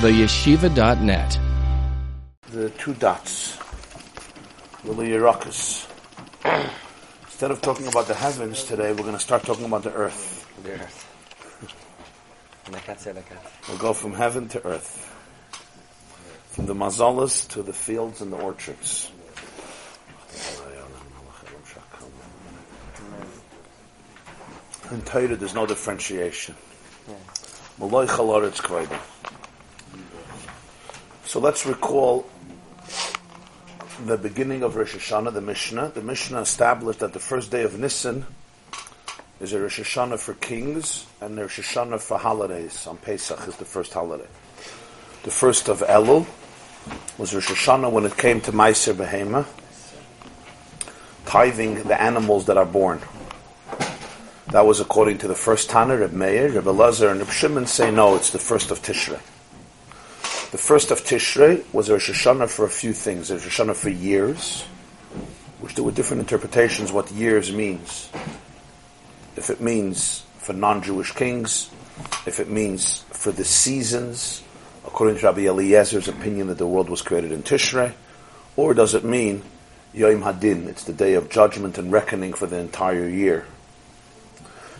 theyeshiva.net. The two dots, the Liarakas. Instead of talking about the heavens today, we're going to start talking about the earth. The earth. We'll go from heaven to earth. From the mazalas to the fields and the orchards. In Torah, there's no differentiation. Malay chalaretz kvayda. So let's recall the beginning of Rosh Hashanah, the Mishnah. The Mishnah established that the first day of Nisan is a Rosh Hashanah for kings and a Rosh Hashanah for holidays. On Pesach is the first holiday. The first of Elul was Rosh Hashanah when it came to Meiser Behema, tithing the animals that are born. That was according to the first Tana, Reb Meir, Reb Elazar, and Reb Shimon say no, it's the first of Tishrei. The first of Tishrei was a Rosh Hashanah for a few things. Rosh Hashanah for years, which there were different interpretations what years means. If it means for non-Jewish kings, if it means for the seasons, according to Rabbi Eliezer's opinion that the world was created in Tishrei, or does it mean Yom Hadin, it's the day of judgment and reckoning for the entire year.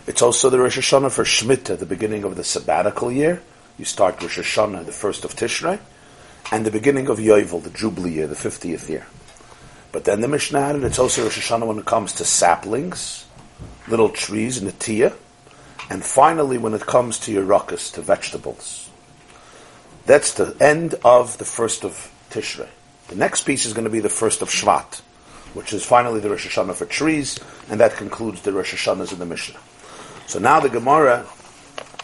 It's also the Rosh Hashanah for Shemitah, the beginning of the sabbatical year. You start Rosh Hashanah, the first of Tishrei, and the beginning of Yovel, the Jubilee year, the 50th year. But then the Mishnah added, it's also Rosh Hashanah when it comes to saplings, little trees, Natiya, and finally when it comes to your Yerukas, to vegetables. That's the end of the first of Tishrei. The next piece is going to be the first of Shvat, which is finally the Rosh Hashanah for trees, and that concludes the Rosh Hashanahs in the Mishnah. So now the Gemara,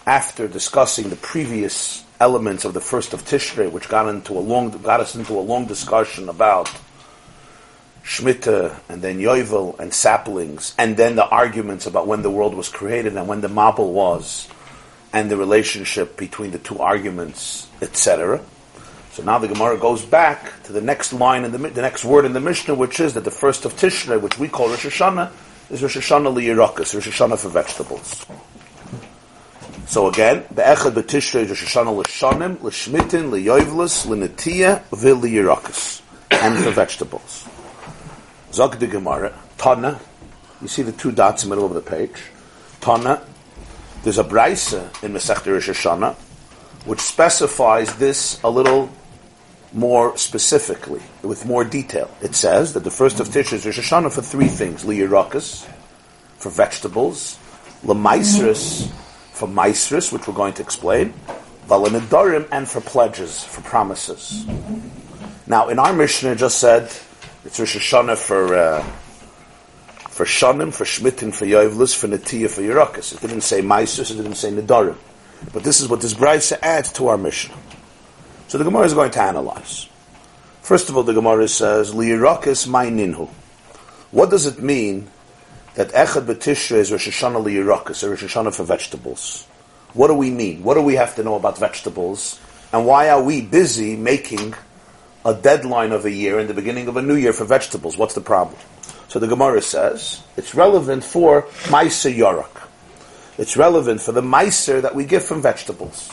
after discussing the previous elements of the first of Tishrei, which got into a long, got us into a long discussion about Shemitah and then Yovel and saplings, and then the arguments about when the world was created and when the Mabul was, and the relationship between the two arguments, etc. So now the Gemara goes back to the next line in the, the next word in the Mishnah, which is that the first of Tishrei, which we call Rosh Hashanah, is Rosh Hashanah liyirakas, Rosh Hashanah for vegetables. So again, the Echad b'Tishrei is Rosh Hashanah l'shanim, l'shmitin, liyoivlis, l'netiya, v'liyirakas, and for vegetables. Zog de Gemara, Tana, you see the two dots in the middle of the page. Tana, there's a brisa in Masech Rosh Hashanah, which specifies this a little more specifically, with more detail. It says that the first of Tishrei is Rosh Hashanah for three things: liyirakas, for vegetables, lemaisris, for maisris, which we're going to explain, valanidarim, and for pledges, for promises. Now, in our Mishnah, just said it's Rosh Hashanah for uh, for shanim, for shmitin, for yoivlus, for netiya, for yirakas. It didn't say maisris, it didn't say nidarim. But this is what this brisa adds to our Mishnah. So the Gemara is going to analyze. First of all, the Gemara says, Liyirakis ninhu. What does it mean that Echad B'Tishrei is Rosh Hashanah Liyirakis, or Rosh Hashanah for vegetables? What do we mean? What do we have to know about vegetables? And why are we busy making a deadline of a year in the beginning of a new year for vegetables? What's the problem? So the Gemara says, it's relevant for Meiser Yorak. It's relevant for the Meiser that we give from vegetables.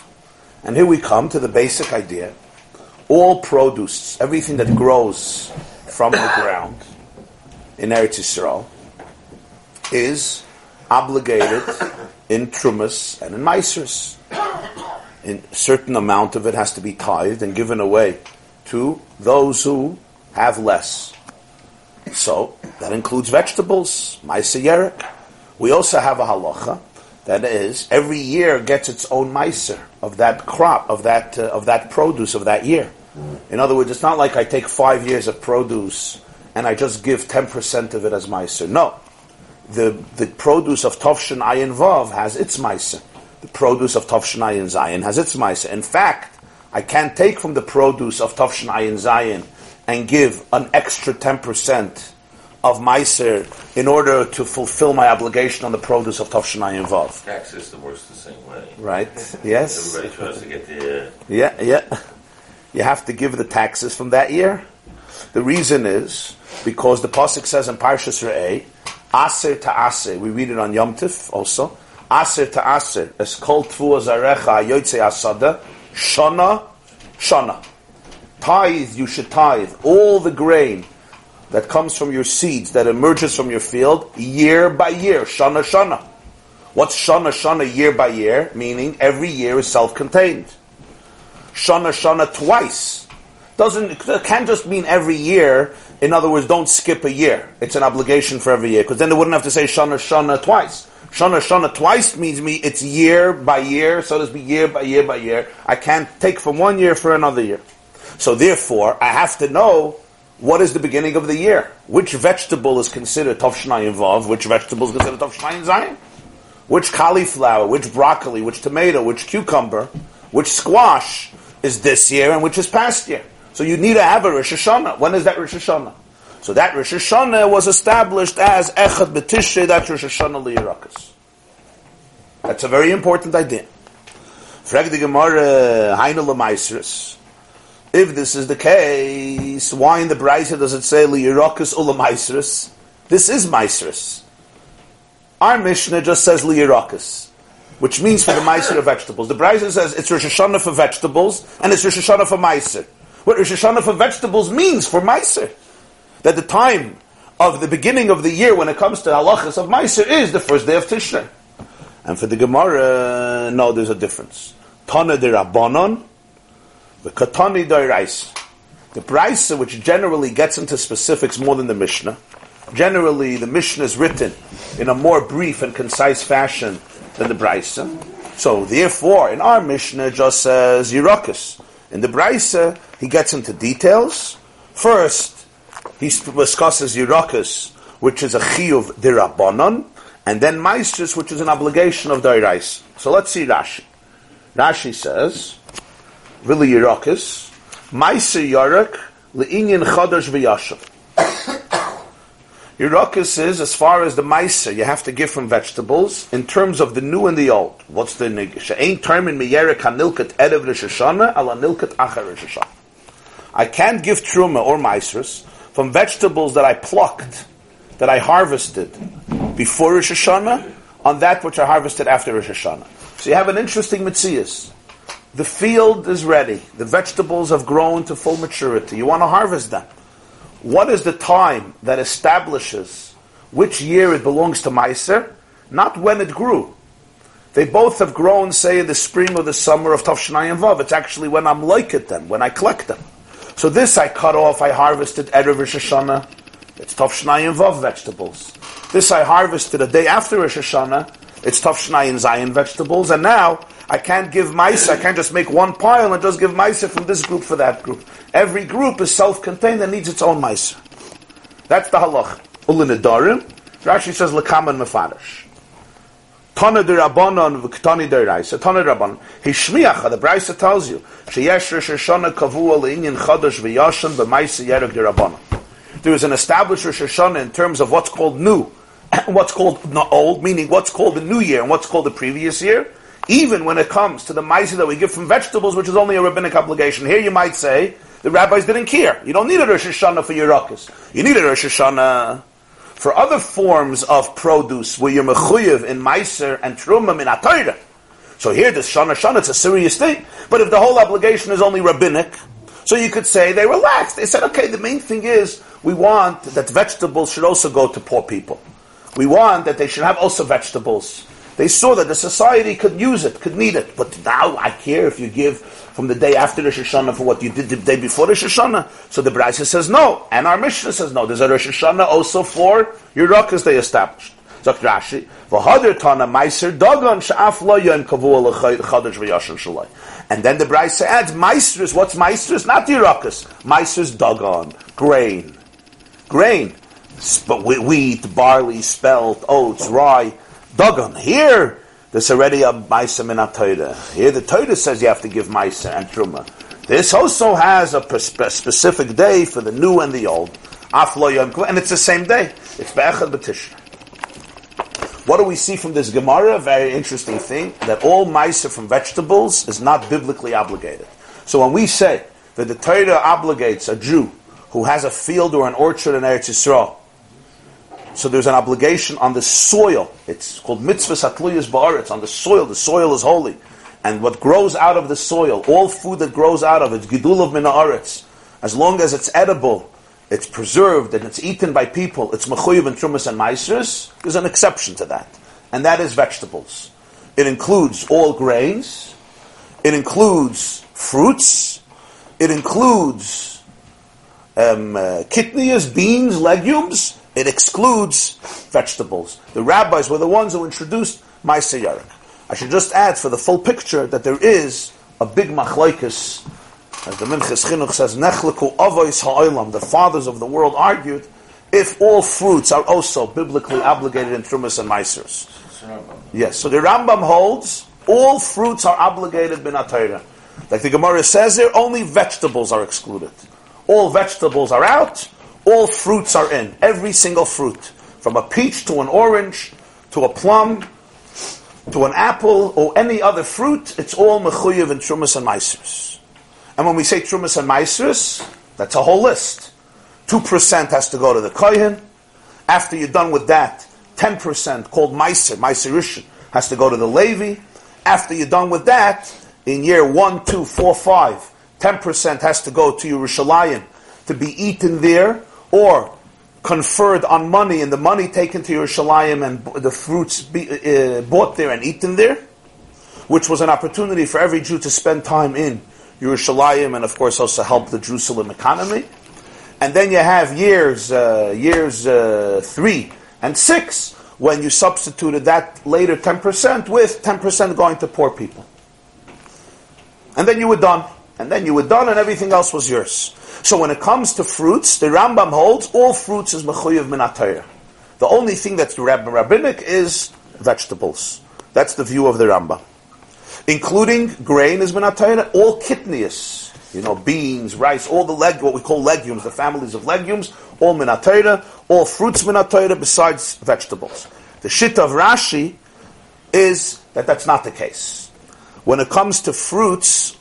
And here we come to the basic idea. All produce, everything that grows from the ground in Eretz Yisrael, is obligated in trumas and in meisers. In certain amount of it has to be tithed and given away to those who have less. So that includes vegetables, meiser. We also have a halacha that is, every year gets its own meiser of that crop, of that uh, of that produce of that year. In other words, it's not like I take five years of produce and I just give ten percent of it as meiser. No, the the produce of Tovshin Ayin Vav has its meiser. The produce of Tovshin Ayin Zayin has its meiser. In fact, I can't take from the produce of Tovshin Ayin Zayin and give an extra ten percent of Meiser in order to fulfill my obligation on the produce of Tovshanayim Vav. Tax system works the same way. Right? Yes. Everybody tries to get the. Uh, Yeah, yeah. You have to give the taxes from that year. The reason is because the pasuk says in Parshas Re'eh, Aser to Aser. We read it on Yom Tif also. Aser to Aser. Es kol tfu azarecha yoytze asada. Shana Shana. Tithe, you should tithe all the grain that comes from your seeds, that emerges from your field, year by year, Shana Shana. What's Shana Shana year by year? Meaning every year is self-contained. Shana Shana twice. Doesn't, it can't just mean every year. In other words, don't skip a year. It's an obligation for every year. Because then they wouldn't have to say Shana Shana twice. Shana Shana twice means me it's year by year, so to speak, year by year by year. I can't take from one year for another year. So therefore, I have to know what is the beginning of the year. Which vegetable is considered Tovshnai involved? Which vegetable is considered Zion? Which cauliflower, which broccoli, which tomato, which cucumber, which squash is this year and which is past year. So you need to have a Rosh Hashanah. When is that Rosh Hashanah? So that Rosh Hashanah was established as Echad B'Tishrei, that's Rosh Hashanah. That's a very important idea. Frag the Gemara, Heine Lamaisris. If this is the case, why in the Brisa does it say Liyirakas Ulamaisris? This is Maisris. Our Mishnah just says Liyirakas, which means for the Meiser of vegetables. The Brisa says it's Rosh Hashanah for vegetables, and it's Rosh Hashanah for Meiser. What Rosh Hashanah for vegetables means for Meiser that the time of the beginning of the year when it comes to halachas of Meiser is the first day of Tishrei. And for the Gemara, no, there's a difference. Tana de Rabbanon, the Katani de Reis. The Brisa, which generally gets into specifics more than the Mishnah, generally the Mishnah is written in a more brief and concise fashion than the Brisa. So therefore, in our Mishnah, it just says Yirakas. In the Brisa, he gets into details. First, he discusses Yirakas, which is a chiyuv dirabanan, and then Maestris, which is an obligation of Dairais. So let's see Rashi. Rashi says, really Yirakas, Meiser Yarak, Le'inyan Chadash V'yashav. Yirakas is, as far as the Meiser, you have to give from vegetables, in terms of the new and the old. What's the Nigish? Ain't termin miyerek hanilkat erev Rosh Hashanah, ala nilkat achar Rosh Hashanah. I can't give truma or Meisers from vegetables that I plucked, that I harvested before Rosh Hashanah, on that which I harvested after Rosh Hashanah. So you have an interesting mitzias. The field is ready. The vegetables have grown to full maturity. You want to harvest them. What is the time that establishes which year it belongs to Meiser? Not when it grew. They both have grown, say, in the spring or the summer of Tavshnai and Vav. It's actually when I'm like it them, when I collect them. So this I cut off, I harvested Erev Rosh Hashanah. It's and Vav vegetables. This I harvested a day after Rosh Hashanah. It's and Zion vegetables. And now I can't give mice. I can't just make one pile and just give mice from this group for that group. Every group is self-contained and needs its own mice. That's the halach. Ulin Adarim. Rashi says lekaman mefarish. Tana de Rabbanon v'ktani de Raisa. Tana Rabbanon. Hishmiach, the Brisa tells you, sheyesh Rosh Hashanah kavua le'inyan chadash v'yashan b'maisa yerek de Rabbanon. There is an established Rosh Hashanah in terms of what's called new, what's called not old, meaning what's called the new year and what's called the previous year. Even when it comes to the maisa that we give from vegetables, which is only a rabbinic obligation. Here you might say, the rabbis didn't care. You don't need a Rosh Hashanah for yirakas. You need a Rosh Hashanah for other forms of produce where you're mechuyev in meiser and truma in atayra. So here, this shana shana, it's a serious thing. But if the whole obligation is only rabbinic, so you could say they relaxed. They said, okay, the main thing is we want that vegetables should also go to poor people. We want that they should have also vegetables. They saw that the society could use it, could need it. But now I care if you give from the day after Rosh Hashanah for what you did the day before Rosh Hashanah. So the Brisa says no, and our Mishnah says no. There's a Rosh Hashanah also for your Rakas they established. Zok Rashi, v'hadir tana meiser dagan sh'af lo yon kavua l'chadash v'yashan shalai. And then the Brisa adds meisters. What's meisters? Not the Rakas. Meisters dagan, grain, grain, but wheat, barley, spelt, oats, rye, dagan. Here there's already a Maisa min Torah. Here the Torah says you have to give Maisa and Truma. This also has a specific day for the new and the old. And it's the same day. It's Be'echad B'Tishrei. What do we see from this Gemara? Very interesting thing, that all Maisa from vegetables is not biblically obligated. So when we say that the Torah obligates a Jew who has a field or an orchard in Eretz Yisrael so there's an obligation on the soil. It's called mitzvah satluyas ba'aretz. On the soil, the soil is holy. and what grows out of the soil, all food that grows out of it, gidul of minaaretz, as long as it's edible, it's preserved and it's eaten by people, it's mechuyev and trumas and maesters, there's an exception to that. And that is vegetables. It includes all grains, it includes fruits, it includes um, uh, kidneys, beans, legumes, it excludes vegetables. The rabbis were the ones who introduced Maisa Yarek. I should just add for the full picture that there is a big machlaikas as the Minchas Chinuch says, Nechleku Avois Ha'olam, the fathers of the world argued, if all fruits are also biblically obligated in Trumas and Meisers. Yes, so the Rambam holds, all fruits are obligated bin Like the Gemara says there, only vegetables are excluded. All vegetables are out, all fruits are in. Every single fruit. From a peach to an orange, to a plum, to an apple, or any other fruit, it's all mechuyev in Trumas and Meisers. And when we say Trumas and Maisrus, that's a whole list. 2% has to go to the Kohen. After you're done with that, 10% called Meiser, Meiserishin, has to go to the Levi. After you're done with that, in year 1, 2, 4, 5, 10% has to go to Yerushalayim to be eaten there or conferred on money and the money taken to Yerushalayim and the fruits be, uh, bought there and eaten there, which was an opportunity for every Jew to spend time in Yerushalayim, and of course also help the Jerusalem economy. And then you have years, uh, years uh, three and six, when you substituted that later 10% with 10% going to poor people. And then you were done. And then you were done and everything else was yours. So when it comes to fruits, the Rambam holds all fruits is mechuyev minatayr. The only thing that's rabbinic is vegetables. That's the view of the Rambam including grain is minatayra, all kitnius, you know, beans, rice, all the leg, what we call legumes, the families of legumes, all minatayra, all fruits minatayra besides vegetables. The shit of Rashi is that that's not the case. When it comes to fruits,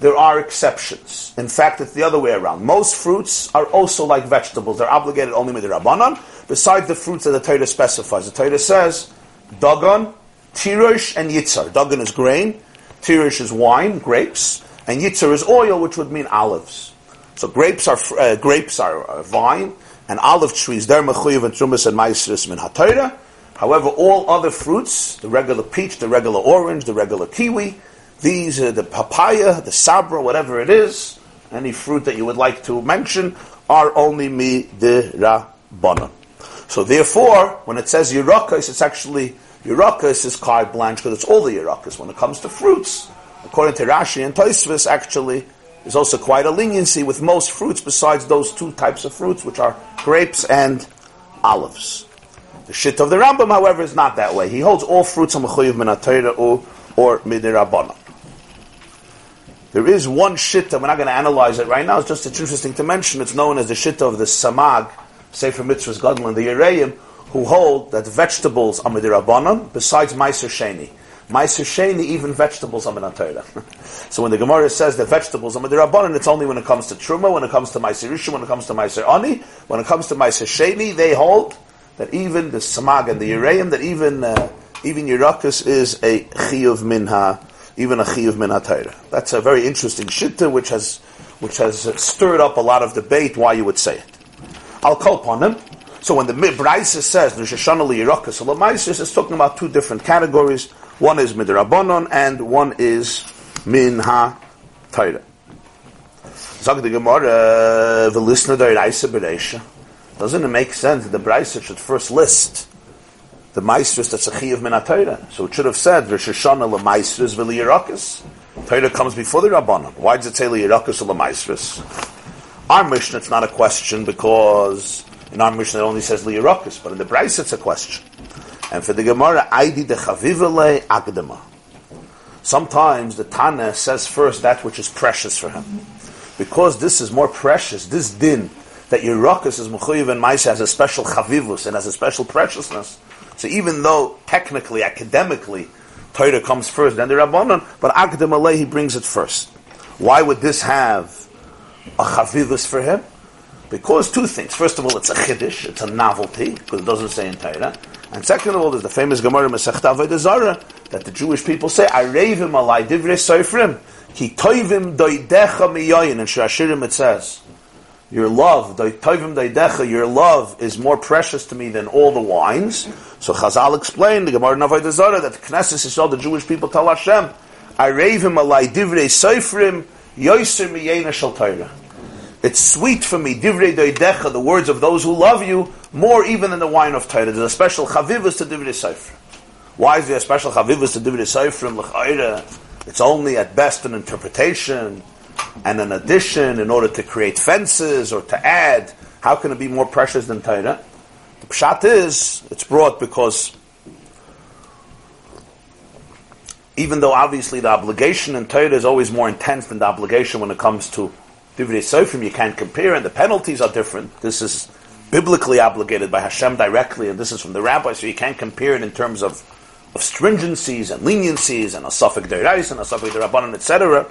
there are exceptions. In fact, it's the other way around. Most fruits are also like vegetables. They're obligated only with the Rabbanon, besides the fruits that the Torah specifies. The Torah says, Dagon, Tirosh and Yitzhar. Dagan is grain, Tirosh is wine, grapes, and Yitzhar is oil, which would mean olives. So grapes are uh, grapes are uh, vine, and olive trees. They're mechuyev and trumas and maestris min hatayra. However, all other fruits, the regular peach, the regular orange, the regular kiwi, these are the papaya, the sabra, whatever it is, any fruit that you would like to mention, are only mi de. So therefore, when it says yirakas, it's actually Yerakas is carte blanche because it's all the Yerakas. When it comes to fruits, according to Rashi and Tosfos, actually, there's also quite a leniency with most fruits besides those two types of fruits, which are grapes and olives. The shit of the Rambam, however, is not that way. He holds all fruits on Mechuyev Minatayra or, or Midirabana. There is one shit that we're not going to analyze it right now. It's just it's interesting to mention. It's known as the shit of the Samag, Sefer Mitzvos Gadol, the Yereim, who hold that vegetables are midirabanan besides meiser sheni. Meiser sheni, even vegetables are minatayra. so when the Gemara says that vegetables are midirabanan, it's only when it comes to truma, when it comes to meiser rishon, when it comes to meiser ani, when it comes to meiser sheni, they hold that even the samag and the Yereim, that even uh, even Yerakus is a chiyuv minha, even a chiyuv minha Torah. That's a very interesting shitta, which has which has stirred up a lot of debate why you would say it. I'll call upon them. So when the Brisa says Rosh Hashanah liyirakas alamaisis, it's talking about two different categories. One is midrabanon and one is min ha Torah. Zag the Gemara, the listener. Doesn't it make sense that the Brisa should first list the Maestris that's a of min So it should have said Rosh Hashanah lemaistris v'liyirakas. Torah comes before the Rabbanon. Why does it say liyirakas or lemaistris? Our Mishnah, it's not a question because in our Mishnah, it only says liyarakas, but in the Brisa, it's a question. And for the Gemara, Aidi de chavivale agdama. Sometimes the Tana says first that which is precious for him. Because this is more precious, this din, that Yerakas is Mechuyev and Maisa has a special chavivus and has a special preciousness. So even though technically, academically, Torah comes first, then the Rabbanon, but Akdam he brings it first. Why would this have a chavivus for him? Because two things. First of all, it's a chiddush, it's a novelty, because it doesn't say in Torah. And second of all, there's the famous Gemara Masechta Avodah that the Jewish people say, I rave "Arevim alai divrei soifrim, ki toivim doidecha miyoyin." In Shashirim it says, "Your love, your love is more precious to me than all the wines." So Chazal explained the Gemara Avodah Zarah that the Knesset is all the Jewish people tell Hashem, "Arevim alai divrei soifrim, yoiser miyena shal Torah." It's sweet for me, divrei doidecha, the words of those who love you, more even than the wine of Torah. There's a special chavivus to divrei sefer. Why is there a special chavivus to divrei sefer l'chayra? It's only at best an interpretation and an addition in order to create fences or to add. How can it be more precious than Torah? The pshat is, it's brought because even though obviously the obligation in Torah is always more intense than the obligation when it comes to Divrei Sofrim, you can't compare, and the penalties are different. This is biblically obligated by Hashem directly, and this is from the rabbi, so you can't compare it in terms of, of stringencies and leniencies and a suffix derais and a suffix derabanan, etc.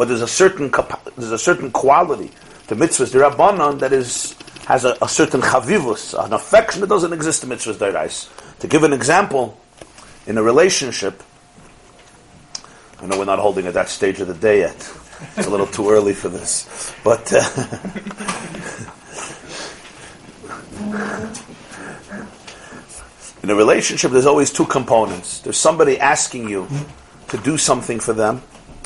But there's a certain there's a certain quality to mitzvahs derabanan that is has a, a, certain chavivus, an affection that doesn't exist in mitzvahs derais. To give an example, in a relationship, I know we're not holding at that stage of the day yet. It's a little too early for this. But uh, in a relationship, there's always two components. There's somebody asking you to do something for them,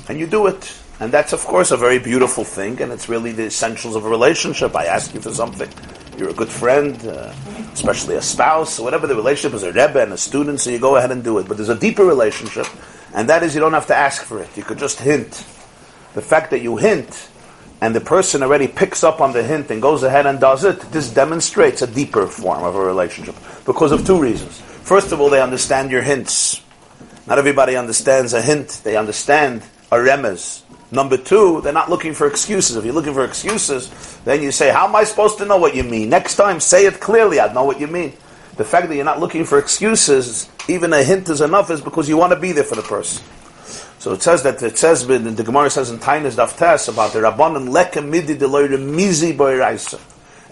and you do it. And that's, of course, a very beautiful thing, and it's really the essentials of a relationship. I ask you for something. You're a good friend, uh, especially a spouse, whatever the relationship is, a rebbe and a student, so you go ahead and do it. But there's a deeper relationship, and that is you don't have to ask for it. You could just hint the fact that you hint and the person already picks up on the hint and goes ahead and does it, this demonstrates a deeper form of a relationship because of two reasons. First of all, they understand your hints. Not everybody understands a hint, they understand a remez. Number two, they're not looking for excuses. If you're looking for excuses, then you say, How am I supposed to know what you mean? Next time, say it clearly, I'd know what you mean. The fact that you're not looking for excuses, even a hint is enough, is because you want to be there for the person. So it says that it says the Gemara says in Tainas Daftes about the Rabbanan lekem midi mizi boiraisa.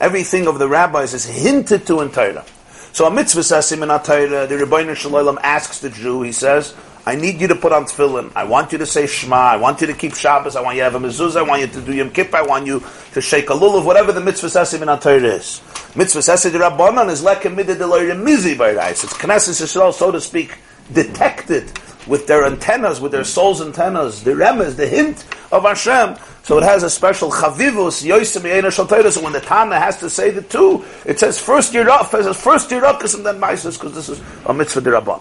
Everything of the rabbis is hinted to in Torah. So a mitzvah sasim in Torah, the Rebbeinu Shalom asks the Jew, he says, I need you to put on tefillin. I want you to say Shema. I want you to keep Shabbos. I want you to have a mezuzah. I want you to do Yom Kippur. I want you to shake a lulav, whatever the mitzvah sasim in Torah is. Mitzvah sasim Rabbanan is lekem midi deloyre mizi boiraisa. It's Knesset Yisrael, so to speak, detected with their antennas, with their soul's antennas, the remes, the hint of Hashem. So it has a special chavivus, yoisim yeina So when the Tana has to say the two, it says first yiraf, it says first yirakas and then maisus, because this is a mitzvah dirabban.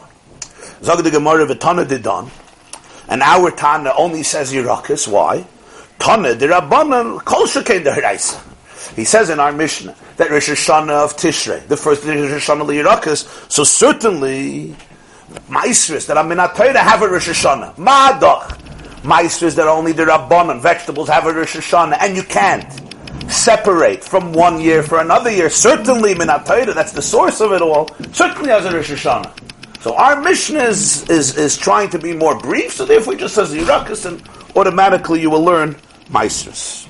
Zog the Gemara v'tana didon, and our Tana only says yirakas. Why? Tana dirabbanan kol shekein deraisa. He says in our Mishnah that Rosh Hashanah of Tishrei, the first Rosh Hashanah liyirakas. So certainly Maestras that are minat Torah have a Rosh Hashanah. Ma'adach. That only the Rabbanon, vegetables have a Rosh Hashanah. And you can't separate from one year for another year. Certainly minat Torah, that's the source of it all, certainly has a Rosh Hashanah. So our Mishnah is, is, is trying to be more brief, so therefore just says Yirakas and automatically you will learn Maestras.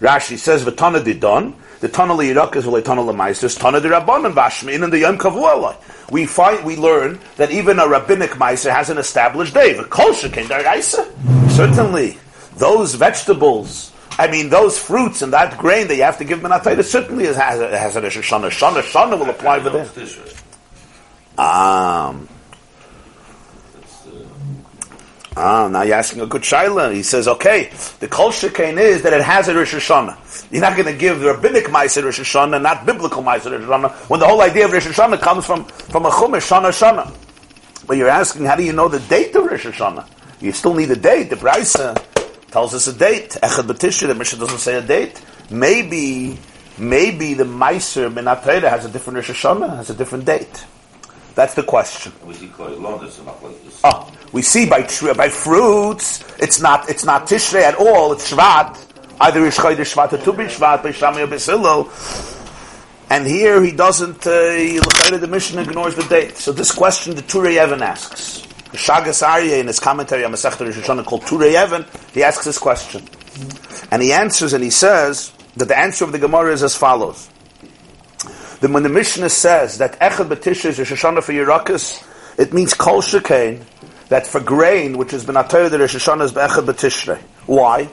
Rashi says, V'tana didon, the tunnel Yirakas will tunnel Maestras, Tana de Rabbanon Vashmin and the Yom Kavualai we find we learn that even a rabbinic meiser has an established day. The kosher Certainly, those vegetables. I mean, those fruits and that grain that you have to give minatayda certainly has, has, has an shana. Shana shana will apply for them. Um, Ah, now you're asking a good shaila. He says, okay, the kol shekain is that it has a Rosh Hashanah. You're not going to give rabbinic ma'aser Rosh Hashanah, not biblical ma'aser Rosh Hashanah, when the whole idea of Rosh Hashanah comes from, from a chumash, Shana Shana. But you're asking, how do you know the date of Rosh Hashanah? You still need a date. The Brisa tells us a date. Echad B'Tishri, the Mishnah doesn't say a date. Maybe, maybe the Meiser Minat has a different Rosh Hashanah, has a different date. That's the question. Oh, we see by by fruits, it's not it's not Tishrei at all. It's Shvat. Either it's Chodesh Shvat or Tu Shvat by Shamir Besilo. And here he doesn't. Uh, the Mishnah ignores the date. So this question the Turei Even asks. The Shagas Aryeh in his commentary on Masechta Rosh called Turei Even, he asks this question, and he answers and he says that the answer of the Gemara is as follows. Then when the Mishnah says that Echad B'Tishrei is Rosh Hashanah for Yerakas, it means Kol Shekain, that for grain, which has been Atayr, the Rosh Hashanah is Echad B'Tishrei. Why?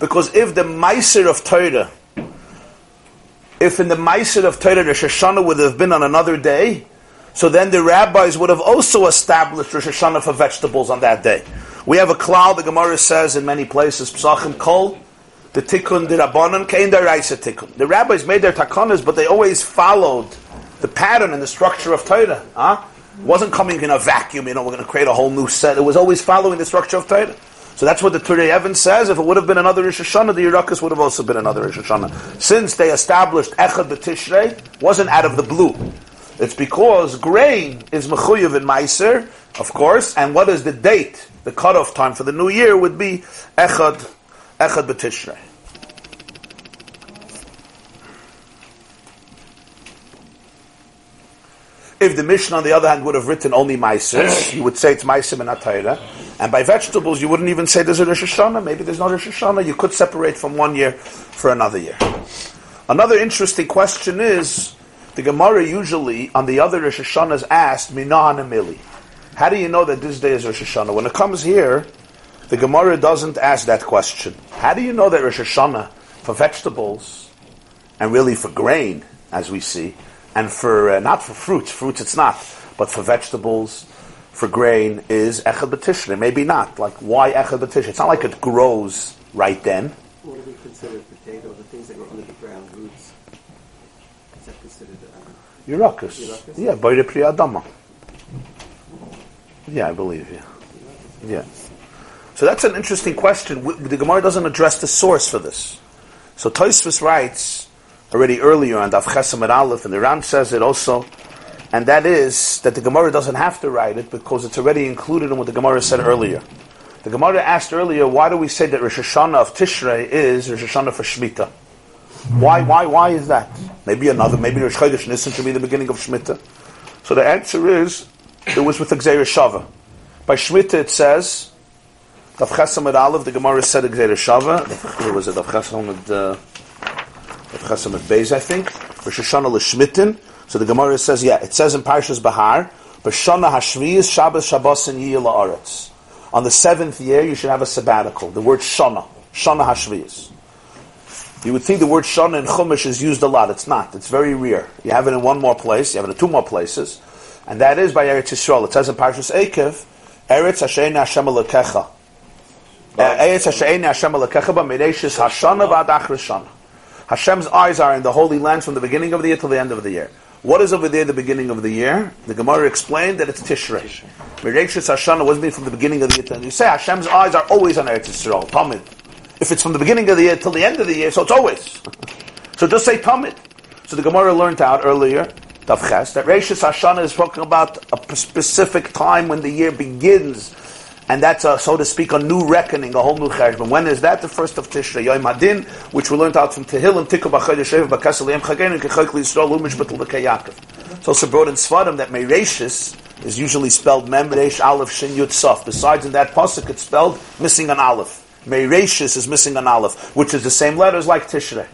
Because if the Meiser of Torah, if in the Meiser of Torah Rosh Hashanah would have been on another day, so then the rabbis would have also established Rosh Hashanah for vegetables on that day. We have a cloud, the Gemara says in many places, Psachim Kol, the tikkun came the raisa tikkun. The rabbis made their takanas, but they always followed the pattern and the structure of Torah. Huh? It wasn't coming in a vacuum. You know, we're going to create a whole new set. It was always following the structure of Torah. So that's what the Turei Even says. If it would have been another Rosh Hashanah, the Yerakas would have also been another Rosh Hashanah. Since they established Echad B'Tishrei, wasn't out of the blue. It's because grain is Mechuyev in Meiser, of course, and what is the date? The cutoff time for the new year would be Echad, Echad B'Tishrei. If the Mishnah, on the other hand, would have written only Meiser, you would say it's Meiser and not Atayra. And by vegetables, you wouldn't even say there's a Rosh Hashanah. Maybe there's no Rosh Hashanah. You could separate from one year for another year. Another interesting question is, the Gemara usually, on the other Rosh Hashanahs, asked, Minan Amili. How do you know that this day is Rosh Hashanah? When it comes here, the Gemara doesn't ask that question. How do you know that Rosh Hashanah, for vegetables, and really for grain, as we see, and for uh, not for fruits, fruits it's not, but for vegetables, for grain is echad b'tishre. Maybe not. Like why echad b'tishre? It's not like it grows right then. What do we consider potato? The things that grow under the ground, roots. Is that considered? Uh, Yerakus. Yerakus? Yeah, boire pri adama. Yeah, I believe. Yeah, yeah. So that's an interesting question. The Gemara doesn't address the source for this. So Tosfos writes already earlier on Daf Aleph, and the Ram says it also, and that is that the Gemara doesn't have to write it because it's already included in what the Gemara said earlier. The Gemara asked earlier, why do we say that Rosh Hashanah of Tishrei is Rosh Hashanah for Shemitah? Why, why, why is that? Maybe another, maybe Rosh Chodesh Nisan should be the beginning of Shemitah. So the answer is, it was with Gzeir Shava. By Shemitah it says, Daf Aleph, the Gemara said Gzeir Shava. Where was it? Daf uh, Chesamet Beis, I think. Rosh Hashanah l'shmitin. So the Gemara says, yeah, it says in Parshas Bahar, B'shana hashviyas Shabbos Shabbos and Yiyah la'aretz. On the seventh year, you should have a sabbatical. The word Shana, Shana hashviyas. You would think the word Shana in Chumash is used a lot. It's not. It's very rare. You have it in one more place. You have it in two more places, and that is by Eretz Yisrael. It says in Parshas Ekev, Eretz Hashem Hashem Alekecha. Uh, Eretz Hashem Hashem b'Mereishis Hashana v'ad Achris Shana. Hashem's eyes are in the Holy Land from the beginning of the year till the end of the year. What is over there the beginning of the year? The Gemara explained that it's Tishrei. Mereshis Hashanah wasn't from the beginning of the year You say Hashem's eyes are always on Eretz Yisrael, Tamid. If it's from the beginning of the year till the end of the year, so it's always. so just say Tamid. So the Gemara learned out earlier, Tavches, that Reshis Hashanah is talking about a specific time when the year begins and that's a, so to speak, a new reckoning, a whole new cheshbon. When is that? The first of Tishrei, Yom Hadin, which we learned out from Tehillim, Tikku b'Chodesh Shev b'Kasel Yom Chagein Kechok Yisrael Umish B'Tul B'Kayakov. It's also brought in Sfarim that Meireshis is usually spelled Mem Reish Aleph Shin Yud Sof. Besides, in that pasuk, it's spelled missing an Aleph. Meireshis is missing an Aleph, which is the same letters like Tishrei.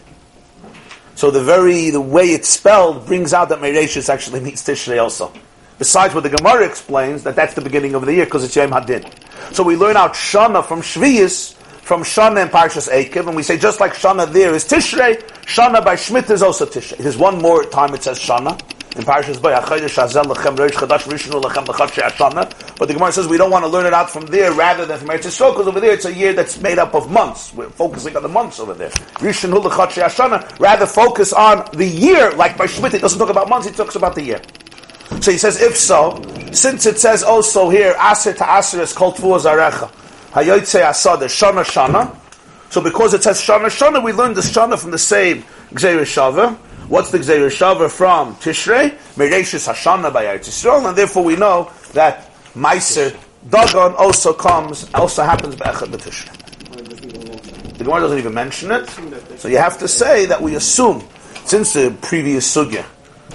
So the very the way it's spelled brings out that Meireshis actually means Tishrei also. Besides what the Gemara explains, that that's the beginning of the year because it's Yom Hadin. So we learn out Shana from Shviyas, from Shana and Parshas Ekev, and we say just like Shana there is Tishrei, Shana by Shmit is also Tishrei. There's one more time it says Shana. In Parshas Bay, but the Gemara says we don't want to learn it out from there rather than from Eretz Yisrael because over there it's a year that's made up of months. We're focusing on the months over there. Rather focus on the year, like by Shmit, it doesn't talk about months, it talks about the year. So he says, if so, since it says also here, Aser to Aser is called Tfuah Zarecha. Hayoytze Asad is Shana Shana. So because it says Shana Shana, we learned the Shana from the same Gzeir Shava. What's the Gzeir Shava from Tishrei? Mereshis Hashana by Yisrael, and therefore we know that Meiser Dagon also comes, also happens by Echad B'Tishrei. The Gemara doesn't even mention it, so you have to say that we assume, since the previous sugya,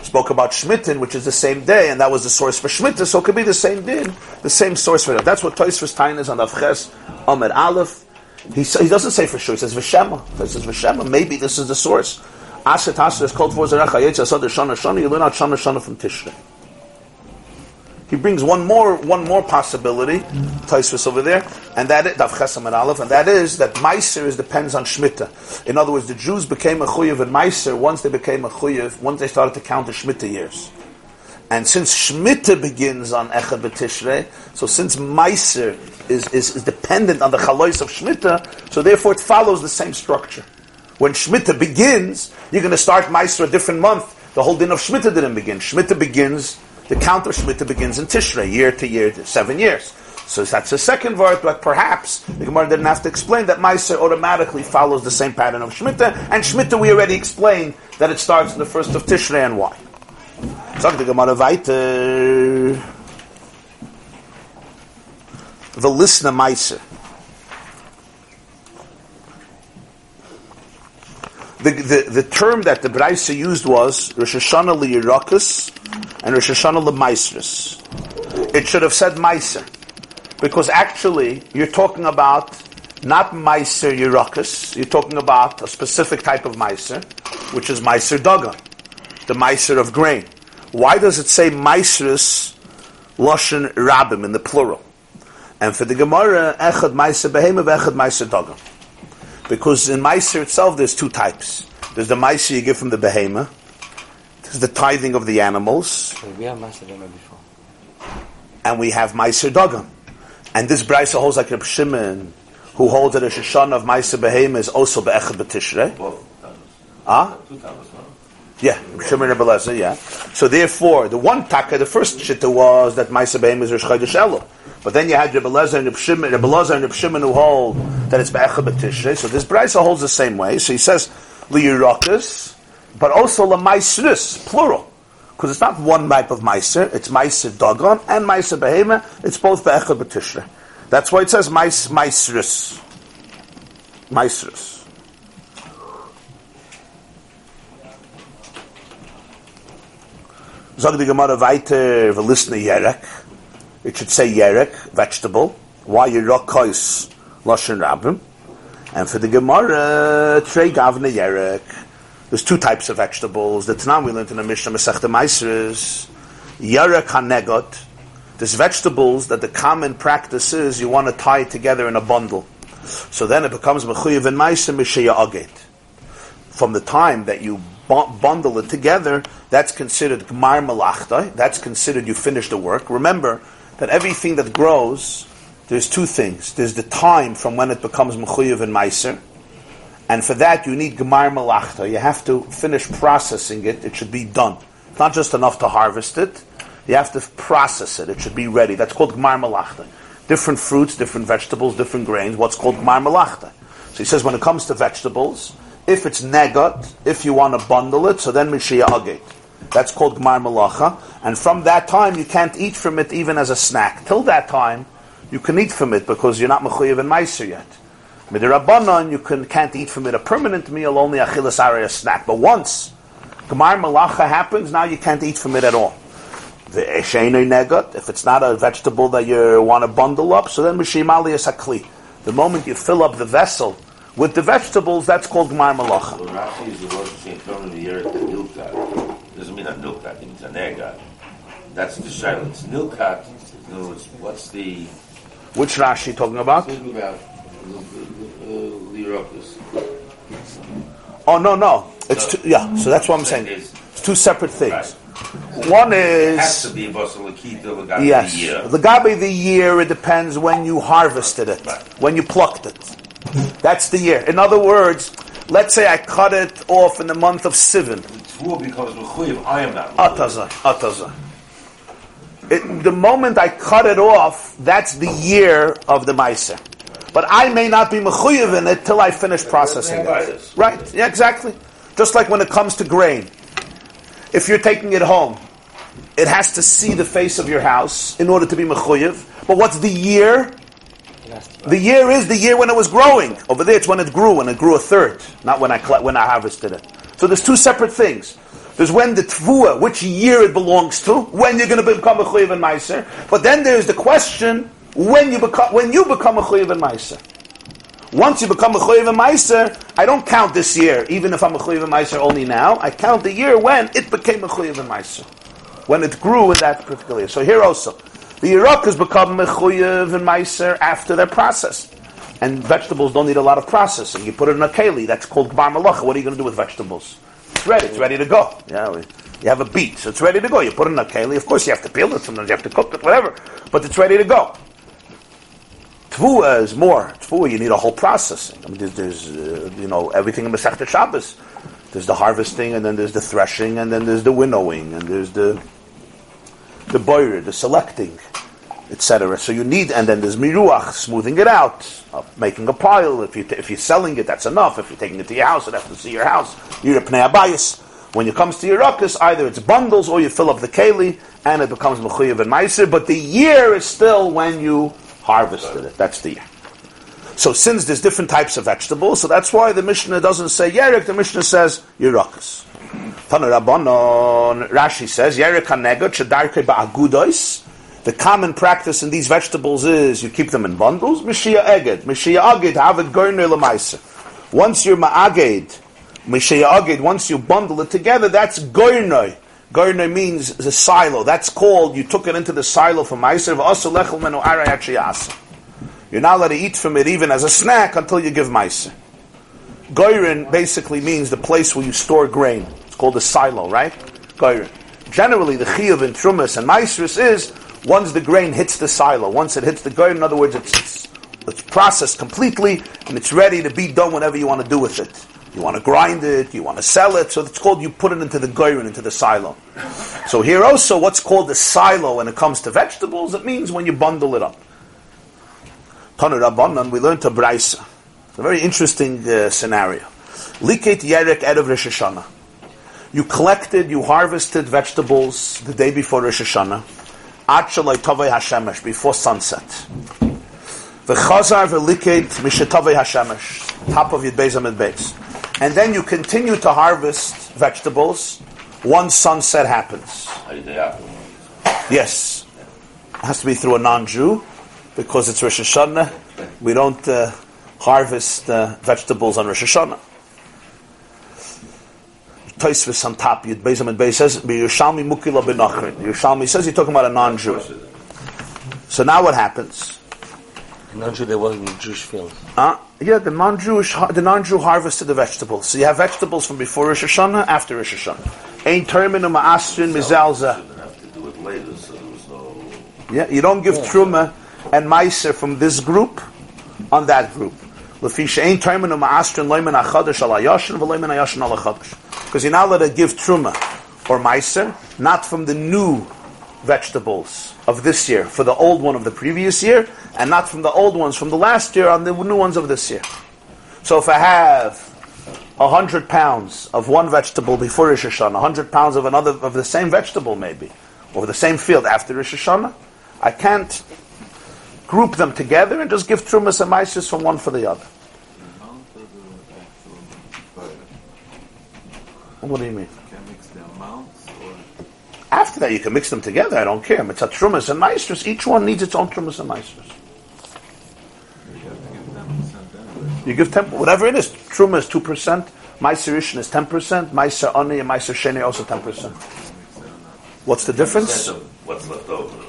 spoke about Shmitten, which is the same day, and that was the source for Shmitta, so it could be the same din, the same source for that. That's what Toysfus Tain is on Avches Amid Aleph. He, he doesn't say for sure, he says Veshema. He says Veshema, maybe this is the source. Asher Tasher is called for Zerecha Yetz Asad Shana Shana. You learn out Shana Shana from Tishrei. He brings one more one more possibility, Taisvis over there, and that is Dav and Aleph, and that is that Meiser is depends on Shemitah. In other words, the Jews became a Chuyev and Meiser once they became a Chuyev, once they started to count the Shemitah years. And since Shemitah begins on Echad B'Tishrei, so since Meiser is, is, is dependent on the Chalois of Shemitah, so therefore it follows the same structure. When Shemitah begins, you're going to start Meiser a different month. The whole din of Shemitah didn't begin. Shemitah begins the count of Shemitah begins in Tishrei, year to year, seven years. So that's the second word, but perhaps the Gemara didn't have to explain that Meiser automatically follows the same pattern of Shemitah, and Shemitah we already explained that it starts in the first of Tishrei and why. Sagt the Gemara weiter. The listener Meiser. The, the, the term that the Braisa used was Rosh Hashanah liyirakus and Rosh Hashanah lemaisris. It should have said Meiser, because actually you're talking about not Meiser yirakus, you're talking about a specific type of Meiser, which is Meiser Dagan, the Meiser of grain. Why does it say Meisris Loshen Rabim in the plural? And for the Gemara, Echad Meiser Behema, Echad Meiser Dagan. Because in Meiser itself, there's two types. There's the Meiser you give from the Behema. There's the tithing of the animals. We have Meiser before. And we have Meiser Dagan. And this Brisa holds like Reb Shimon, who holds that a Shoshana of Meiser Behema is also Be'echad B'Tishrei. Both. Ah? Two tablets, no? Yeah, Shimon Rebbelezer. Yeah. So therefore, the one taka, the first shitta was that Meiser Behema is Rosh Chodesh Elul. But then you had Rebbe Lezer and Rebbe Shimon, and Rebbe who hold that it's Be'echad B'Tishrei. So this Brisa holds the same way. So he says, Liyirakas, but also Lamaisris, plural. Because it's not one type of Meiser, it's Meiser Dagon and Meiser Behema, it's both Be'echad B'Tishrei. That's why it says Mais. Meisris. Zog the Gemara weiter, v'lisne yerek. It should say yerek, vegetable. Why yerok kois, loshen rabim. And for the Gemara, trey gavne yerek. There's two types of vegetables. The Tanam we learned in the Mishnah Masechta Maisres. Yerek hanegot. There's vegetables that the common practice is you want to tie together in a bundle. So then it becomes mechuyev and meiser misheya aget. From the time that you bundle it together, that's considered gmar malachta. That's considered you finished the work. Remember that everything that grows, there's two things. There's the time from when it becomes mechuyev and meiser, and for that you need gmar malachta. You have to finish processing it. It should be done. It's not just enough to harvest it. You have to process it. It should be ready. That's called gmar malachta. Different fruits, different vegetables, different grains. What's called gmar malachta. So he says when it comes to vegetables, if it's negot, if you want to bundle it, so then mishia agate. That's called gmar malacha. And from that time, you can't eat from it even as a snack. Till that time, you can eat from it because you're not mechuyev and meiser yet. Midirabanan, you can, can't eat from it a permanent meal, only achilas a snack. But once gmar malacha happens, now you can't eat from it at all. The eshenoi negot, if it's not a vegetable that you want to bundle up, so then mishim ali is hakli. The moment you fill up the vessel with the vegetables, that's called gmar malacha. Well, Rashi is the word between from the year to nilkat. Doesn't mean a nilkat, it means a. That's the. It's nilkat. In other words, what's the Which Rashi talking about? talking about uh. Oh no, no. It's No. two, yeah. So that's what I'm saying. It's- It's two separate things. Right. One It has is to be a lagabi yes, year. the gabi the year. It depends when you harvested it, Right. when you plucked it. That's the year. In other words, let's say I cut it off in the month of Sivan. Becomes mechuyev. I am not. Ataza, ataza. It, the moment I cut it off, that's the year of the meiser. But I may not be mechuyev in it till I finish processing it. Right? Yeah, exactly. Just like when it comes to grain. If you're taking it home, it has to see the face of your house in order to be mechuyev. But what's the year? The year is the year when it was growing. Over there, it's when it grew, when it grew a third, not when I when I harvested it. So there's two separate things. There's when the tvua, which year it belongs to, when you're going to become a chuyev and meiser. But then there's the question when you become when you become a chuyev and meiser. Once you become a Choyev Meiser, I don't count this year, even if I'm a Choyev Meiser only now. I count the year when it became a Choyev Meiser. When it grew in that particular year. So here also, the has become Mechuyev and Meiser after their process. And vegetables don't need a lot of processing. You put it in a keli, that's called gmar malacha. What are you going to do with vegetables? It's ready, it's ready to go. Yeah, you have a beet, so it's ready to go. You put it in a keli, of course you have to peel it, sometimes you have to cook it, whatever. But it's ready to go. Tvua is more. Tvua, you need a whole processing. I mean, there's, there's uh, you know, everything in Masechta Shabbos. There's the harvesting, and then there's the threshing, and then there's the winnowing, and there's the the boiler, the selecting, etc. So you need, and then there's miruach, smoothing it out, uh, making a pile. If you t- if you're selling it, that's enough. If you're taking it to your house, it has to see your house. You're a pnei abayis. When it comes to yirakas, either it's bundles or you fill up the keli, and it becomes mechuyev and meiser. But the year is still when you harvested it. That's the year. So since there's different types of vegetables, so that's why the Mishnah doesn't say Yerek, the Mishnah says Rashi says. The common practice in these vegetables is you keep them in bundles. Mishia eged, Mishia aged, have it goyner lemaisa. Once you're ma'aged, Mishia aged, once you bundle it together, that's goyner. Gardener means the silo. That's called, you took it into the silo for Meiser. You're not allowed to eat from it even as a snack until you give Meiser. Goyrin basically means the place where you store grain. Called a silo, right? Generally, the chiyuv in Trumas and Meisris is once the grain hits the silo, once it hits the goyrin, in other words, it's, it's, it's processed completely and it's ready to be done whatever you want to do with it. You want to grind it, you want to sell it, so it's called you put it into the goyrin, into the silo. So here also, what's called the silo when it comes to vegetables, it means when you bundle it up. Tanu Rabbanan, we learned to Brisa. It's a very interesting uh, scenario. Liket Yerek Erev Rosh Hashanah. You collected, you harvested vegetables the day before Rosh Hashanah. Hashemesh, before sunset. V'chazar v'liket mishetovei Hashemesh, top of your Beis Amud Beis and then you continue to harvest vegetables once sunset happens. Yes. It has to be through a non-Jew because it's Rosh Hashanah. We don't uh, harvest uh, vegetables on Rosh Hashanah. Toisvis on top, Yud Beis and Beis says, Yerushalmi Mukila Benachrin. Yerushalmi says you're talking about a non-Jew. So now what happens? The Non-Jew, there wasn't a Jewish field. Uh, yeah, the non-Jewish, the non-Jew harvested the vegetables. So you have vegetables from before Rosh Hashanah, after Rosh Hashanah. Ein terminum ma'asrin mizalza. Yeah, you don't give yeah. truma and meiser from this group on that group. Because you're not allowed to give truma or meiser, not from the new vegetables of this year for the old one of the previous year, and not from the old ones from the last year on the new ones of this year. So if I have a hundred pounds of one vegetable before Rosh Hashanah, a hundred pounds of another of the same vegetable maybe, or the same field after Rosh Hashanah, I can't group them together and just give trumas and maisis from one for the other. What do you mean? After that, you can mix them together. I don't care. Mitzvah trumas and maestros. Each one needs its own trumas and maestros. You give ten, whatever it is. Truma is two percent. Meiser Rishon is ten percent. Meiser Ani and Meiser Sheni also ten percent. What's the difference? What's left over?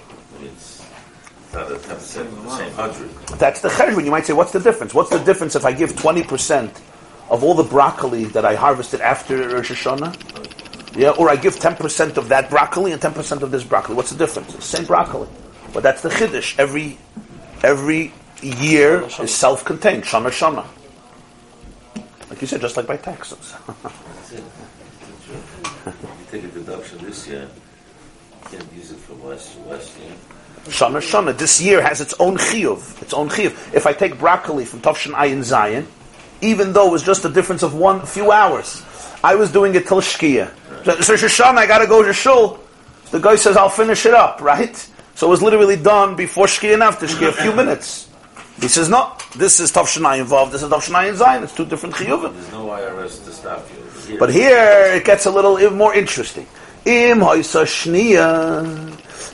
It's not a ten percent the same hundred. That's the cheshbon. You might say, what's the difference? What's the difference if I give twenty percent of all the broccoli that I harvested after Rosh Hashanah? Yeah, or I give ten percent of that broccoli and ten percent of this broccoli. What's the difference? It's the same broccoli, but that's the chiddush. Every every year is self-contained, shana shana. Like you said, just like by taxes. you take a deduction this year, you can't use it from last last year. Shana shana. This year has its own chiyuv, its own chiyuv. If I take broccoli from Tavshin Ayin Zion, even though it was just a difference of one few hours, I was doing it till Shkia. So Shoshana, I got to go to shul. The guy says, I'll finish it up, right? So it was literally done before Shkia and after Shkia, a few minutes. He says, no, this is Tavshanai involved, this is Tavshanai in Zion, it's two different chiyuvim. There's no IRS to stop you. Here. But here it gets a little more interesting. Im Hoysa Shniya,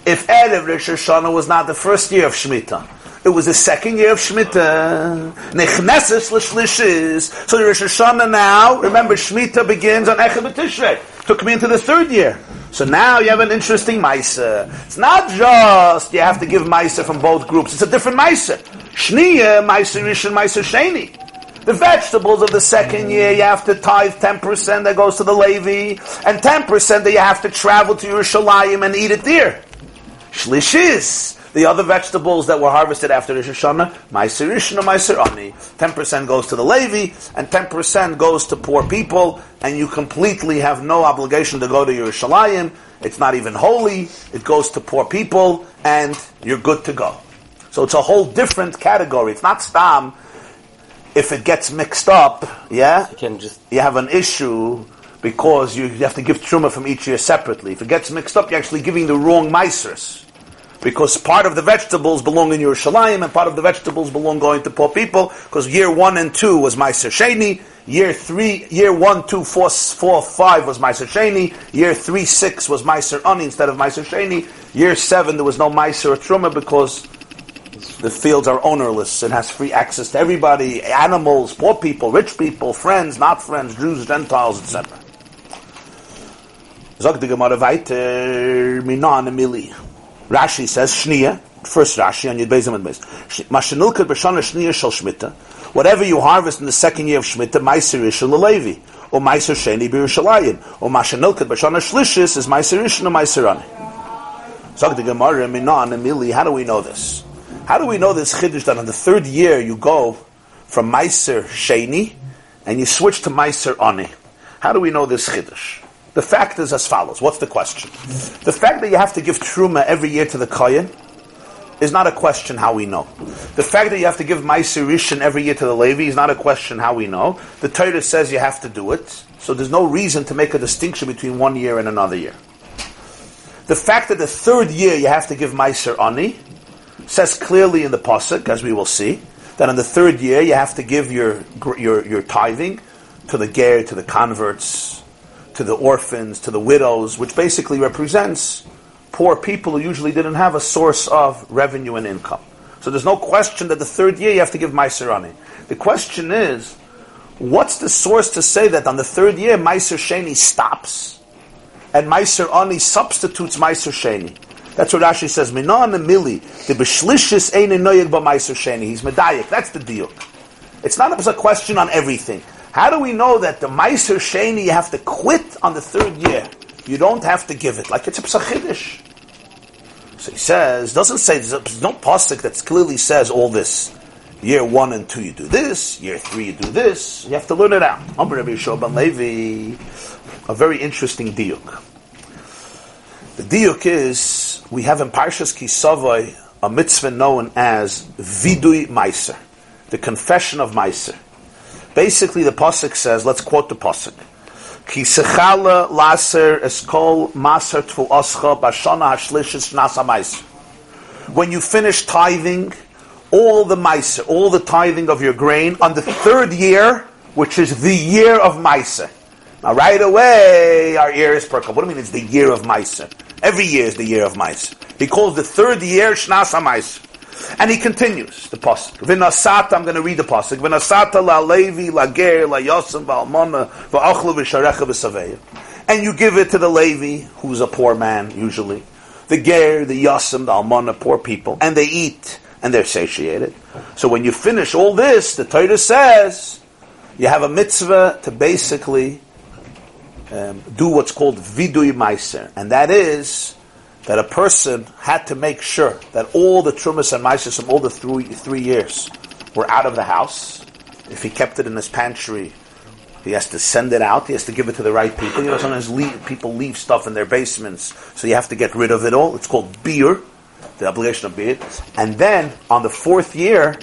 if Erev Rosh Hashanah was not the first year of Shemitah, It was the second year of Shemitah. Nechneses l'shlishis. So the Rosh Hashanah now, remember, Shemitah begins on Echad B'Tishrei. Took me into the third year. So now you have an interesting Maisa. It's not just you have to give Maisa from both groups. It's a different Maisa. Shniya, Maisa Rishon, Maisa Sheni. The vegetables of the second year, you have to tithe 10% that goes to the Levi, and 10% that you have to travel to Yerushalayim and eat it there. Shlishis, the other vegetables that were harvested after Rosh Hashanah, Meiser Rishon Meiser Ani. 10% goes to the Levi, and 10% goes to poor people, and you completely have no obligation to go to your Yerushalayim. It's not even holy. It goes to poor people, and you're good to go. So it's a whole different category. It's not stam if it gets mixed up, yeah, You can just you have an issue because you have to give truma from each year separately. If it gets mixed up, you're actually giving the wrong meisers. Because part of the vegetables belong in your Yerushalayim and part of the vegetables belong going to poor people. Because year one and two was Meiser Sheni. Year three, year one, two, four, four, five was Meiser Sheni. Year three, six was Meiser Ani instead of Meiser Sheni. Year seven, there was no Meiser or Truma because the fields are ownerless and has free access to everybody, animals, poor people, rich people, friends, not friends, Jews, Gentiles, etc. Gemara weiter, Minan Emili. Rashi says, Shnia, first Rashi, on Yud Beis Amud Beis. Mashenilka b'shana Shnia shel Shmita. Whatever you harvest in the second year of Shmita, Meiser Rishon Levi, or Meiser Sheni b'Yerushalayim, or Mashenilka b'shana Shlishis is Meiser Rishon or Meiser Ani. Sagt the Gemara, Minan Emili, how do we know this? How do we know this chiddush that on the third year you go from Meiser Sheni and you switch to Meiser Ani? How do we know this chiddush? The fact is as follows. What's the question? The fact that you have to give truma every year to the kohen is not a question how we know. The fact that you have to give Meiser Rishon every year to the Levi is not a question how we know. The Torah says you have to do it, so there's no reason to make a distinction between one year and another year. The fact that the third year you have to give Meiser Ani says clearly in the pasuk, as we will see, that in the third year you have to give your your your tithing to the ger, to the converts, to the orphans, to the widows, which basically represents poor people who usually didn't have a source of revenue and income. So there's no question that the third year you have to give Meiser Ani. The question is, what's the source to say that on the third year Meiser Sheni stops and Meiser Ani substitutes Meiser Sheni? That's what Rashi says. Minan mili the beshlishis ein noyeg ba Meiser Sheni. He's medayik. That's the deal. It's not a question on everything. How do we know that the Meiser Sheni you have to quit on the third year? You don't have to give it like it's a psachidish. So he says, doesn't say there's no pasuk that clearly says all this. Year one and two you do this. Year three you do this. You have to learn it out. Amr Rabbi ben Levi, a very interesting diuk. The diuk is we have in Parshas Ki Savo a mitzvah known as Vidui Meiser, the confession of Meiser. Basically, the pasuk says, let's quote the pasuk. Ki sechala laser eskol maser bashana hashlishis nasa meiser. When you finish tithing, all the meiser, all the tithing of your grain on the third year, which is the year of meiser. Now, right away, our ear is perked. What do you mean? It's the year of meiser. Every year is the year of meiser. He calls the third year shnasa meiser. And he continues the pasuk. V'nasata, I'm going to read the pasuk. V'nasata la levi la ger la yosem v'almona v'achlu v'sharecha v'saveya. And you give it to the Levi, who's a poor man usually, the ger, the yosem, the almona, poor people, and they eat and they're satiated. So when you finish all this, the Torah says you have a mitzvah to basically um, do what's called vidui meiser, and that is that a person had to make sure that all the trumas and meises from all the three, three years were out of the house. If he kept it in his pantry, he has to send it out. He has to give it to the right people. You know, sometimes leave, people leave stuff in their basements, so you have to get rid of it all. It's called beer, the obligation of beer. And then on the fourth year,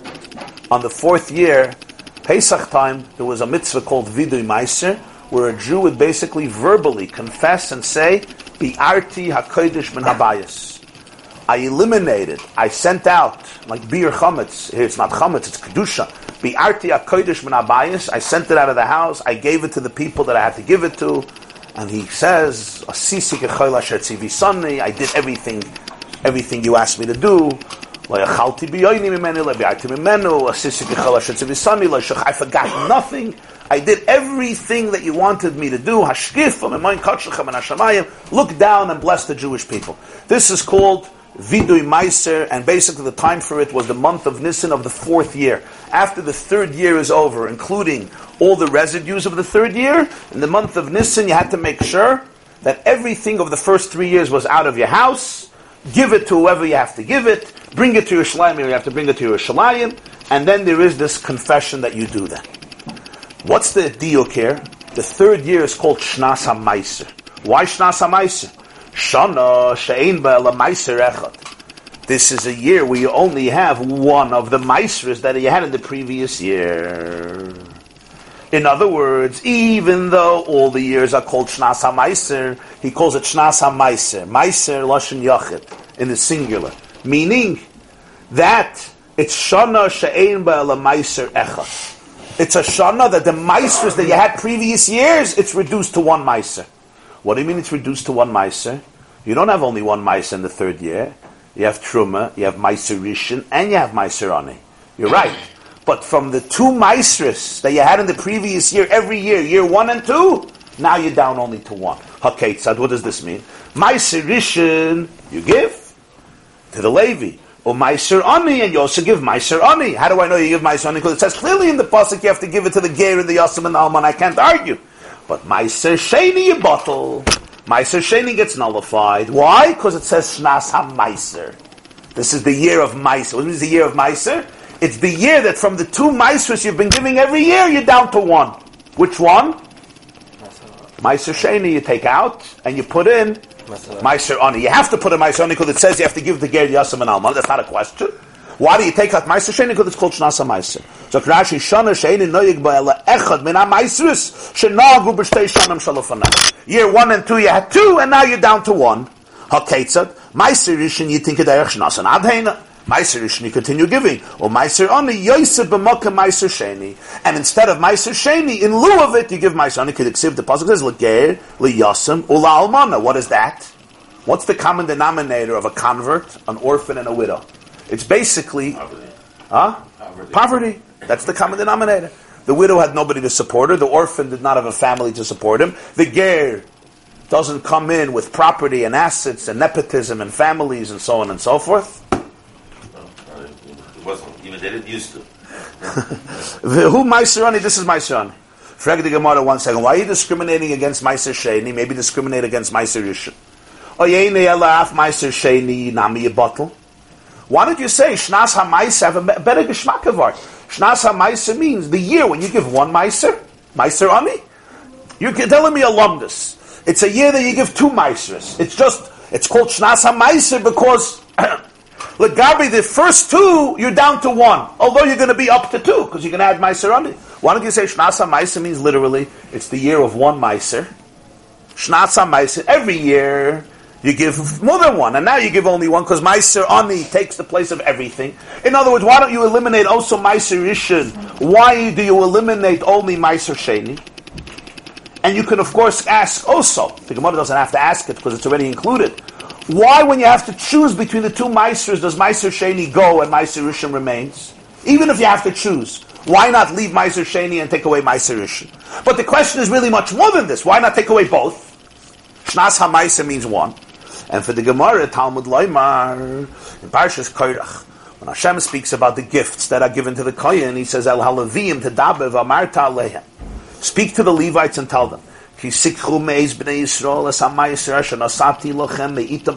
on the fourth year, Pesach time, there was a mitzvah called vidui meiser, where a Jew would basically verbally confess and say, Bi'arti HaKodesh Min Habayis. I eliminated, I sent out, like beer chametz, here it's not chametz, it's kedusha. Bi'arti HaKodesh Min Habayis, I sent it out of the house, I gave it to the people that I had to give it to, and he says, Asisi Asher I did everything, everything you asked me to do, I forgot nothing. I did everything that you wanted me to do. And hashamayim. Look down and bless the Jewish people. This is called Vidui Meiser, and basically the time for it was the month of Nisan of the fourth year. After the third year is over, including all the residues of the third year, in the month of Nisan you had to make sure that everything of the first three years was out of your house, give it to whoever you have to give it, bring it to your Yerushalayim, you have to bring it to your Yerushalayim, and then there is this confession that you do that. What's the diuk here? The third year is called Shnas HaMaiser. Why Shnas HaMaiser? Shana she'ein ba'ela Maiser echad. This is a year where you only have one of the Maisers that you had in the previous year. In other words, even though all the years are called Shnas HaMaiser, he calls it Shnas HaMaiser. Maiser Lashon Yachid, in the singular. Meaning that it's Shana She'ein Ba'ala Maiser Echad. It's a Shana that the Maisers that you had previous years, it's reduced to one Maiser. What do you mean it's reduced to one Maiser? You don't have only one Maiser in the third year. You have Truma, you have Rishon, and you have Maiser Ani. You're right. But from the two Maisers that you had in the previous year, every year, year one and two, now you're down only to one. Haketzad, what does this mean? Rishon, you give to the Levi. Or Meiser Ani, and you also give Meiser Ani. How do I know you give Meiser Ani? Because it says clearly in the Pasuk you have to give it to the Ger and the Yosem and the Alman. I can't argue. But Meiser Sheni you bottle. Meiser Sheni gets nullified. Why? Because it says Shnas HaMeiser. This is the year of Meiser. What is the year of Meiser? It's the year that from the two Meisers you've been giving every year, you're down to one. Which one? Meiser Sheni you take out and you put in Meiser Ani. You have to put a Meiser Ani because it says you have to give the Ger Yasam and Alman. That's not a question. Why do you take out Meiser Sheni? Because it's called Shnasa Meiser. So Rashi Shana Sheini Noyig Ba'ela Echad Min HaMeiseris Shenagu B'Shtei Shanam Shalofanai. Year one and two you had two and now you're down to one. HaKetzad Meiser Rishon you think it Erech Shnasan Adheina. Meiser you continue giving. Or Meiser Ani, Yosef b'moka Meiser Sheni. And instead of Meiser Sheni, in lieu of it, you give Meiser Ani. Kediksiv, the Pasuk says, L'ger, L'yasem, Ula Almana. What is that? What's the common denominator of a convert, an orphan, and a widow? It's basically, Poverty. huh? Poverty. Poverty. That's the common denominator. The widow had nobody to support her. The orphan did not have a family to support him. The ger doesn't come in with property and assets and nepotism and families and so on and so forth. They didn't used to. Who Meiser Ani? This is Meiser Ani. Frag the Gemara one second. Why are you discriminating against Meiser Sheni? Maybe discriminate against oh, Sheni nami bottle. Why don't you say Shnas HaMeiser have a better geschmack of art? Shnas HaMeiser means the year when you give one Meiser, Meiser Ani. You're telling me alumnus. It's a year that you give two Meisers. It's just, it's called Shnas HaMeiser because Legabi, the first two, you're down to one. Although you're going to be up to two, because you're going to add Meiser on it. Why don't you say Shnasa Meiser means literally, it's the year of one Meiser. Shnasa Meiser, every year, you give more than one, and now you give only one, because Meiser Ani takes the place of everything. In other words, why don't you eliminate also Meiser Rishon? Why do you eliminate only Meiser Sheni? And you can, of course, ask also, the Gemara doesn't have to ask it because it's already included. Why, when you have to choose between the two Meisers, does Meiser Sheni go and Meiser Rishon remains? Even if you have to choose, why not leave Meiser Sheni and take away Meiser Rishon? But the question is really much more than this. Why not take away both? Shnas HaMeiser means one. And for the Gemara, Talmud Loimar, in Parshas Koirach, when Hashem speaks about the gifts that are given to the Kohen, he says, El Halavim Tedaber V'amarta Alehem. Speak to the Levites and tell them, Meis b'nei Yisrael es asher nasati lochem me'ita.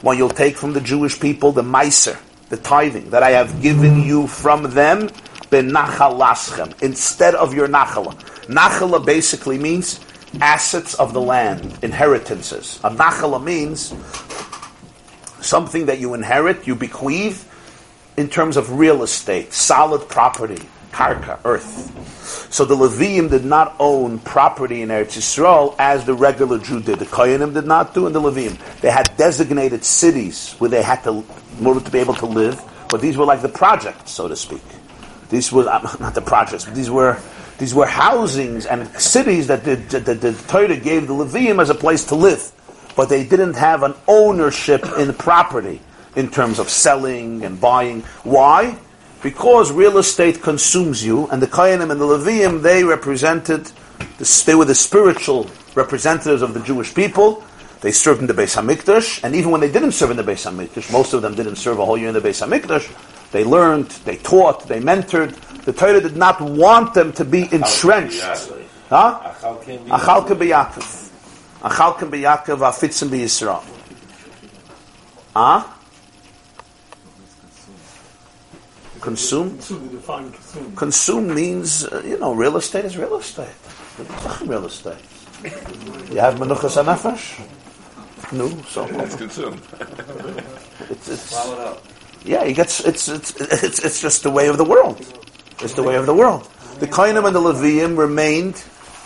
When you'll take from the Jewish people the meiser, the tithing, that I have given you from them, b'nachalaschem, instead of your nachala. Nachala basically means assets of the land, inheritances. A nachala means something that you inherit, you bequeath, in terms of real estate, solid property, karka, earth. So the Levim did not own property in Eretz Yisrael as the regular Jew did. The Koyanim did not do, and the Levim. They had designated cities where they had to, in order to be able to live, but these were like the projects, so to speak. These were not the projects, but these were these were housings and cities that the, that the, the Torah gave the Levim as a place to live, but they didn't have an ownership in property. in terms of selling and buying. Why? Because real estate consumes you, and the Kayanim and the Levium, they represented, the, they were the spiritual representatives of the Jewish people. They served in the Beis Hamikdash, and even when they didn't serve in the Beis Hamikdash, most of them didn't serve a whole year in the Beis Hamikdash. They learned, they taught, they mentored. The Torah did not want them to be entrenched. Huh? Achalka b'Yakov. Achalka b'Yakov, afitzim b'Yisrael. Huh? Consumed? Consume means, uh, you know, real estate is real estate. Real estate. You have menuchas anafesh? No, so It's consumed. it's, it's yeah, he gets it's, it's it's it's just the way of the world. It's the way of the world. The Kohanim and the Levium remained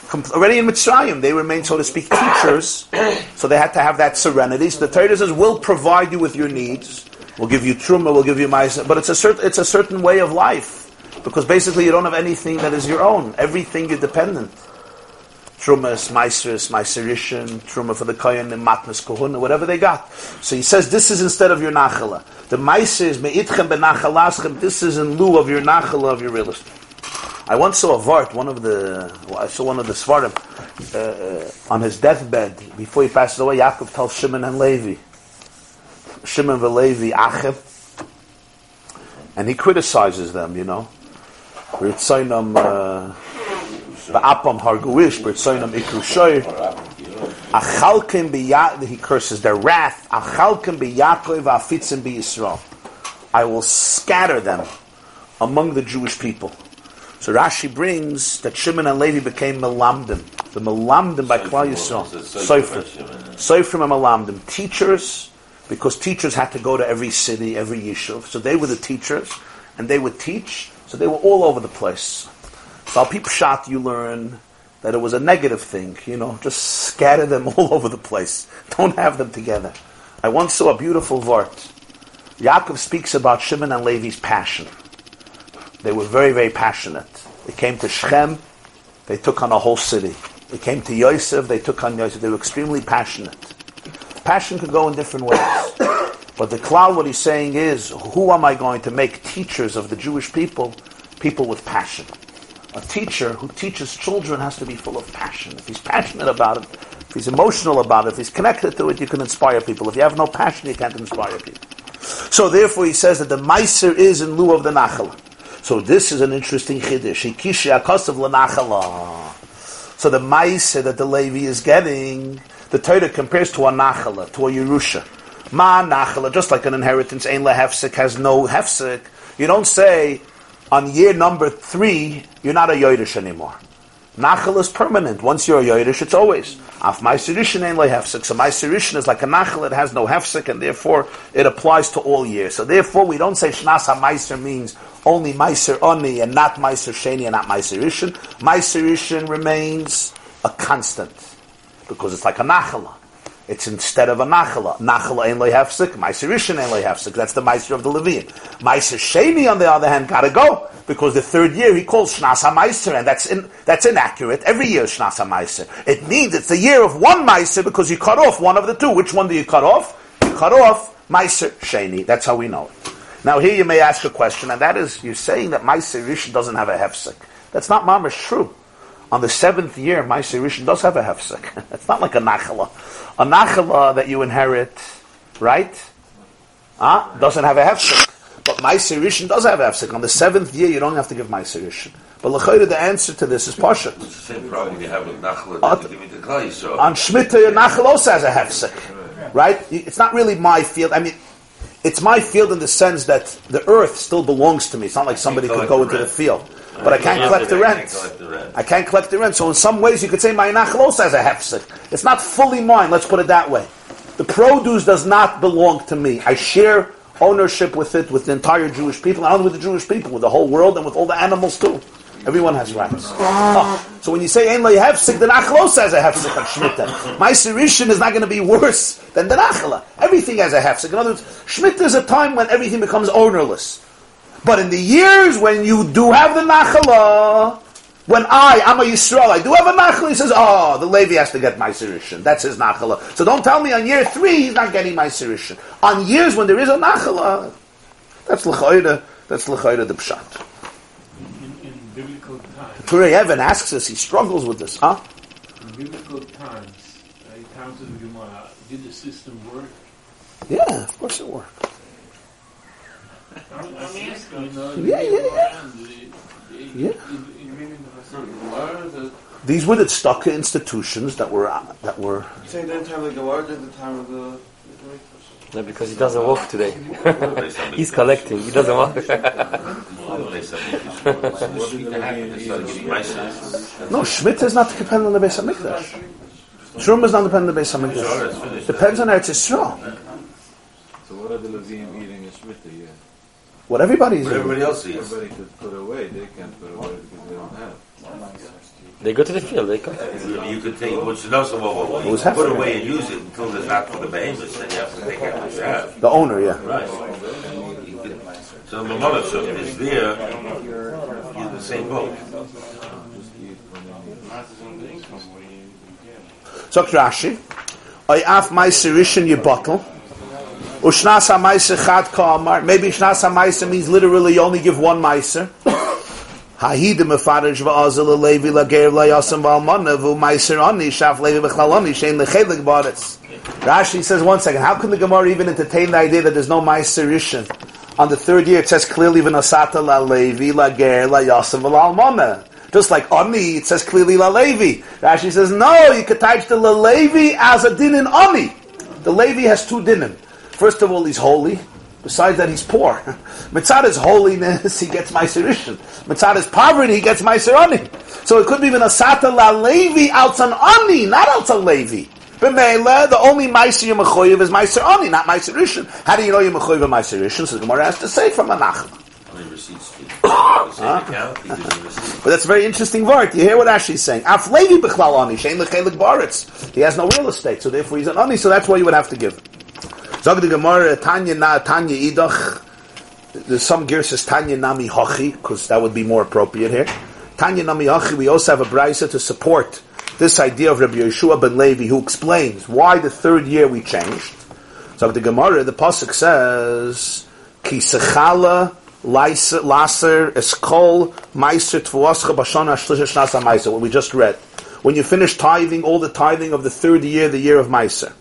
com- already in Mitzrayim. They remained, so to speak, teachers. So they had to have that serenity. So the Torah says, "We'll provide you with your needs. We'll give you truma. We'll give you ma'isa." But it's a certain it's a certain way of life because basically you don't have anything that is your own. Everything you're dependent. Trumas, Meiseris, Meiserishin, Truma for the Kohen, and Matnas Kohuna, whatever they got. So he says this is instead of your Nachala. The Meiser is Me'itchem be'Nachalaschem, this is in lieu of your Nachala, of your real estate. I once saw a Vart, one of the, well, I saw one of the Svardim, uh, uh, on his deathbed, before he passes away, Yaakov tells Shimon and Levi, Shimon and Levi, Achem, and he criticizes them, you know. Ritzainam, uh, Ba'apam harguish, b'tzoinam ikru shoyr. Achalkim b'ya, he curses their wrath. Achalkim b'Yaakov afitzim b'Yisrael. I will scatter them among the Jewish people. So Rashi brings that Shimon and Levi became Melamdim. The Melamdim by Klal Yisrael. Soifrim. Soifrim and Melamdim. Teachers, because teachers had to go to every city, every yishuv. So they were the teachers, and they would teach. So they were all over the place. So al shot, you learn that it was a negative thing. You know, just scatter them all over the place. Don't have them together. I once saw a beautiful vart. Yaakov speaks about Shimon and Levi's passion. They were very, very passionate. They came to Shechem, they took on a whole city. They came to Yosef, they took on Yosef. They were extremely passionate. Passion could go in different ways. But the cloud, what he's saying is, who am I going to make teachers of the Jewish people? People with passion. A teacher who teaches children has to be full of passion. If he's passionate about it, if he's emotional about it, if he's connected to it, you can inspire people. If you have no passion, you can't inspire people. So therefore, he says that the meiser is in lieu of the nachala. So this is an interesting chiddush. Hikishi akasav lanachala. So the meiser that the Levi is getting, the Torah compares to a nachala, to a yerusha. Ma nachala, just like an inheritance, ein lehefsik has no hefsik. You don't say on year number three you're not a yoidish anymore. Nachal is permanent. Once you're a yoidish, it's always. Af my meiserishin ein lehefsik. So meiserishin is like a nachal; it has no hefsik, and therefore it applies to all years. So therefore, we don't say shnas meiser means only meiser oni and not meiser sheni and not meiserishin. Meiserishin remains a constant because it's like a nachala. It's instead of a nachala. Nachala ein lehefsik, meiser rishon ein lehefsik. That's the meiser of the Levian. Meiser sheni, on the other hand, gotta go because the third year he calls shnasa meiser, and that's in, that's inaccurate. Every year shnasa meiser. It means it's the year of one meiser because you cut off one of the two. Which one do you cut off? You cut off meiser sheni. That's how we know it. Now here you may ask a question, and that is, you're saying that meiser rishon doesn't have a hefsik. That's not mamish true. On the seventh year, Meiser Rishon does have a hefsek. it's not like a nachala. A nachala that you inherit, right? Ah, doesn't have a hefsek. But Meiser Rishon does have a hefsek. On the seventh year, you don't have to give Meiser Rishon. But the answer to this is Pasha. It's the same problem you have with Nachla Uh, that you give the Klai, so. On Shemitah, your nachal also has a hefsek. Right? It's not really my field. I mean, it's my field in the sense that the earth still belongs to me. It's not like somebody could go into the field. But I can't collect the rent. collect the rent. I can't collect the rent. So in some ways, you could say my nachal also has a hefsek. It's not fully mine. Let's put it that way. The produce does not belong to me. I share ownership with it with the entire Jewish people, not only with the Jewish people, with the whole world, and with all the animals too. Everyone has rights. Oh, so when you say ein lo hefsek, the nachal also has a hefsek on shmita. My sirishin is not going to be worse than the nachala. Everything has a hefsek. In other words, shmita is a time when everything becomes ownerless. But in the years when you do have the nachala, When I, I'm a Yisrael, I do have a nachal, he says, oh, the Levi has to get my Sirishan. That's his nachala. So don't tell me on year three he's not getting my Sirishan. On years when there is a nachala, that's l'chayda, that's l'chayda the pshat. In, in biblical times, Turei Even asks us, he struggles with this, huh? in biblical times, uh, in times of the Gemara, did the system work? Yeah, of course it worked. I'm asking, you know, Yeah, yeah, yeah. the- the- Yeah. In, in meaning of a Gemara, the These were the stuck institutions that were, that were, Saying the time of the Gemara, did the time of the. No, because he doesn't work today. He's collecting. He doesn't work. no, Schmidt is not dependent on the Beis HaMikdash. Shrum is not dependent on the Beis HaMikdash. Depends on Eretz Yisrael. So what are the Levium eating in Shemitah? Yeah. What everybody's What doing. everybody else eats. Everybody could put away. They can't put away because they don't have. They go to the field. They come. You could take what you know, so what, what, It put away and use it until there's not for the behemoths, then you have to take out what you have. The owner, yeah. Right. Could- So the Mamalatzum is there, you're in the same boat. So Rashi, I af meiser rishon your bottle. Ushnas ha-meiser chad ka'amar. Maybe shnas ha-meiser means literally you only give one meiser. Hahidim mefaraj va'azal levi lager layasam v'almana v'u meiser ani shaf levi b'chlaloni shein lechelik baretz. Rashi says, one second, how can the Gemara even entertain the idea that there's no meiser? On the third year it says clearly v'nosata la levi lager layasam v'almana. Just like Ani, it says clearly La Levi. Rashi says, no, you could type the La Levi as a din in Ani. The Levi has two dinim. First of all, he's holy. Besides that, he's poor. Mitzad is holiness, he gets my Meiserishin. Mitzad is poverty, he gets my Meiserani. So it could be even a Sata La Levi out on Ani, not out on Levi. B'meila, the only Meiser you're Mechoyev is Meiser Ani, not Meiserishin. How do you know you're Mechoyev of Meiserishin? So the Gemara has to say from a Nachman. How many receipts do you The same account, he gives you a receipt. But that's a very interesting word. You hear what Ashi's saying? Af levi b'chlal ani, shein lechelik baritz. He has no real estate, so therefore he's an ani, so that's why you would have to give. Zog the Gemara, Tanya na, Tanya idach. Some gear says Tanya nami hochi, because that would be more appropriate here. Tanya nami hochi, we also have a brisa to support this idea of Rabbi Yeshua ben Levi, who explains why the third year we changed. So the Gemara, the pasuk says, "Ki sechala laser eskol meiser tvuascha bashana shlisha shnasa meiser." What we just read. When you finish tithing, all the tithing of the third year, the year of meiser,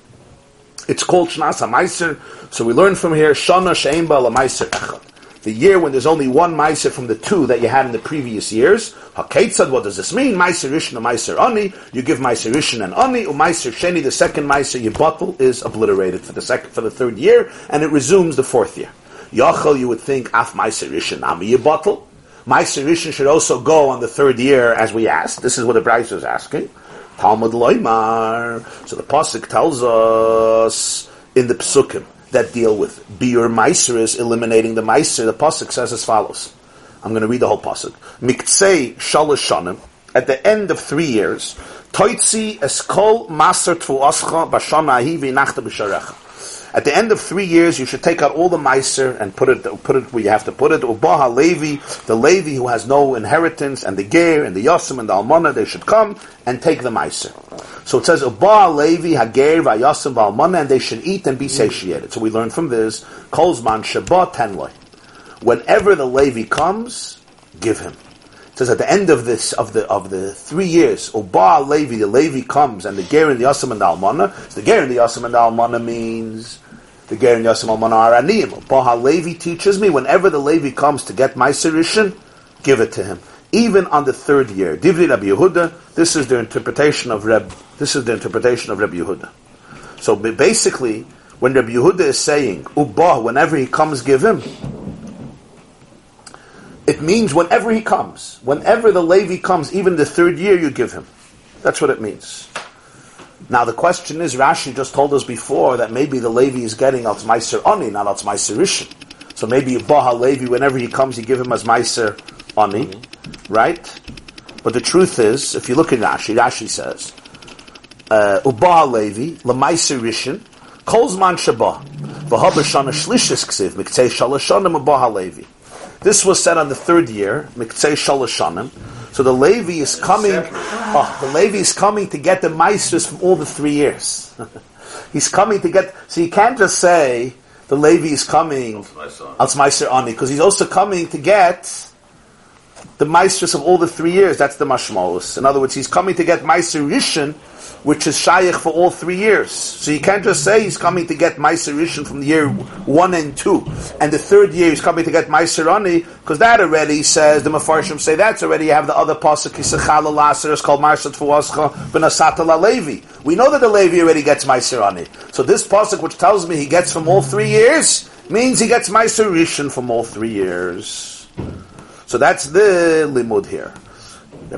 it's called shnasa meiser. So we learn from here shana shein ba meiser echad. The year when there's only one meiser from the two that you had in the previous years. Haketzad, what does this mean? Meiser rishon and meiser ani. You give meiser rishon and ani. Or meiser sheni, the second meiser you bottle is obliterated for the second for the third year, and it resumes the fourth year. Yachal, you would think af meiser rishon ami you bottle. Meiser rishon should also go on the third year, as we asked. This is what the Brisa is asking. Talmud loymar. So the pasuk tells us in the psukim that deal with Beer meiser is eliminating the meiser. The pasuk says as follows. I'm going to read the whole pasuk. Miktsei shalosh shanim. At the end of three years, toitzi eskol maser tvuascha bashana ahi v'inachta b'sharecha. At the end of three years, you should take out all the meiser and put it put it where you have to put it. Ubaha Levi, the Levi who has no inheritance, and the Ger and the Yosim and the Almana, they should come and take the meiser. So it says Ubaha Levi Hager Vayosim Valmana, and they should eat and be satiated. So we learn from this Kolzman Shabbat Tenloi. Whenever the Levi comes, give him. It says at the end of this of the of the three years, Uba Levi, the Levi comes, and the Ger and the Yasam and the Almana. So the Ger and the Yasam and the Almana means the Ger and Yasam Almana are Aniyim. Uba Levi teaches me whenever the Levi comes to get my Sirishan, give it to him. Even on the third year, Divri Rabbi Yehuda. This is the interpretation of Reb. This is the interpretation of Rabbi Yehuda. So basically, when Rabbi Yehuda is saying Uba, whenever he comes, give him. It means whenever he comes, whenever the Levi comes, even the third year, you give him. That's what it means. Now the question is, Rashi just told us before that maybe the Levi is getting Alts Meiser Ani, not Alts Meiser Rishon. So maybe Baha Levi, whenever he comes, you give him as Meiser Ani, right? But the truth is, if you look at Rashi, Rashi says, uh, Ubaha Levi, Lemeiser Rishon, Kolzman Shabbat, V'ha Shana Shlishis Ksiv, Miktei Shalashanim Ubaha Levi. This was said on the third year, Miktsei Shalashanim. So the Levi is coming. Oh, the Levi is coming to get the meisters from all the three years. He's coming to get. So you can't just say the Levi is coming My son. als Meister Ani because he's also coming to get the meisters of all the three years. That's the mashmalus. In other words, he's coming to get Meister Rishon, which is shaykh for all three years. So you can't just say he's coming to get Meister Rishon from the year one and two, and the third year he's coming to get Meister Ani, because that already says the Mefarshim say that's already. You have the other pasuk Yisachal is called Marshat Fuascha Benasata La Levi. We know that the Levi already gets Meister Ani. So this pasuk, which tells me he gets from all three years, means he gets Meister Rishon from all three years. So that's the limud here. You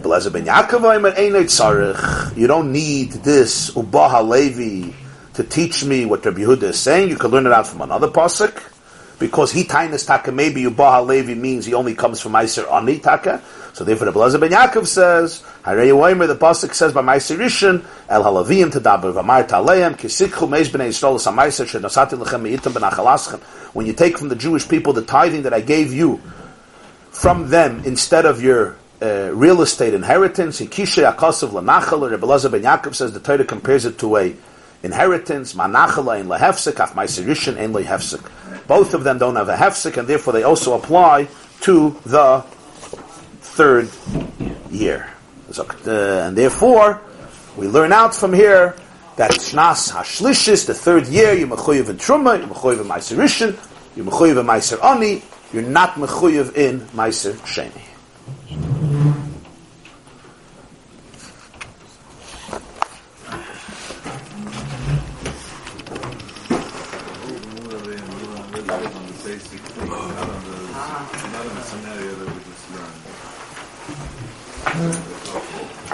don't need this Ubaha Levi to teach me what Rabbi Yehuda is saying. You can learn it out from another pasuk. Because he tainas taka, maybe Ubaha Levi means he only comes from Meiser Ani taka. So therefore, Rebbe Lezer ben Yaakov says. The pasuk says by Meiser Rishon, "El halavim tadaber v'amar taleim kisikhu meiz b'nei Yisrael samaiser shenasati lechem meitam b'nachalaschem." When you take from the Jewish people the tithing that I gave you from them instead of your uh, real estate inheritance. In Kisha Akasav Lanachal, Rebbe Elazar ben Yaakov says the Torah compares it to a inheritance. Manachala in Lehefsik, Af in Lehefsik. Both of them don't have a hefsik, and therefore they also apply to the third year. So, uh, and therefore, we learn out from here that Shnas Hashlishis, the third year, you mechuyev in Truma, you mechuyev in Meiserishin, you mechuyev in Meiser Ani, you're not mechuyev in Meiser Sheni. I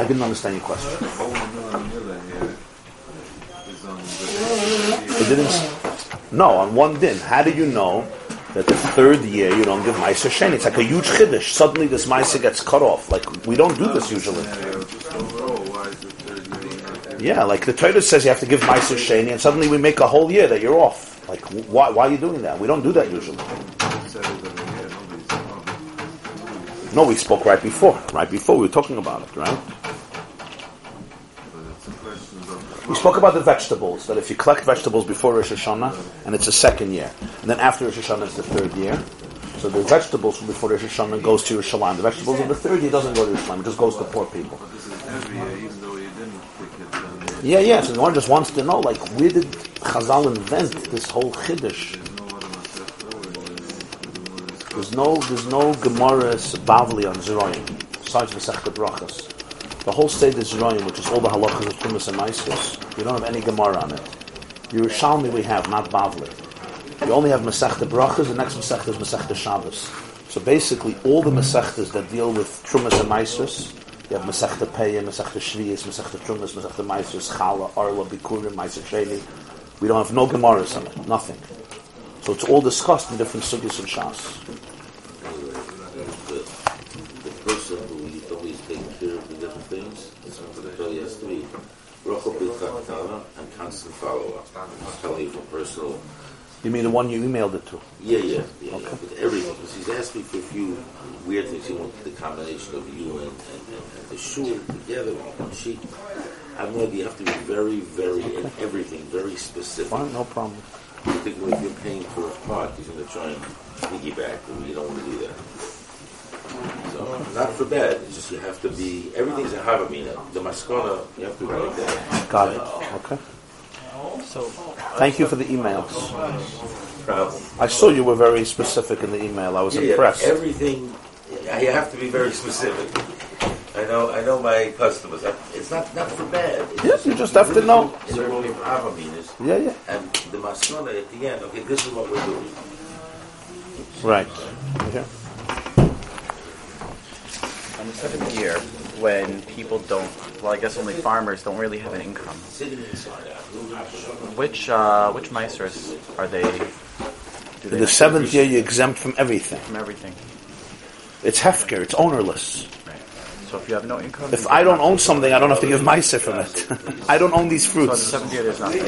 didn't understand your question. Didn't. No, on one din. How do you know that the third year you don't give Meiser Sheni? It's like a huge chiddush. Suddenly this Meiser gets cut off. Like we don't do this usually. Yeah, like the Torah says you have to give Meiser Sheni, and suddenly we make a whole year that you're off. Like why? Why are you doing that? We don't do that usually. No, we spoke right before. Right before we were talking about it, right? But it's a question of We spoke about the vegetables, that if you collect vegetables before Rosh Hashanah, and it's the second year, and then after Rosh Hashanah it's the third year, so the vegetables from before Rosh Hashanah goes to Yerushalayim. The vegetables of the third year doesn't go to Yerushalayim, it just goes to poor people. Yeah, yeah, so the one just wants to know, like, where did Chazal invent this whole Chiddush? there's no There's Masechta or there's- no, there's no Gemara's Bavli on Zeroyim, besides Masechta Brachas. The whole state is Zeroyim, which is all the halachas of Tumas and Maisus. We don't have any Gemara on it. Yerushalmi we have, not Bavli. You only have Masechta Brachas, the next Masechta is Masechta Shabbos. So basically, all the Masechtas that deal with Trumas and Maisus, you have Masechta Peya, Masechta Shviyas, Masechta Trumas, Masechta Maisus, Chala, Arla, Bikurim, Sheni. We don't have no Gemaras on it, nothing. So it's all discussed in different sugyas and shas. the, the person who is always taking care of the different things, so he has to be And constant follow-up. I'm telling you from personal, You mean the one you emailed it to? yeah, yeah, yeah, with everything. Because he's asked me for a few weird things. He wanted the combination of you and, and, and, and the shul together on one sheet. I have no idea. You have to be very, very, in everything, very specific. Fine, no problem. Particularly if you're paying for a park, he's going to try and piggyback, and you don't want to do that. Not for bad, it's just you have to be, everything's a havamina. The maskana, you have to write it down. Got it. Okay. So, Thank you for the emails. Problem. I saw you were very specific in the email. I was Yeah, impressed. everything, you have to be very specific. I know, I know my customers. It's not, not for bad. It's Yes, you just have to know. Certain havaminas, Yeah, yeah. and the maskana at the end. Okay, this is what we're doing. Right. Okay. On the seventh year, when people don't, well, I guess only farmers don't really have an income. Sitting inside out. Which uh, which meisters are they? They In the seventh year, you're exempt from everything. from everything. It's hefker. It's ownerless. Right. So if you have no income, If I don't own something, I don't have to give meiser from it. I don't own these fruits. So the seventh year, there's nothing.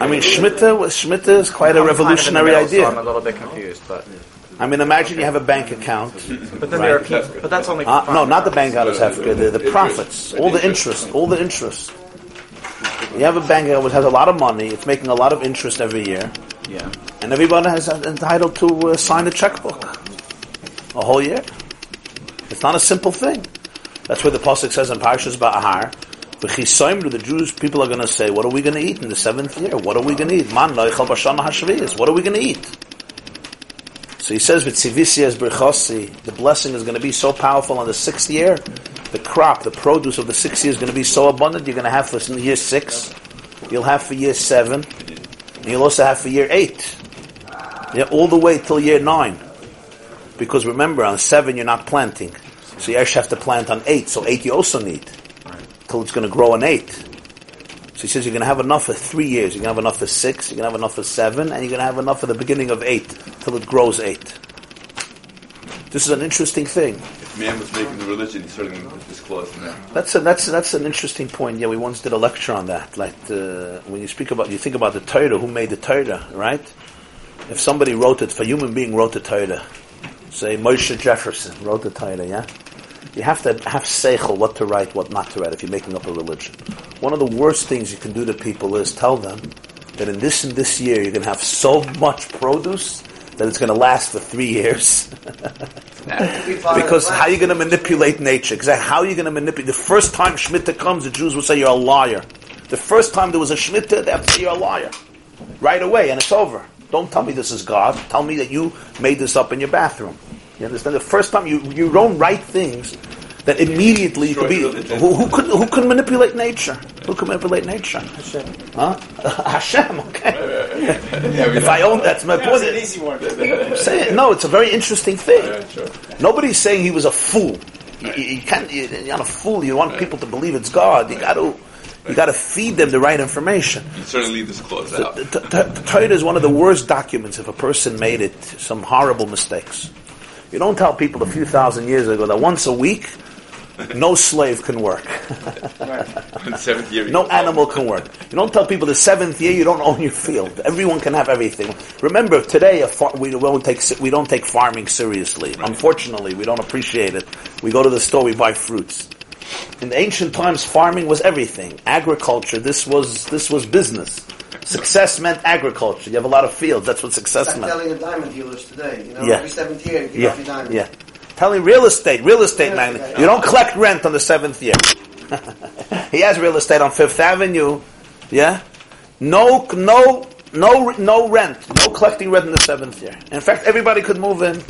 I mean, was- Shemitah is quite a I'm kind of revolutionary middle, idea. So I'm a little bit confused, but I mean, imagine you have a bank account. But then there are people. But that's only. Uh, no, not the bank out of Hefka, the, the profits, all the interest, all the interest. You have a bank account which has a lot of money, it's making a lot of interest every year, Yeah. and everybody is entitled to uh, sign a checkbook a whole year. It's not a simple thing. That's where the pasuk says in Parshas Ba'ahar, "V'chisoimru," the Jews people are going to say, "What are we going to eat in the seventh year? What are we going to eat? Man loichal b'shana hashviyas. What are we going to eat?" So he says, "V'tzivisias berchosi." The blessing is going to be so powerful on the sixth year. The crop, the produce of the sixth year is going to be so abundant. You're going to have for year six. You'll have for year seven, and you'll also have for year eight. Yeah, all the way till year nine. Because remember, on seven you're not planting. So you actually have to plant on eight. So eight you also need. Till it's going to grow on eight. So he says you're going to have enough for three years. You're going to have enough for six. You're going to have enough for seven. And you're going to have enough for the beginning of eight. Till it grows eight. This is an interesting thing. If man was making the religion, he's to put this clause there. That's a, that's that's an interesting point. Yeah, we once did a lecture on that. Like uh, when you speak about, you think about the Torah. Who made the Torah, right? If somebody wrote it, if a human being wrote the Torah, say Moshe Jefferson wrote the Torah, yeah, you have to have seichel what to write, what not to write. If you're making up a religion, one of the worst things you can do to people is tell them that in this and this year you're going to have so much produce that it's going to last for three years. Because how are you going to manipulate nature? Exactly. How are you going to manipulate? The first time Shemitah comes, the Jews will say you're a liar. The first time there was a Shemitah, they have to say you're a liar. Right away, and it's over. Don't tell me this is God. Tell me that you made this up in your bathroom. You understand? The first time you, you don't write things that immediately you could be. Who, who could who could manipulate nature? Who could manipulate nature? Hashem. Huh? Hashem. Okay. if I own that's my point. easy one. Say it. No, it's a very interesting thing. Nobody's saying he was a fool. You, you, you can't. You, you're not a fool. You want people to believe it's God. You got to. You got to feed them the right information. You certainly leave this clause out. The, the, the Torah is one of the worst documents if a person made it some horrible mistakes. You don't tell people a few thousand years ago that once a week, no slave can work. Year, No animal can work. You don't tell people the seventh year you don't own your field. Everyone can have everything. Remember, today a far, we don't take we don't take farming seriously. Unfortunately, we don't appreciate it. We go to the store, we buy fruits. In ancient times, farming was everything. Agriculture. This was this was business. Success meant agriculture. You have a lot of fields. That's what success Like meant. telling the diamond dealers today, you know, Yeah. every seventh year, give Yeah, up your diamond. yeah. Telling real estate, real estate magnate. estate. You don't collect rent on the seventh year. he has real estate on Fifth Avenue. Yeah, no, no, no, no rent, no collecting rent in the seventh year. In fact, everybody could move in,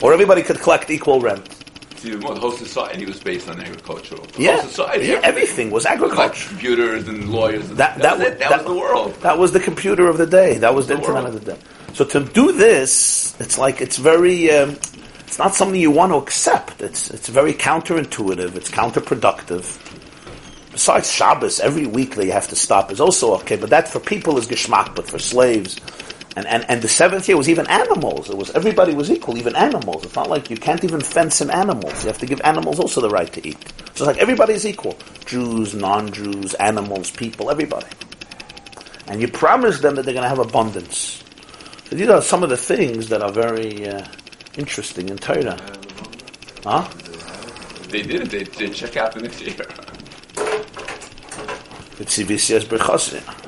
or everybody could collect equal rent. See, the whole society was based on agricultural. The Yeah, society, yeah, everything was agriculture. computers and lawyers. And That- that, that was. That, that- was the world. That was the computer of the day. That was the, The internet world. of the day. So to do this, it's like it's very. Um, it's not something you want to accept. It's it's very counterintuitive. It's counterproductive. Besides Shabbos, every week they have to stop is also okay, but that for people is geschmack, but for slaves. And, and, and the seventh year was even animals. It was everybody was equal, even animals. It's not like you can't even fence in animals. You have to give animals also the right to eat. So it's like everybody's equal. Jews, non-Jews, animals, people, everybody. And you promise them that they're going to have abundance. So these are some of the things that are very uh, interesting in Torah. Huh? They did it. They, they check out the next year. It's CVCS Berchasim.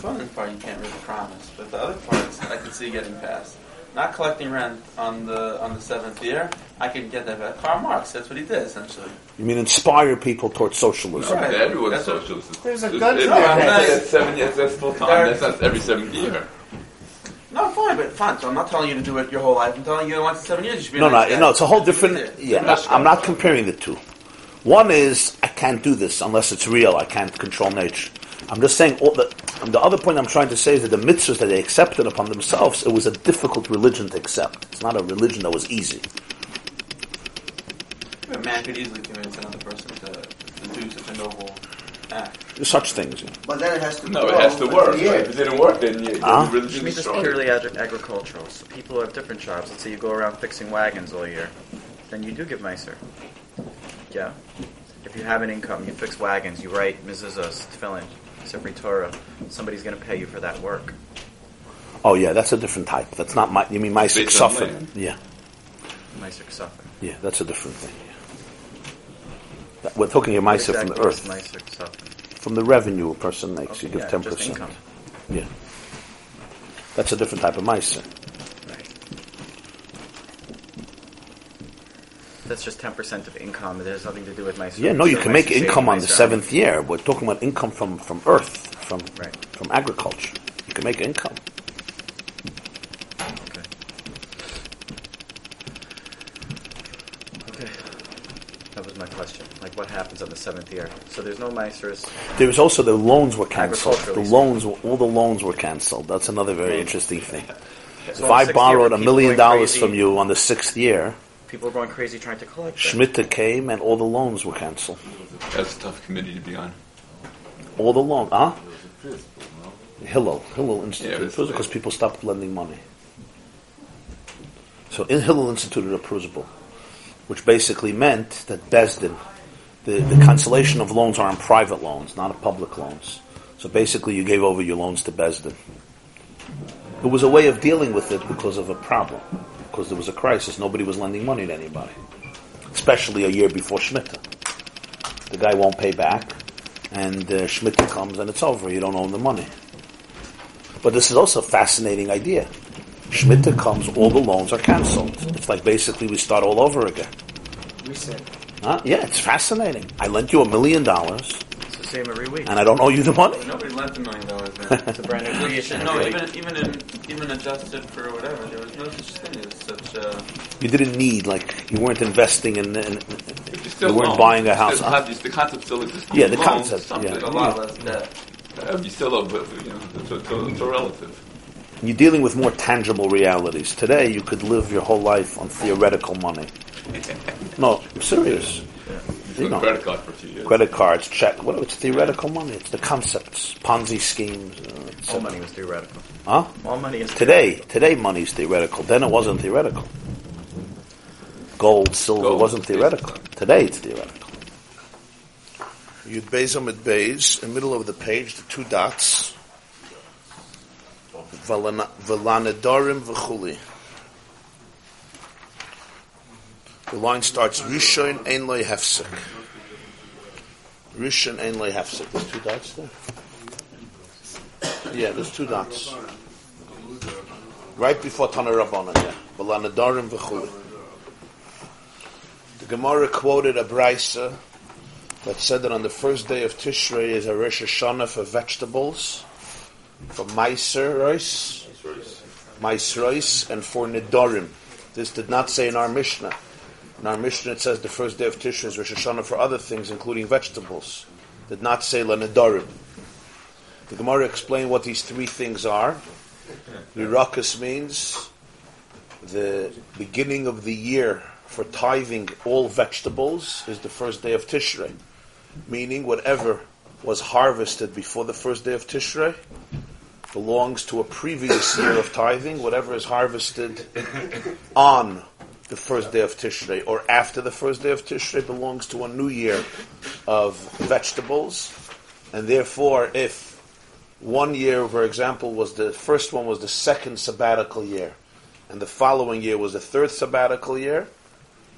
The fun part you can't really promise, but the other parts I can see getting past. Not collecting rent on the on the seventh year, I can get that back. Karl Marx, that's what he did essentially. You mean inspire people towards socialism? Right. Everyone's That's what- socialist. There's a It's- gun it's- to their it's- head. Seven years. That's full time. There- That's not every seventh year. No, fine, but fine. So I'm not telling you to do it your whole life. I'm telling you once in seven years you should be. No, no, no. It's a whole different. Yeah. Yeah, I'm not comparing the two. One is I can't do this unless it's real. I can't control nature. I'm just saying. All the, and the other point I'm trying to say is that the mitzvahs that they accepted upon themselves, it was a difficult religion to accept. It's not a religion that was easy. A man could easily convince another person to, to do such a noble act. Such things. But then it has to No, grow it has to work. three years. If it didn't work, then you, Huh? the religion Shmita is is strong. purely ag- agricultural. So people who have different jobs. Let's say you go around fixing wagons all year, then you do give nicer. Yeah. If you have an income, you fix wagons, you write mezuzahs, tefillin, Sifri Torah. Somebody's going to pay you for that work. Oh yeah, that's a different type. That's not my. You mean Meiser Based on Ksafim? land. Yeah, Meiser Ksafim. yeah, that's a different thing. That- We're talking a Meiser from the earth, it's Meiser Ksafim. from the revenue a person makes. Okay, you give yeah, ten just percent. income. Yeah, that's a different type of Meiser. Right. That's just ten percent of income. It has nothing to do with Meiser. Yeah, no, you can make income on the seventh year. We're talking about income from, from earth, from Right. from agriculture. You can make income. Okay. Okay. That was my question. Like, what happens on the seventh year? So there's no Meisers. There was also the loans were cancelled. The loans, were, all the loans were cancelled. That's another very interesting thing. So if I borrowed year, a million dollars crazy- from you on the sixth year, People are going crazy trying to collect. it. Came and all the loans were cancelled. That's a tough committee to be on. All the loans, huh? Hillel, Hillel Institute. Yeah, it because people stopped lending money. So in Hillel instituted a principle, which basically meant that Besdin, the, the cancellation of loans are on private loans, not on public loans. So basically you gave over your loans to Besdin. It was a way of dealing with it because of a problem. Because there was a crisis. Nobody was lending money to anybody. Especially a year before Shemitah. The guy won't pay back, and uh, Shemitah comes and it's over. You don't own the money. But this is also a fascinating idea. Shemitah comes, all the loans are cancelled. It's like basically we start all over again. Reset. Huh? Yeah, it's fascinating. I lent you a million dollars, the same every week. and I don't owe you the money. Nobody lent a million dollars. It's a brand new creation. no, even even in, even adjusted for whatever, there was no such thing as such. Uh, You didn't need, like, you weren't investing in, in It's still You weren't loans. buying a house, still- huh? The concept still exists. Yeah, the Loans, concept, yeah. a lot less debt. Uh, you still owe, but you know, it's, it's, it's all relative. You're dealing with more tangible realities. Today, you could live your whole life on theoretical money. No, I'm serious. You You know, credit card for a few years. credit cards, check. What? It's theoretical money. It's the concepts, Ponzi schemes. Uh, All money was theoretical. Huh? All money is Today, today, money's theoretical. Then it wasn't theoretical. Gold, silver Gold, wasn't theoretical. Today, it's theoretical. Yud Beis Amud Beis, in the middle of the page, the two dots. Velana- Velanadorim v'chuli. The line starts Rishon Ein Loi Hefsek. Rishon Ein Loi Hefsek. There's two dots there. Yeah, there's two dots. Right before Tana Rabbanan, yeah. Velanadorim v'chuli. The Gemara quoted a brisa that said that on the first day of Tishrei is a Rosh Hashanah for vegetables, for Maisris, Meiser rice, and for Nidorim. This did not say in our Mishnah. In our Mishnah it says the first day of Tishrei is Rosh Hashanah for other things, including vegetables. Did not say La Nidorim. The Gemara explained what these three things are. Lirakas means the beginning of the year for tithing all vegetables is the first day of Tishrei, meaning whatever was harvested before the first day of Tishrei belongs to a previous year of tithing. Whatever is harvested on the first day of Tishrei or after the first day of Tishrei belongs to a new year of vegetables, and therefore, if one year, for example, was the first one was the second sabbatical year, and the following year was the third sabbatical year,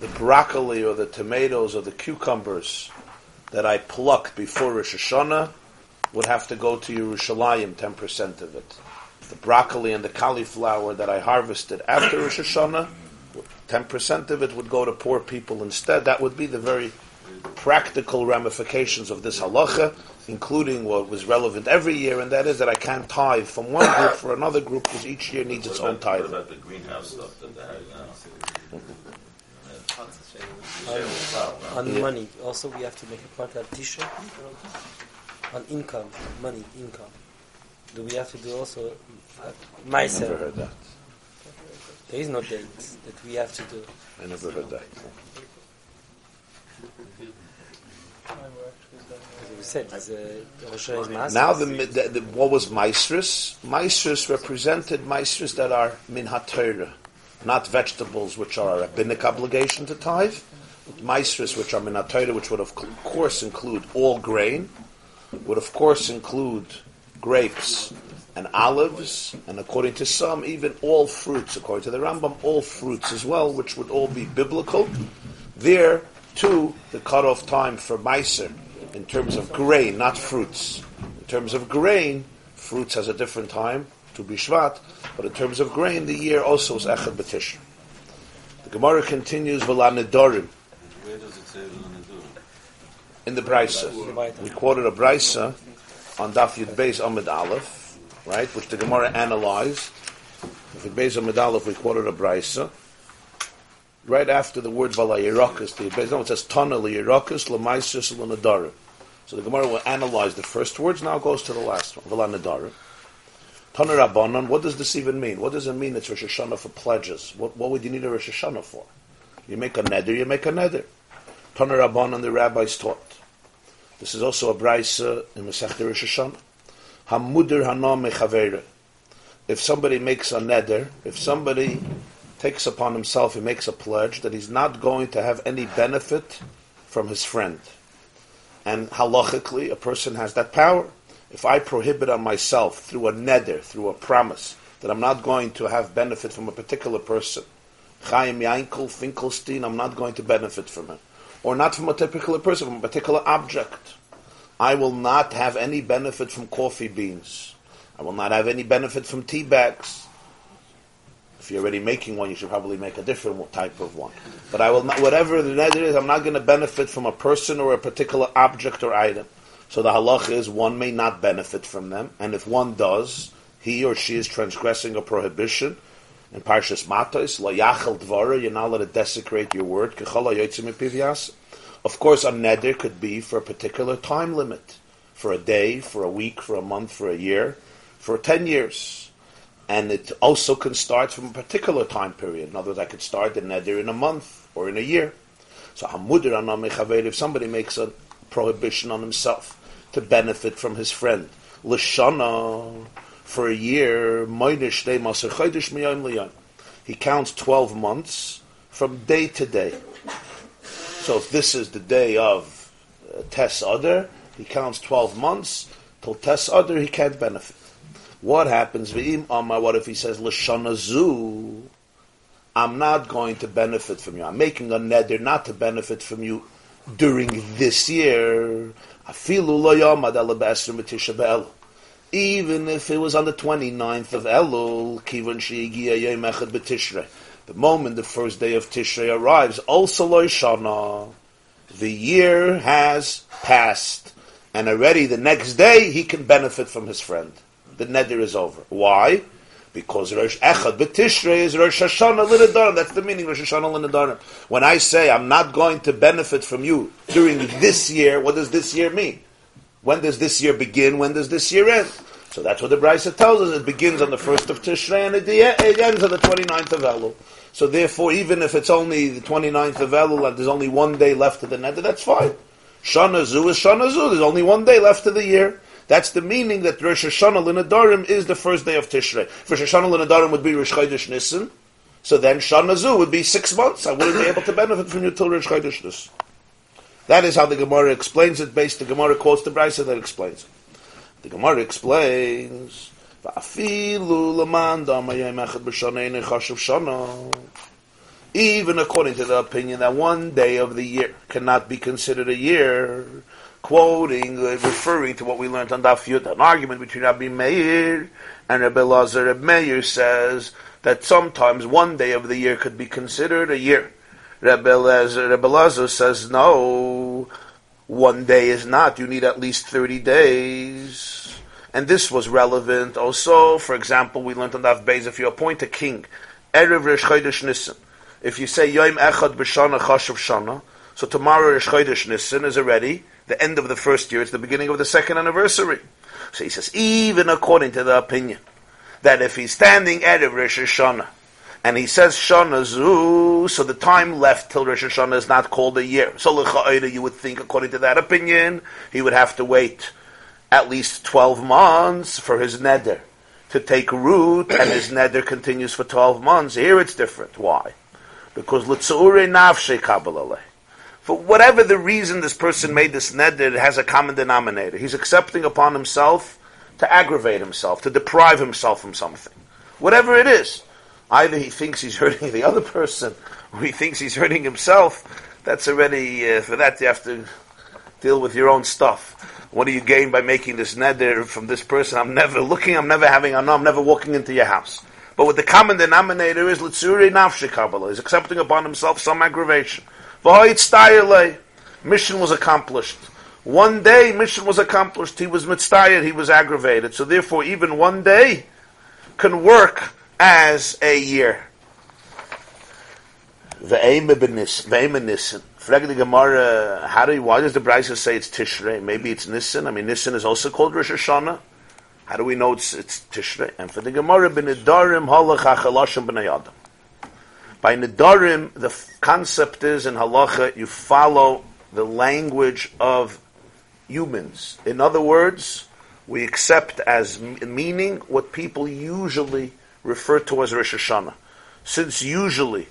the broccoli or the tomatoes or the cucumbers that I plucked before Rosh Hashanah would have to go to Yerushalayim, 10% of it. The broccoli and the cauliflower that I harvested after Rosh Hashanah, 10% of it would go to poor people instead. That would be the very practical ramifications of this halacha, including what was relevant every year, and that is that I can't tithe from one group for another group because each year needs its own tithe. What about the greenhouse stuff that they have now? On money, also we have to make a part of tisha. On income, money, income. Do we have to do also uh, Never myself? heard that. There is no date that we have to do. I never heard that. Said, uh, Rosh Hashanah is master. Now, the, the, the what was Maestris? Maestris represented Maestris that are min haTorah, not vegetables, which are a rabbinic obligation to tithe. Maestris, which are min haTorah, which would of course include all grain, would of course include grapes and olives, and according to some, even all fruits. According to the Rambam, all fruits as well, which would all be biblical. There, too, the cutoff time for Meiser, in terms of grain, not fruits. In terms of grain, fruits has a different time, to be Shvat, but in terms of grain, the year also is Echad B'Tishri. The Gemara continues, V'la Where does it say in the Brisa. We quoted a Brisa on Daf Yud Beis Amud Aleph, right, which the Gemara analyzed. If Yud Beis Aleph, we quoted a Brisa. Right after the word Valayirokas, the Beis Amud says Tana Liyirokas Lamaisis Lanadarim. So the Gemara will analyze the first words, now goes to the last one, Valanadarim. Tana Rabbanon, what does this even mean? What does it mean it's Rosh Hashanah for pledges? What, what would you need a Rosh Hashanah for? You make a neder, you make a neder. Tana Rabbanon, the rabbis taught. This is also a brisa in Masech Rosh Hashanah. Hamudir hanam. If somebody makes a neder, if somebody takes upon himself, he makes a pledge that he's not going to have any benefit from his friend. And halachically, a person has that power. If I prohibit on myself through a neder, through a promise, that I'm not going to have benefit from a particular person, Chaim Yankel Finkelstein, I'm not going to benefit from him. Or not from a particular person, from a particular object. I will not have any benefit from coffee beans. I will not have any benefit from tea bags. If you're already making one, you should probably make a different type of one. But I will not, whatever the neder is, I'm not going to benefit from a person or a particular object or item. So the halach is one may not benefit from them, and if one does, he or she is transgressing a prohibition. In Parshas Matos, la yachal dvara, you're not allowed to desecrate your word. Of course, a neder could be for a particular time limit, for a day, for a week, for a month, for a year, for ten years. And it also can start from a particular time period. In other words, I could start the neder in a month or in a year. So hamudir anam mechaver, if somebody makes a prohibition on himself to benefit from his friend, l'shana, for a year. He counts 12 months from day to day. So if this is the day of uh, Tes Adar, he counts 12 months. Till Tes Adar, he can't benefit. What happens? What if he says, L'shana zu, I'm not going to benefit from you. I'm making a neder not to benefit from you during this year. Even if it was on the 29th of Elul, kivan she'igia yom echad b'tishrei. The moment the first day of Tishrei arrives, also shana, the year has passed, and already the next day he can benefit from his friend. The neder is over. Why? Because Rosh Echad b'Tishrei is Rosh Hashanah l'nedarim. That's the meaning Rosh Hashanah l'nedarim. When I say I'm not going to benefit from you during this year, what does this year mean? When does this year begin? When does this year end? So that's what the Brisa tells us. It begins on the first of Tishrei and it ends on the 29th of Elul. So therefore, even if it's only the 29th of Elul and there's only one day left of the neder, that's fine. Shana Zu is Shana Zu. There's only one day left of the year. That's the meaning that Rosh Hashanah L'Nadarim is the first day of Tishrei. If Rosh Hashanah L'Nadarim would be Rosh Chodesh Nisan, so then Shana Zu would be six months. I wouldn't be able to benefit from you till Rosh Chodesh Nisan. That is how the Gemara explains it. Based the Gemara quotes the Brisa that explains it. The Gemara explains. Even according to the opinion that one day of the year cannot be considered a year, quoting, uh, referring to what we learned on Daf Yud, an argument between Rabbi Meir and Rabbi Lazar. Rabbi Meir says that sometimes one day of the year could be considered a year. Rabbi Lazar, Rabbi Lazar says no, one day is not. You need at least 30 days. And this was relevant also, for example, we learned on Daf Beis, if you appoint a king, Erev Rosh Chodesh Nisan, if you say Yom Echad B'Shana Chashav Shana, so tomorrow Rosh Chodesh Nisan is already the end of the first year, it's the beginning of the second anniversary. So he says, even according to the opinion, that if he's standing Erev Rosh Hashanah, and he says Shana Zu, so the time left till Rosh Hashanah is not called a year. So you would think, according to that opinion, he would have to wait at least 12 months for his neder to take root, and his neder continues for 12 months. Here it's different. Why? Because L'tzure nafshe kabbalah For whatever the reason this person made this neder, it has a common denominator. He's accepting upon himself to aggravate himself, to deprive himself from something. Whatever it is. Either he thinks he's hurting the other person, or he thinks he's hurting himself. That's already, uh, for that you have to deal with your own stuff. What do you gain by making this neder from this person? I'm never looking, I'm never having, I'm never walking into your house. But what the common denominator is, Litzuri Nafshi Kabbalah, is accepting upon himself some aggravation. Mission was accomplished. One day, mission was accomplished. He was mitzvah, he was aggravated. So therefore, even one day can work as a year. Nissen. Frag the Gemara, how do why does the Brisa say it's Tishrei? Maybe it's Nissan. I mean, Nissan is also called Rosh Hashanah. How do we know it's, it's Tishrei? And for the Gemara, b'nedarim halach hachalashim b'nayadam. By nedarim, the concept is in halacha, you follow the language of humans. In other words, we accept as meaning what people usually refer to as Rosh Hashanah. Since usually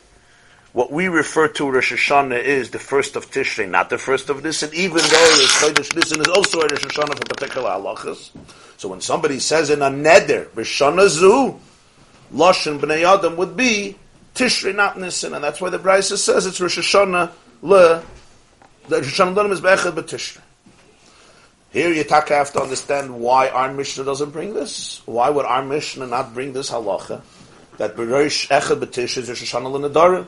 what we refer to Rosh Hashanah is the first of Tishrei, not the first of this, and even though the Chodesh Nisan is also a Rosh Hashanah for particular halachas. So when somebody says in a neder, Rishana Zu, Lashon Bnei Adam would be Tishrei, not Nisan, and that's why the Brisa says it's Rosh Hashanah le, the Rosh Hashanah is Be'echad B'Tishrei. Here you have to understand why our Mishnah doesn't bring this. Why would our Mishnah not bring this halacha? That Berosh Echad B'Tishrei is Rosh Hashanah le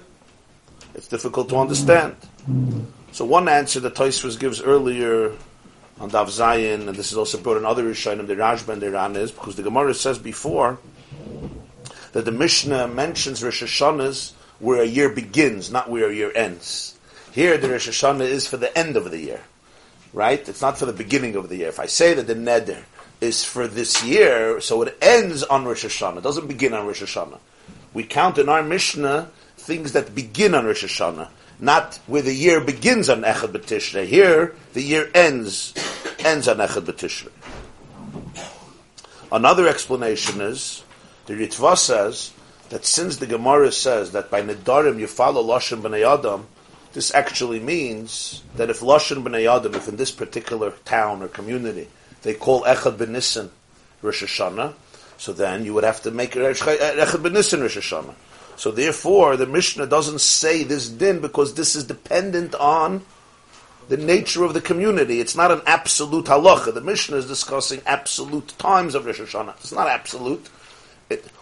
it's difficult to understand. So one answer that Tosfos gives earlier on Daf Zayin, and this is also brought in other Rishonim, the Rashba and the Ran is, because the Gemara says before that the Mishnah mentions Rosh Hashanahs where a year begins, not where a year ends. Here the Rosh Hashanah is for the end of the year, right? It's not for the beginning of the year. If I say that the Neder is for this year, so it ends on Rosh Hashanah, it doesn't begin on Rosh Hashanah. We count in our Mishnah things that begin on Rosh Hashanah, not where the year begins on Echad B'Tishrei. Here, the year ends ends on Echad B'Tishrei. Another explanation is the Ritva says that since the Gemara says that by Nedarim you follow Lashon B'nei Adam, this actually means that if Lashon B'nei Adam, if in this particular town or community they call Echad B'Nissen Rosh Hashanah, so then you would have to make Echad B'Nissen Rosh Hashanah. So therefore, the Mishnah doesn't say this din because this is dependent on the nature of the community. It's not an absolute halacha. The Mishnah is discussing absolute times of Rosh Hashanah. It's not absolute.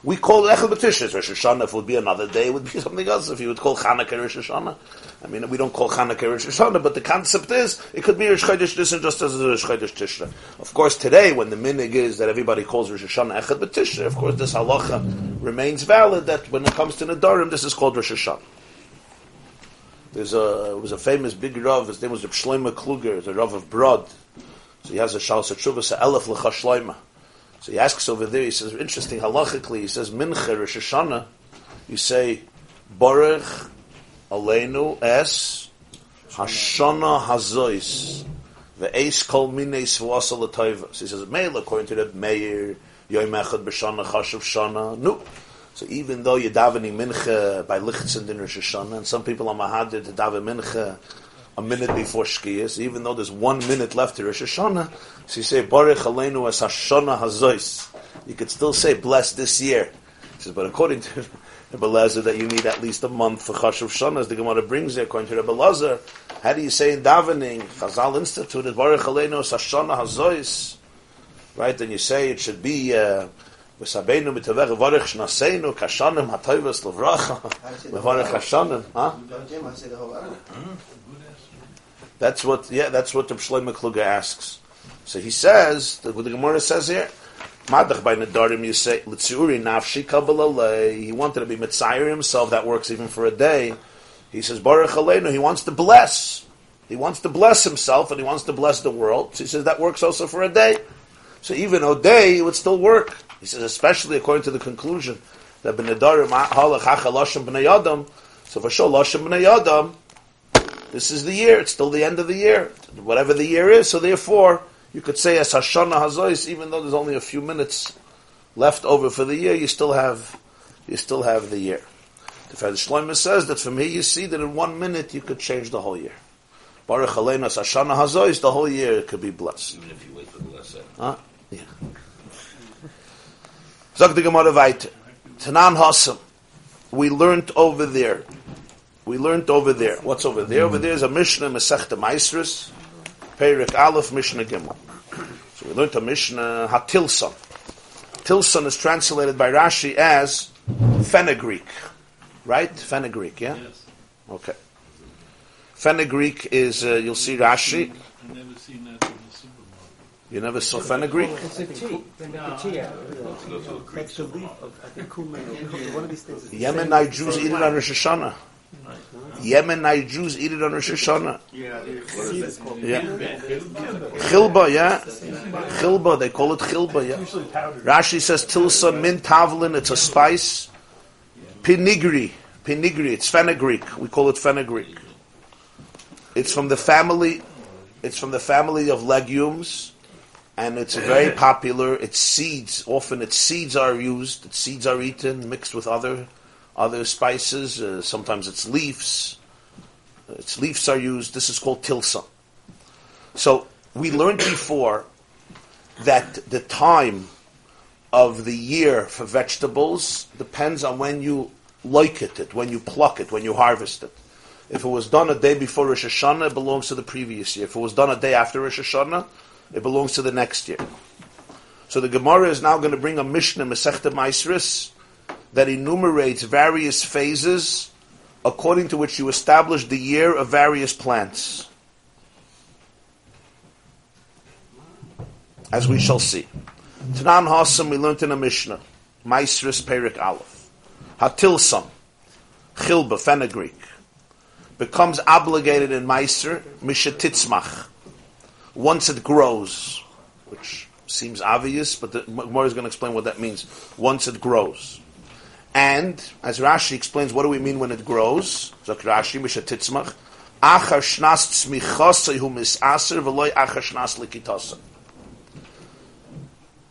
We call Echel B'Tishres Rosh Hashanah. If it would be another day, it would be something else. If you would call Chanukah Rosh Hashanah, I mean, we don't call Chanukah Rosh Hashanah, but the concept is it could be Rosh Chodesh Nisan just as Rosh Chodesh Tishra. Of course, today when the minhag is that everybody calls Rosh Hashanah Echad B'Tishra, of course, this halacha remains valid that when it comes to Nadarim, this is called Rosh Hashanah. There's a was a famous big rav. His name was Reb Shlomo Kluger, the rav of Brod. So he has a shal sechuvas elef lecha So he asks over there. He says, interesting halachically. He says, Mincha Rosh Hashanah. You say, Baruch Aleinu es Hashana Hazois Ace Kol Minei Svasa Latova. So he says, Meil, according to the Meir, Yom Echad B'Shana Chashav Shana. No. So even though you're davening mincha by lichtzen in Rosh Hashanah, and some people are mahadir to daven mincha a minute before Shkiyas, even though there's one minute left to Rosh Hashanah, so you say, Baruch Aleinu es Hashana Hazois. You could still say, bless this year. He says, but according to Rebbe Lezer that you need at least a month for Chashav Shana, as the Gemara brings it, according to Rebbe Lezer. How do you say in davening, Chazal instituted, Baruch Aleinu Sashana Hazois, right? Then you say it should be, uh, V'sabeinu mitavech varech shnaseinu kashanim hatoivas levracha levarech hashanim. Huh? That's what, yeah, that's what the Shlomo Kluger asks. So he says, the, what the Gemara says here, Madach by Nadarim, you say, nafshi. He wanted to be Mitzayir himself, that works even for a day. He says, Baruch Aleinu, he wants to bless. He wants to bless himself and he wants to bless the world. So he says that works also for a day. So even a day, it would still work. He says, especially according to the conclusion that B'nadarim halach hachalashim b'nei adam. So for sure, lashim b'nei adam, this is the year. It's still the end of the year. Whatever the year is. So therefore, you could say as Hashana Hazois, even though there's only a few minutes left over for the year, you still have you still have the year. The Fed Shlomo says that from here you see that in one minute you could change the whole year. Baruch Aleinu Hashana Hazois, the whole year could be blessed. Even if you wait for the lesson. Huh? Yeah. Zog the Gemara weiter. Tanan Hassam. We learned over there. We learned over there. What's over there? Over there is a Mishnah Masechta Maisris, Perik Aleph Mishnah Gimel. So we learned a Mishnah Hatilson. Tilson is translated by Rashi as fenugreek, right? Fenugreek, yeah. Yes. Okay. Fenugreek is uh, you'll see Rashi. I never seen that in the supermarket. You never saw fenugreek. It's a tea. A tea. yeah. That's the leaf of, I think, cumin one of these things. Yemenite Jews eat it on Rosh Hashanah. Yemenite Jews eat it on Rosh Hashanah. Yeah, the seed is called Yeah. Chilba, yeah. Chilba, they call it chilba, yeah. Rashi says tilsa min tavlin, it's a spice. Pinigri, pinigri, it's fenugreek. We call it fenugreek. It's from the family. It's from the family of legumes, and it's very popular. Its seeds, often its seeds are used. Its seeds are eaten mixed with other other spices. Uh, sometimes its leaves. Its leaves are used. This is called tilsa. So we learned before that the time of the year for vegetables depends on when you like it, when you pluck it, when you harvest it. If it was done a day before Rosh Hashanah, it belongs to the previous year. If it was done a day after Rosh Hashanah, it belongs to the next year. So the Gemara is now going to bring a Mishnah, Masechta Maisris, that enumerates various phases according to which you establish the year of various plants. As we shall see. Tanan Hasam, we learned in a Mishnah, Maisris Perik Aleph. Hatilsam, Chilba, fenugreek, becomes obligated in Meiser, Mishatitzmach, once it grows, which seems obvious, but the Gemara is going to explain what that means. Once it grows. And, as Rashi explains, what do we mean when it grows? Zok Rashi, Mishatitzmach, Achar shnas tzmichasei hu misaser v'loy achar shnas likitasa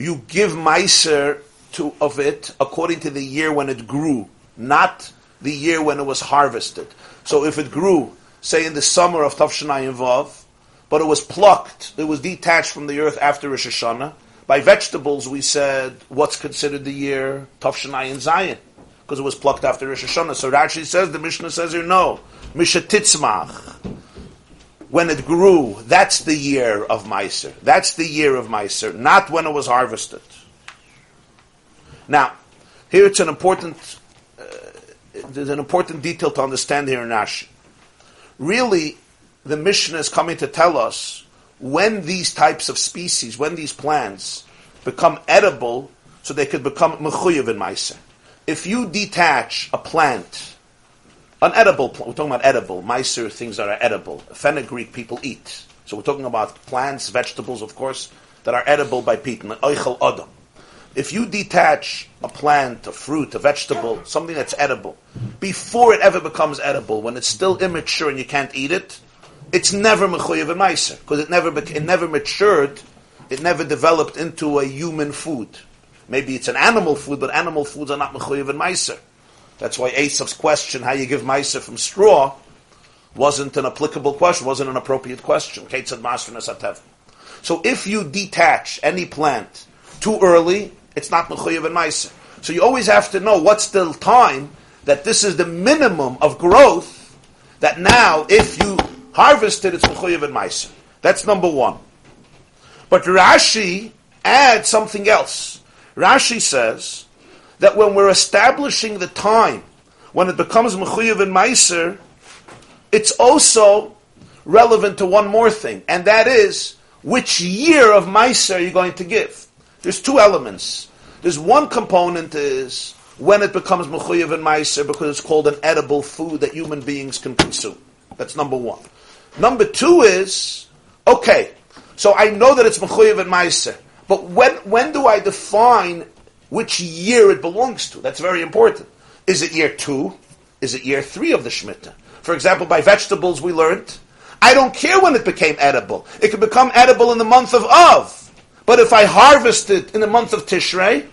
you give meiser to of it according to the year when it grew, not the year when it was harvested. So if it grew, say in the summer of Tavshanayim Vav, but it was plucked, it was detached from the earth after Rosh Hashanah. By vegetables, we said what's considered the year Tavshanayim Zayin, because it was plucked after Rosh Hashanah. So Rashi says, the Mishnah says here, no, Mishatitzmach when it grew, that's the year of Meiser. That's the year of Meiser, not when it was harvested. Now, here it's an important, uh, there's an important detail to understand here in Rashi. Really, the Mishnah is coming to tell us when these types of species, when these plants become edible, so they could become mechuyev in Meiser. If you detach a plant an edible plant. We're talking about edible. Meiser things that are edible. Fenugreek people eat. So we're talking about plants, vegetables, of course, that are edible by people. Oichel adam. If you detach a plant, a fruit, a vegetable, something that's edible, before it ever becomes edible, when it's still immature and you can't eat it, it's never mechuyev and because it never it never matured, it never developed into a human food. Maybe it's an animal food, but animal foods are not mechuyev and meiser. That's why Asap's question, how you give Maisa from straw, wasn't an applicable question, wasn't an appropriate question. So if you detach any plant too early, it's not Mechuyev and Maisa. So you always have to know what's the time that this is the minimum of growth, that now if you harvest it, it's Mechuyev and Maisa. That's number one. But Rashi adds something else. Rashi says, that when we're establishing the time when it becomes mechuyev and meiser, it's also relevant to one more thing, and that is which year of meiser are you going to give? There's two elements. There's one component is when it becomes mechuyev and meiser because it's called an edible food that human beings can consume. That's number one. Number two is okay. So I know that it's mechuyev and meiser, but when when do I define which year it belongs to. That's very important. Is it year two? Is it year three of the Shemitah? For example, by vegetables we learned, I don't care when it became edible. It can become edible in the month of Av. But if I harvest it in the month of Tishrei,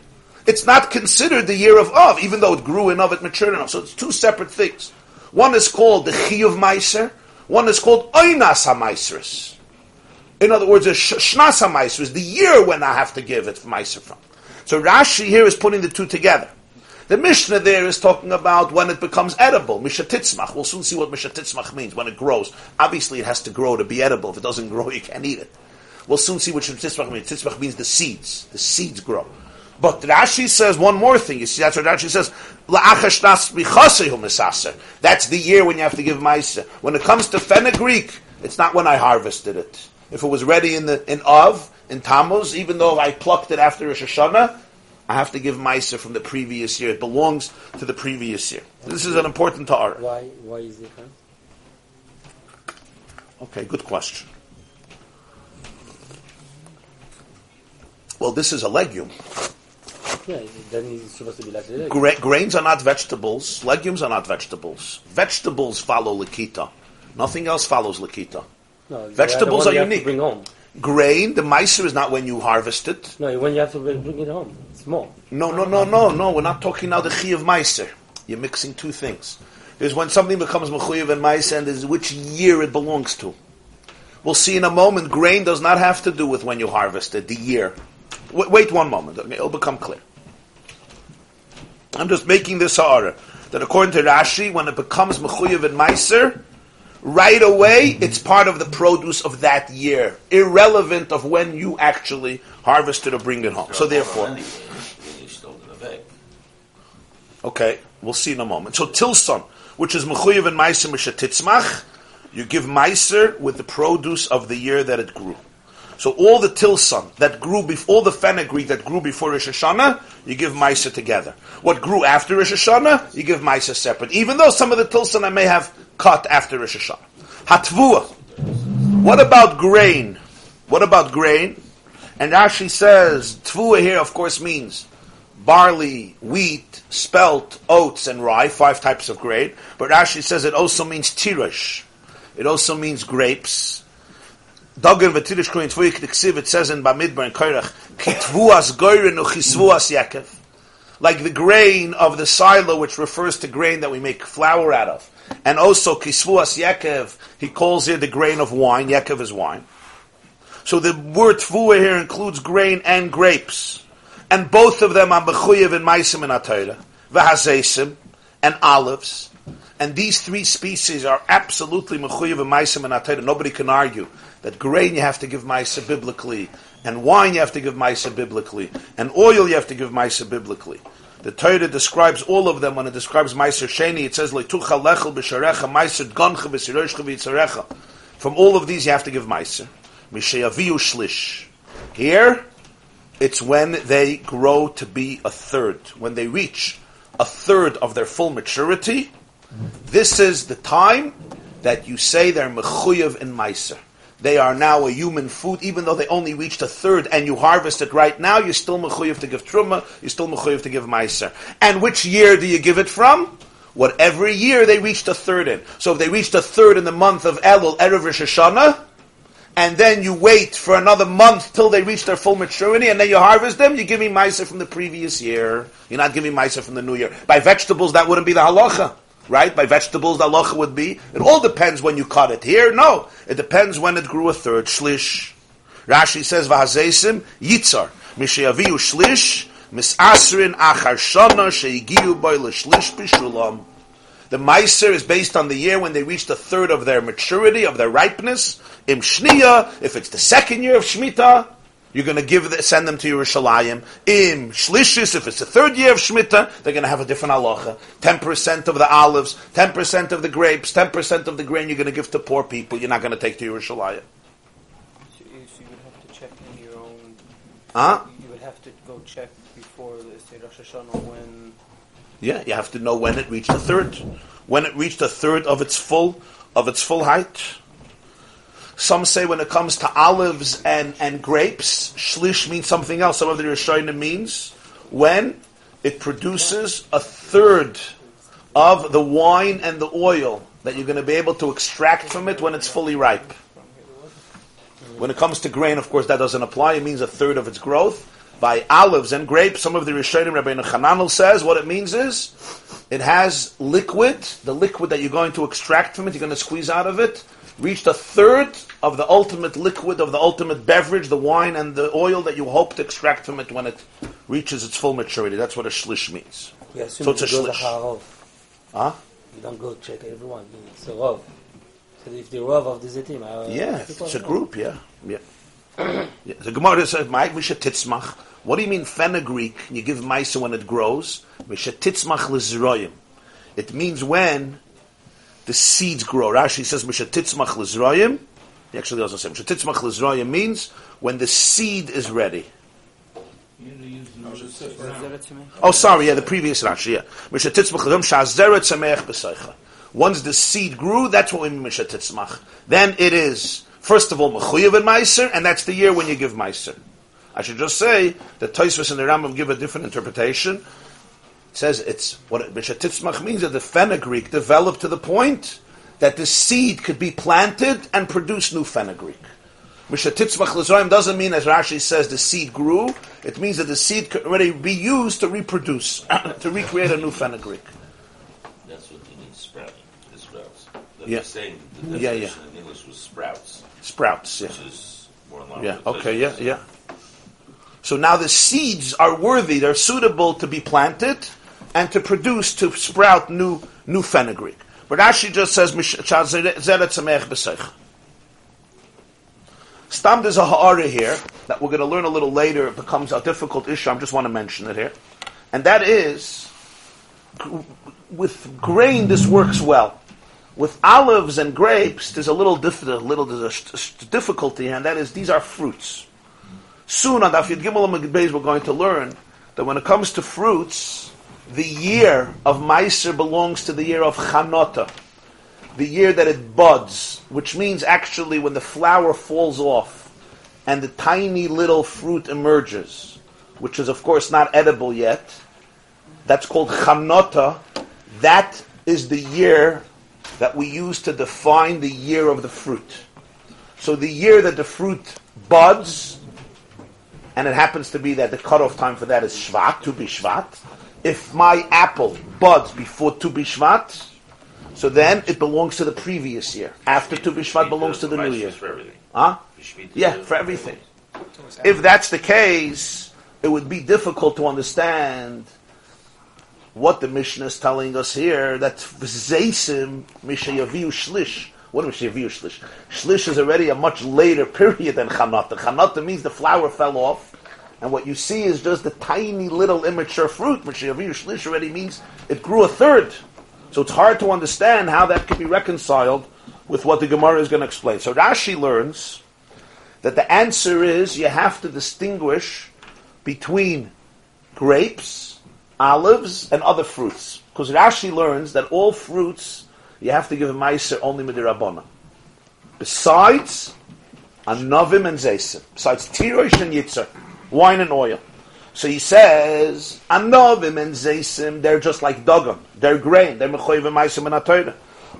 it's not considered the year of Av, even though it grew in Av, it matured enough. So it's two separate things. One is called the Chi of Meiser, one is called Oinas HaMeisers. In other words, a Shnas HaMeiser is the year when I have to give it Meiser from. So Rashi here is putting the two together. The Mishnah there is talking about when it becomes edible, Mishatitzmach. We'll soon see what Mishatitzmach means, when it grows. Obviously, it has to grow to be edible. If it doesn't grow, you can't eat it. We'll soon see what Titzmach means. Titzmach means the seeds. The seeds grow. But Rashi says one more thing. You see, that's what Rashi says. That's the year when you have to give Maisa. When it comes to fenugreek, it's not when I harvested it. If it was ready in the in Av, in Tammuz, even though I plucked it after Rosh Hashanah, I have to give Maisa from the previous year. It belongs to the previous year. This is an important ta'ar. Why, why is it? Okay, good question. Well, this is a legume. Yeah, then he's supposed to be like the Gra- grains are not vegetables. Legumes are not vegetables. Vegetables follow Lakita. Nothing else follows Lakita. No, Vegetables are one you have to unique. bring home. Grain, the miser is not when you harvest it. No, when you have to bring it home. It's more. No, no, no, no, no. We're not talking now the chi of meiser. You're mixing two things. There's when something becomes mechuyev and meiser, and there's which year it belongs to. We'll see in a moment. Grain does not have to do with when you harvest it. The year. W- wait one moment. Okay, it'll become clear. I'm just making this ha'ara that according to Rashi, when it becomes mechuyev and meiser, right away it's part of the produce of that year, irrelevant of when you actually harvested or bring it home. So therefore. Okay, we'll see in a moment. So tilson, which is mechuyev and meiser mishatitzmach, you give meiser with the produce of the year that it grew. So all the tilson that grew before, all the fenugreek that grew before Rosh Hashanah, you give meiser together. What grew after Rosh Hashanah, you give meiser separate. Even though some of the tilson I may have cut after Rosh Hashanah. Hatvua. What about grain? What about grain? And Rashi says, tvua here of course means barley, wheat, spelt, oats, and rye, five types of grain. But Rashi says it also means tirish. It also means grapes. V'tirish it says in Bamidbar and Koirach, kitvuas goyrin uchisvuas yakev. Like the grain of the silo, which refers to grain that we make flour out of. And also kisvuas yakev, he calls here the grain of wine, yakev is wine. So the word tvua here includes grain and grapes. And both of them are mechuyev and maisim and atayra, v'hazesim, and olives. And these three species are absolutely mechuyev and maisim and atayra. Nobody can argue that grain you have to give maisa biblically, and wine you have to give maisa biblically, and oil you have to give maisa biblically. The Torah describes all of them when it describes Meiser Sheni. It says, "Leitucha lechel b'sharecha Meiser goncha b'siroshcha v'yitzarecha." From all of these, you have to give Meiser. Mishayaviu shlish. Here, it's when they grow to be a third. When they reach a third of their full maturity, this is the time that you say they're mechuyev in Meiser. They are now a human food, even though they only reached a third, and you harvest it right now. You're still mechuyev to give truma. You're still mechuyev to give Meiser. And which year do you give it from? Whatever year they reached a third in. So if they reached a third in the month of Elul, Erev Rosh Hashanah, and then you wait for another month till they reach their full maturity, and then you harvest them, you're giving Meiser from the previous year. You're not giving Meiser from the new year. By vegetables, that wouldn't be the halacha. Right? By vegetables, the halacha would be, it all depends when you cut it. Here, no. It depends when it grew a third. Shlish. Rashi says, Vahazesim, Yitzar. Mishayaviu shlish, misasrin achar shana sheigiu l'shlish bishulam. The Meiser is based on the year when they reached a third of their maturity, of their ripeness. Im Shniya, if it's the second year of Shemitah, you're going to give the, send them to Yerushalayim. Im Shlishis, if it's the third year of Shemitah, they're going to have a different halacha. 10% of the olives, 10% of the grapes, 10% of the grain you're going to give to poor people. You're not going to take to Yerushalayim. So so you would have to check in your own. Huh? You would have to go check before say Rosh Hashanah when. Yeah, you have to know when it reached a third. When it reached a third of its full, of its full height. Some say when it comes to olives and, and grapes, shlish means something else. Some of the Rishonim means when it produces a third of the wine and the oil that you're going to be able to extract from it when it's fully ripe. When it comes to grain, of course, that doesn't apply. It means a third of its growth. By olives and grapes, some of the Rishonim, Rabbi Hananel says, what it means is, it has liquid, the liquid that you're going to extract from it, you're going to squeeze out of it, reached a third of the ultimate liquid, of the ultimate beverage, the wine and the oil that you hope to extract from it when it reaches its full maturity. That's what a shlish means. So it's a shlish. Huh? You don't go check everyone. It's a Rov. So if the Rov of the Zetim, uh, Yeah, it's a group, yeah. yeah. yeah. The Gemara says, Mike Titzmach. What do you mean fenugreek? You give maisa when it grows. Misha Titzmach lizroyim. It means when the seeds grow. Rashi says Misha Titzmach lizroyim. He actually also says Misha Titzmach lizroyim means when the seed is ready. Oh, sorry, yeah, the previous Rashi, yeah. Misha Titzmach lizroyim shazeret sameach b'seicha. Once the seed grew, that's what we mean Misha Titzmach. Then it is, first of all, Mechuyev and Meiser, and that's the year when you give Meiser. I should just say that Tosfos and the Rambam give a different interpretation. It says it's what it- Misha Titzmach means that the fenugreek developed to the point that the seed could be planted and produce new fenugreek. Misha Titzmach Lizraim doesn't mean, as Rashi says, the seed grew. It means that the seed could already be used to reproduce, to recreate a new fenugreek. That's what you need sprouting, the sprouts. That Yeah. saying the Yeah, definition in English was sprouts, Sprouts, yeah. which is more in line Yeah, okay, yeah, yeah. So now the seeds are worthy, they're suitable to be planted and to produce, to sprout new new fenugreek. But Rashi just says. Stam, there's a ha'ara here that we're going to learn a little later. It becomes a difficult issue. I just want to mention it here. And that is, with grain, this works well. With olives and grapes, there's a little, dif- a little difficulty, and that is these are fruits. Soon on Daf Yud Gimel Beis, we're going to learn that when it comes to fruits, the year of Meiser belongs to the year of Chanota, the year that it buds, which means actually when the flower falls off and the tiny little fruit emerges, which is of course not edible yet. That's called Chanota. That is the year that we use to define the year of the fruit. So the year that the fruit buds, and it happens to be that the cutoff time for that is Shvat, to be B'Shvat. If my apple buds before Tu B'Shvat, so then it belongs to the previous year. After Tu B'Shvat belongs to the new year. For everything. Huh? Yeah, for everything. If that's the case, it would be difficult to understand what the Mishnah is telling us here. That v'zeisim mishayaviu shlish. What is mishayaviu shlish? Shlish is already a much later period than chanata. Chanata means the flower fell off, and what you see is just the tiny little immature fruit. Mishayaviu shlish already means it grew a third. So it's hard to understand how that can be reconciled with what the Gemara is going to explain. So Rashi learns that the answer is you have to distinguish between grapes, olives, and other fruits. Because Rashi learns that all fruits you have to give a meiser only midirabona. Besides anovim and zaysim, besides tirosh and yitzer, wine and oil. So he says anovim and zaysim, they're just like dogam, they're grain, they're mechoyev and meiser and.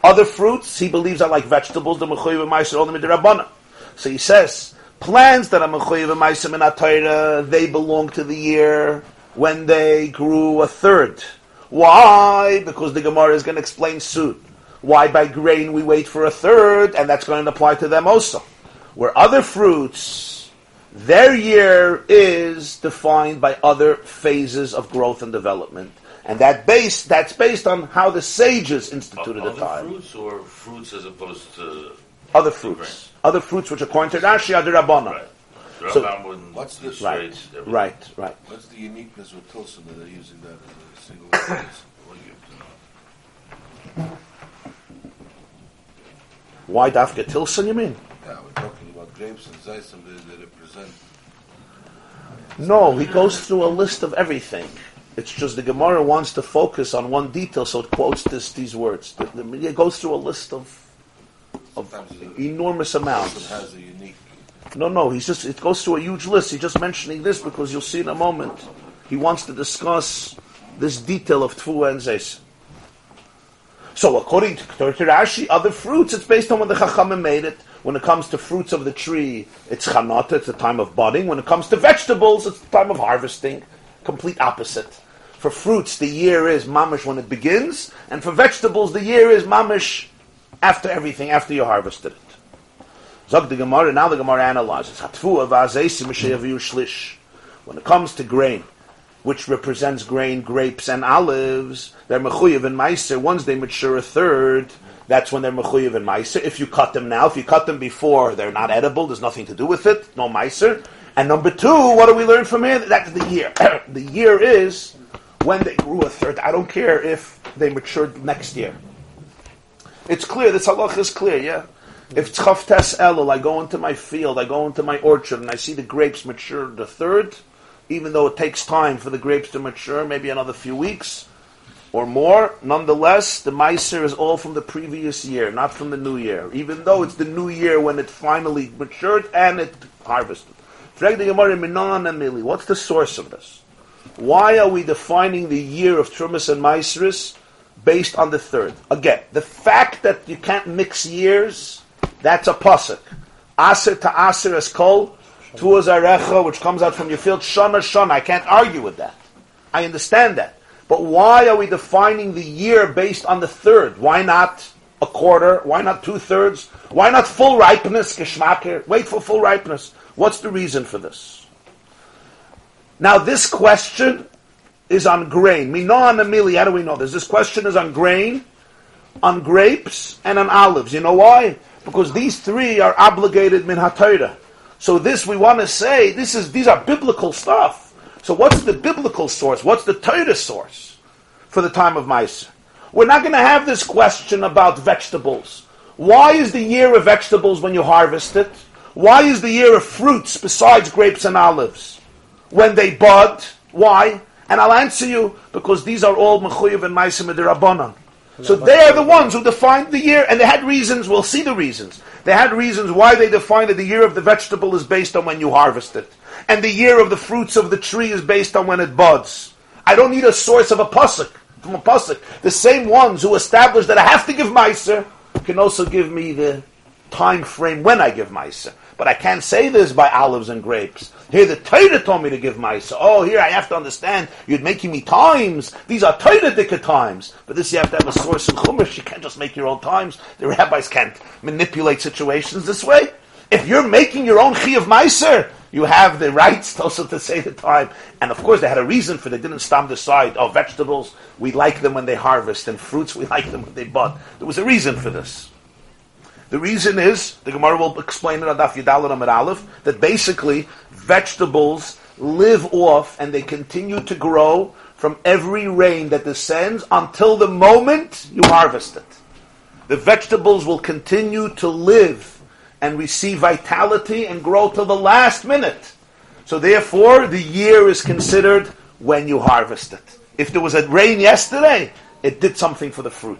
Other fruits, he believes are like vegetables, they're mechoyev and meiser only midirabona. So he says, plants that are mechuyev ma'asim and they belong to the year when they grew a third. Why? Because the Gemara is going to explain soon. Why by grain we wait for a third, and that's going to apply to them also. Where other fruits, their year is defined by other phases of growth and development. And that base, that's based on how the sages instituted the Other time. fruits or fruits as opposed to Other fruits. Other fruits which according to Rashi are the Rabbana. Right. The So- What's the- straight Right, everything. right, right. What's the uniqueness with Tilson that they're using that as a single phrase? What do you have to know? Why Dafka Tilson, you mean? Yeah, we're talking about grapes and zaysim that, that No, he goes through a list of everything. It's just the Gemara wants to focus on one detail, so it quotes this, these words. The, the, it goes through a list of, of Sometimes enormous amounts. has a unique. No, no, he's just, it goes through a huge list. He's just mentioning this because you'll see in a moment. He wants to discuss this detail of Tfuah and Zes. So according to, to Rashi, other fruits, it's based on when the Chachamim made it. When it comes to fruits of the tree, it's Chanata, it's the time of budding. When it comes to vegetables, it's the time of harvesting. Complete opposite. For fruits, the year is mamish when it begins, and for vegetables, the year is mamish after everything, after you harvested it. Zog the Gemara, now the Gemara analyzes. When it comes to grain, which represents grain, grapes, and olives, they're mechuyev and meiser. Once they mature a third, that's when they're mechuyev and meiser. If you cut them now, if you cut them before, they're not edible. There's nothing to do with it. No meiser. And number two, what do we learn from here? That's the year. the year is when they grew a third. I don't care if they matured next year. It's clear. This halach is clear. Yeah. If it's chavtes elul, I go into my field, I go into my orchard, and I see the grapes mature the third, even though it takes time for the grapes to mature, maybe another few weeks or more. Nonetheless, the meiser is all from the previous year, not from the new year. Even though it's the new year when it finally matured and it harvested. What's the source of this? Why are we defining the year of Trumas and Maisris based on the third? Again, the fact that you can't mix years, that's a pasuk. Aser to aser is kol, tuazarecha, which comes out from your field, shana shana. I can't argue with that. I understand that. But why are we defining the year based on the third? Why not a quarter? Why not two thirds? Why not full ripeness, geschmacker? Wait for full ripeness. What's the reason for this? Now, this question is on grain. Minon amili, how do we know this? This question is on grain, on grapes, and on olives. You know why? Because these three are obligated min So this we want to say, this is these are biblical stuff. So what's the biblical source? What's the Torah source for the time of Meiser? We're not going to have this question about vegetables. Why is the year of vegetables when you harvest it? Why is the year of fruits besides grapes and olives? When they bud, why? And I'll answer you because these are all mechuyev and ma'asim rabbanon. So they are the ones who defined the year, and they had reasons. We'll see the reasons. They had reasons why they defined that the year of the vegetable is based on when you harvest it, and the year of the fruits of the tree is based on when it buds. I don't need a source of a pasuk from a pasuk. The same ones who established that I have to give meiser can also give me the time frame when I give meiser. But I can't say this by olives and grapes. Here the Torah told me to give Maisa. Oh, here I have to understand, you're making me times. These are Torah times. But this you have to have a source in Chumash. You can't just make your own times. The rabbis can't manipulate situations this way. If you're making your own Chi of Meiser, you have the rights also to say the time. And of course, they had a reason for. They didn't stop decide, oh, vegetables, we like them when they harvest, and fruits, we like them when they bud. There was a reason for this. The reason is, the Gemara will explain it on Daf Yudal Aleph, that basically vegetables live off and they continue to grow from every rain that descends until the moment you harvest it. The vegetables will continue to live and we see vitality and grow till the last minute. So therefore, the year is considered when you harvest it. If there was a rain yesterday, it did something for the fruit.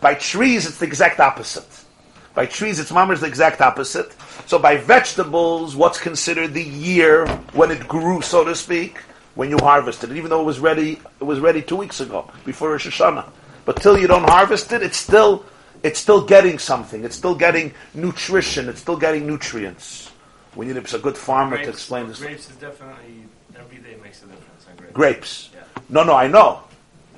By trees, it's the exact opposite. By trees, it's mamish the exact opposite. So by vegetables, what's considered the year when it grew, so to speak, when you harvested it, even though it was ready, it was ready two weeks ago before Rosh Hashanah. But till you don't harvest it, it's still, it's still getting something. It's still getting nutrition. It's still getting nutrients. We need a good farmer grapes, to explain this. Grapes is definitely every day makes a difference. On grapes. Grapes. Yeah. No, no, I know.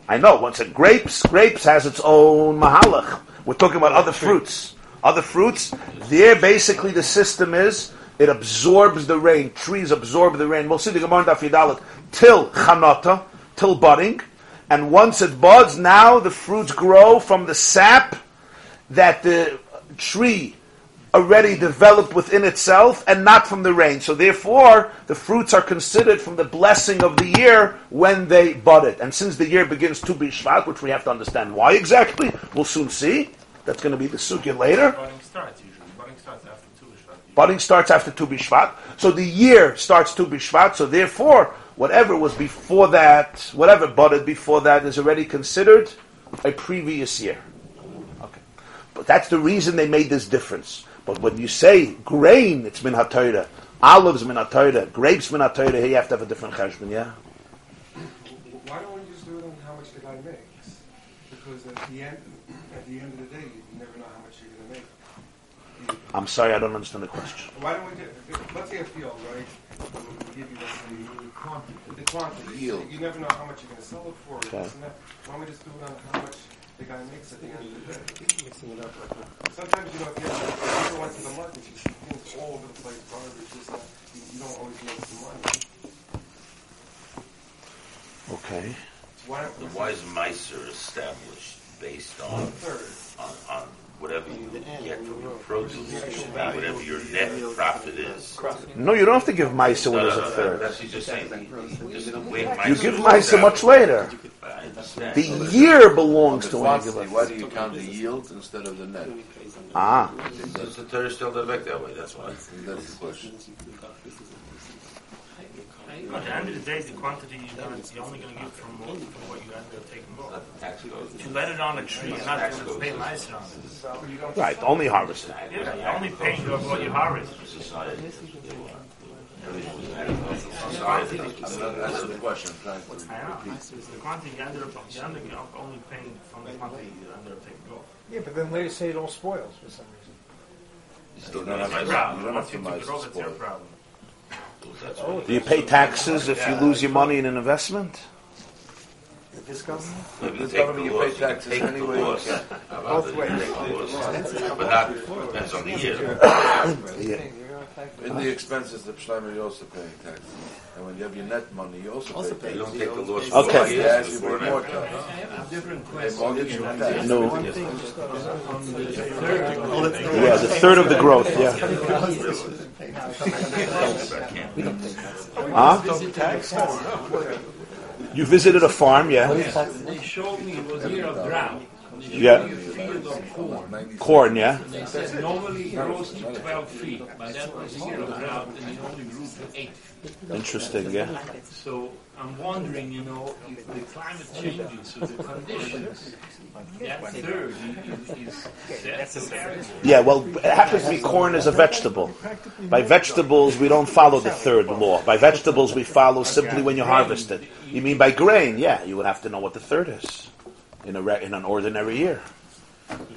I know. Once it grapes, grapes has its own mahalach. We're talking about other fruits. Other fruits, there basically the system is it absorbs the rain. Trees absorb the rain. We'll see the Gemara Dafidalit till chanata, till budding, and once it buds, now the fruits grow from the sap that the tree already developed within itself, and not from the rain. So therefore, the fruits are considered from the blessing of the year when they budded. And since the year begins to be Shvat, which we have to understand why exactly, we'll soon see. That's going to be the sugya later. Budding starts usually. Budding starts after Tu Bishvat. Budding starts after Tu. So the year starts Tu Bishvat. So therefore, whatever was before that, whatever budded before that is already considered a previous year. But that's the reason they made this difference. But when you say grain, it's min ha olives min ha grapes min ha here you have to have a different cheshbon, yeah? Why don't we just do it on how much the guy makes? Because at the end, at the end of the day, you never know how much you're going to make. I'm sorry, I don't understand the question. Why don't we do, let's say a field, right? We give you let's the quantity. The quantity. Yield. You never know how much you're going to sell it for. Okay. Why don't we just do it on how much the guy makes at the end of the day? Sometimes, you know, if you, have, if you went to the market, you, you all over the place garbage. Just that you, you don't always make the money. Okay. Why, Why is Meiser established based on, on, on whatever you get from your produce? Should be whatever your net profit is. No, you don't have to give Maisa when No, there's no, a third. That's what you're saying. Just the way You give is Maisa much later. The year belongs to when you give why do you count the yield instead of the net? Ah. Does the Torah still direct that way? That's why. That's the question. At the end of the day, the quantity you're, gonna, you're only going to get from what, from what you end up taking off. If you let it on a tree, you're not going to pay nice on it. Right, only harvesting. Yeah, you're only paying off what you harvest. That's the question, I'm trying to I know. repeat. The quantity you ended up, you ended up only paying from the quantity you ended up taking off. Yeah, but then later say it all spoils for some reason. You still don't have to, problem. you don't have Once to you mice take it off, it's your spoil. problem. Do you pay taxes if you lose your money in an investment? This government? Maybe This the government, you pay taxes take the anyway. loss. Yeah. How about Both ways. take the loss? But not, depends on the year. Yeah. In the expenses, the Shlomo, you're also paying taxes. And when you have your net money, you also pay You taxes. don't take the loss. Okay. for Yes, you pay more that. taxes. I have a different question. mortgage. No. On Yeah, the third of the growth, yeah. Huh? You visited a farm, yeah? they showed me it was a year of drought. Yeah. me a field of corn. Yeah? They said normally it grows to 12 feet, but that was a year of drought and it only grew to 8 feet. Interesting, yeah? So I'm wondering, you know, if the climate changes, so the conditions, that third is, is. Yeah, well, it happens to be corn is a vegetable. By vegetables, we don't follow the third law. By vegetables, we follow simply when you harvest it. You mean by grain? Yeah, you would have to know what the third is in a re- in an ordinary year.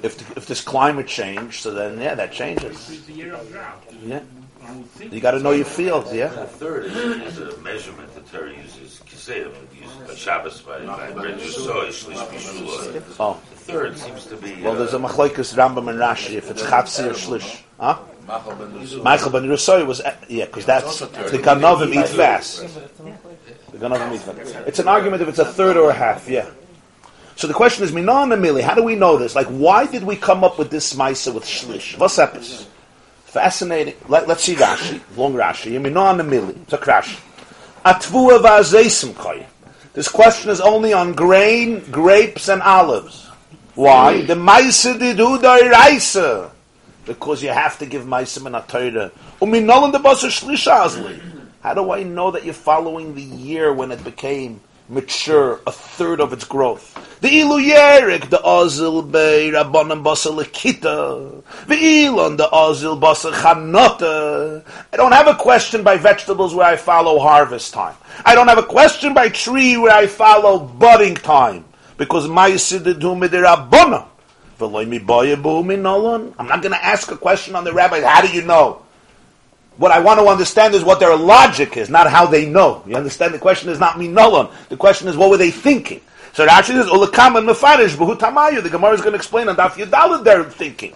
If if this climate change, so then yeah, that changes. It's a year of drought. Yeah, I would think you got to know your fields. Yeah. The third is, is a measurement the Torah uses. Kisei, uses Shabbos, by, by Red Yisoi, Shlish Bishula. Oh, The third seems to be. well, there's a uh, machlekes Rambam and Rashi if it's chatzi or shlish. Huh? Machal ben Yisrael. Michael ben Rusoi was uh, yeah, because that's the Ganovim eat fast. The Ganovim eat fast. It's an argument if it's a third or a half. Yeah. So the question is, Minon Amili, how do we know this? Like, why did we come up with this Maisa with Shlish? What's epis? Fascinating. Let, let's see Rashi, long Rashi. Minon Amili, it's a crash. Atvua koy. This question is only on grain, grapes, and olives. Why? The Maisa did Raisa. Because you have to give Maisim and Atayra. Uminol in the Basa Shlishazli. How do I know that you're following the year when it became mature, a third of its growth? The Ilu Yerik, the Ozil Bey, Rabbanim Basa Lekita. The Elon, the Ozil Basa Chanota. I don't have a question by vegetables where I follow harvest time. I don't have a question by tree where I follow budding time. Because Maisid Rabbanim. I'm not going to ask a question on the rabbi. How do you know? What I want to understand is what their logic is, not how they know. You understand? The question is not me minolon. The question is what were they thinking? So Rashi says, "Ulakam and mefarish b'hu tamayu." The Gemara is going to explain on Daf Yudalad their thinking.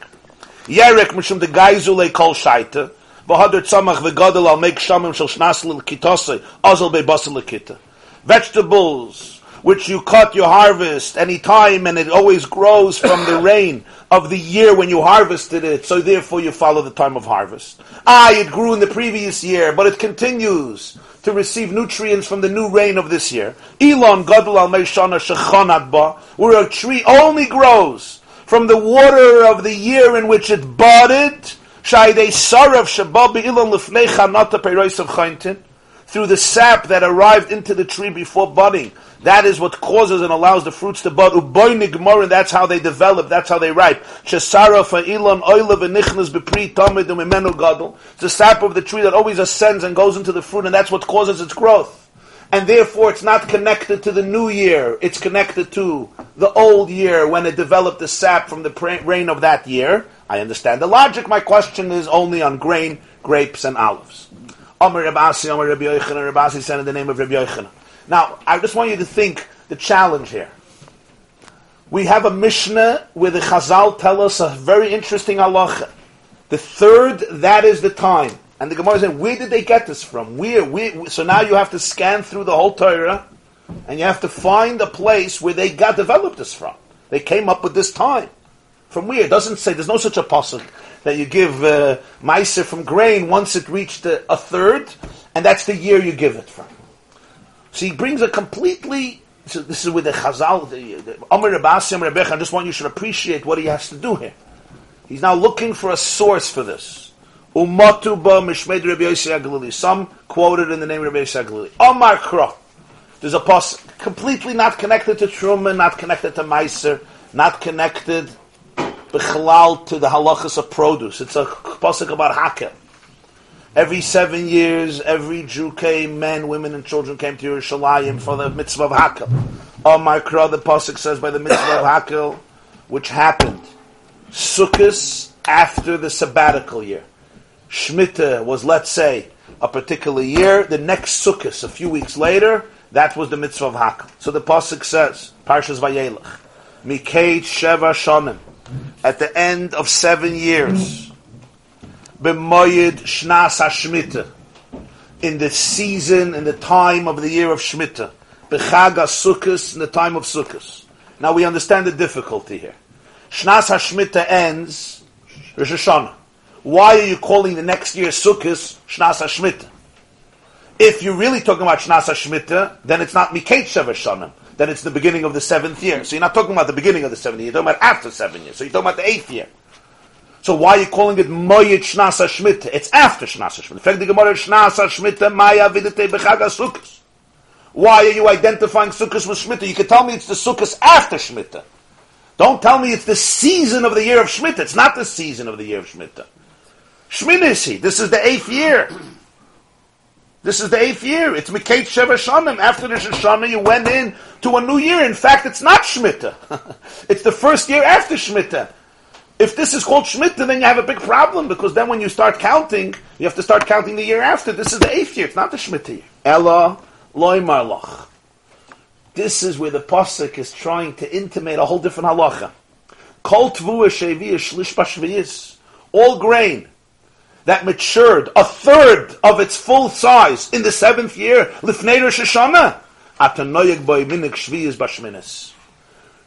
Yerek mishum the gaizule kol shaita. V'hader tzamach v'gadol al make shamim shel shnas lil kitose azal bebasim lekita. Vegetables which you cut your harvest any time and it always grows from the rain of the year when you harvested it, so therefore you follow the time of harvest. Ah, it grew in the previous year, but it continues to receive nutrients from the new rain of this year. Elon Gadol al Ba, where a tree only grows from the water of the year in which it budded, Shaydei Sarav Shababi Elon Lifnei Chanata Peiros of Chaintin, through the sap that arrived into the tree before budding. That is what causes and allows the fruits to bud. Uboy nigmor, that's how they develop, that's how they ripe. Shesara fa'ilon oilav v'nichnas b'pri tamid u'mimenu gadol. It's the sap of the tree that always ascends and goes into the fruit, and that's what causes its growth. And therefore, it's not connected to the new year. It's connected to the old year when it developed the sap from the rain of that year. I understand the logic. My question is only on grain, grapes, and olives. Amar Rabasi, Amar Rabbi Yochanan, Rabasi said in the name of Rabbi Yochanan. Now, I just want you to think the challenge here. We have a Mishnah where the Chazal tell us a very interesting halacha. The third, that is the time. And the Gemara is saying, where did they get this from? Where, where? So now you have to scan through the whole Torah, and you have to find a place where they got developed this from. They came up with this time. From where? It doesn't say, there's no such a pasuk that you give uh, from grain once it reached a, a third, and that's the year you give it from. So he brings a completely, so this is with the Chazal, the, the Omer Rabbasim I just want you should appreciate what he has to do here. He's now looking for a source for this. Umatu mishmed Rabbi. Some quoted in the name of Rabbi Yossi Aglili. Omar Kro. There's a pos completely not connected to Truman, not connected to Meiser, not connected b'chalal to the halachas of produce. It's a pasuk about hakel. Every seven years, every Jew came, men, women, and children came to Yerushalayim for the mitzvah of hakel. On my Kro, the pasuk says by the mitzvah of hakel, which happened. Sukkot after the sabbatical year. Shemitah was, let's say, a particular year. The next Sukkot, a few weeks later, that was the mitzvah of Hakel. So the pasuk says, Parshas Vayelach, Mikate Sheva Shonim, at the end of seven years, B'moyed Shnas HaShmitah, in the season, in the time of the year of shmita, B'chag HaSukkos, in the time of Sukkos. Now we understand the difficulty here. Shnas HaShmitah ends Rosh Hashanah. Why are you calling the next year Sukkot Shnas HaShmitah? If you're really talking about Shnas HaShmitah, then it's not Sheva Shanim. Then it's the beginning of the seventh year. So you're not talking about the beginning of the seventh year. You're talking about after seven years. So you're talking about the eighth year. So why are you calling it Moyed Shnas HaShmitah? It's after Shnas HaShmitah. In fact, the Gemara Shnas HaShmitah Maya Videte B'chag HaSukkos. Why are you identifying Sukkot with Shemitah? You can tell me it's the Sukkot after Shemitah. Don't tell me it's the season of the year of Shmita. It's not the season of the year of Shmita. Shminisi. This is the eighth year. This is the eighth year. It's Mikate Sheva Shanim. After the Shoshana, you went in to a new year. In fact, it's not Shmita. it's the first year after Shemitah. If this is called Shemitah, then you have a big problem because then when you start counting, you have to start counting the year after. This is the eighth year. It's not the Shemitah year. Ella loy marloch. This is where the pasuk is trying to intimate a whole different halacha. Kol. All grain that matured a third of its full size in the seventh year, lifnei Rosh Hashanah, atanoyeg boy minik shviyis bashminis.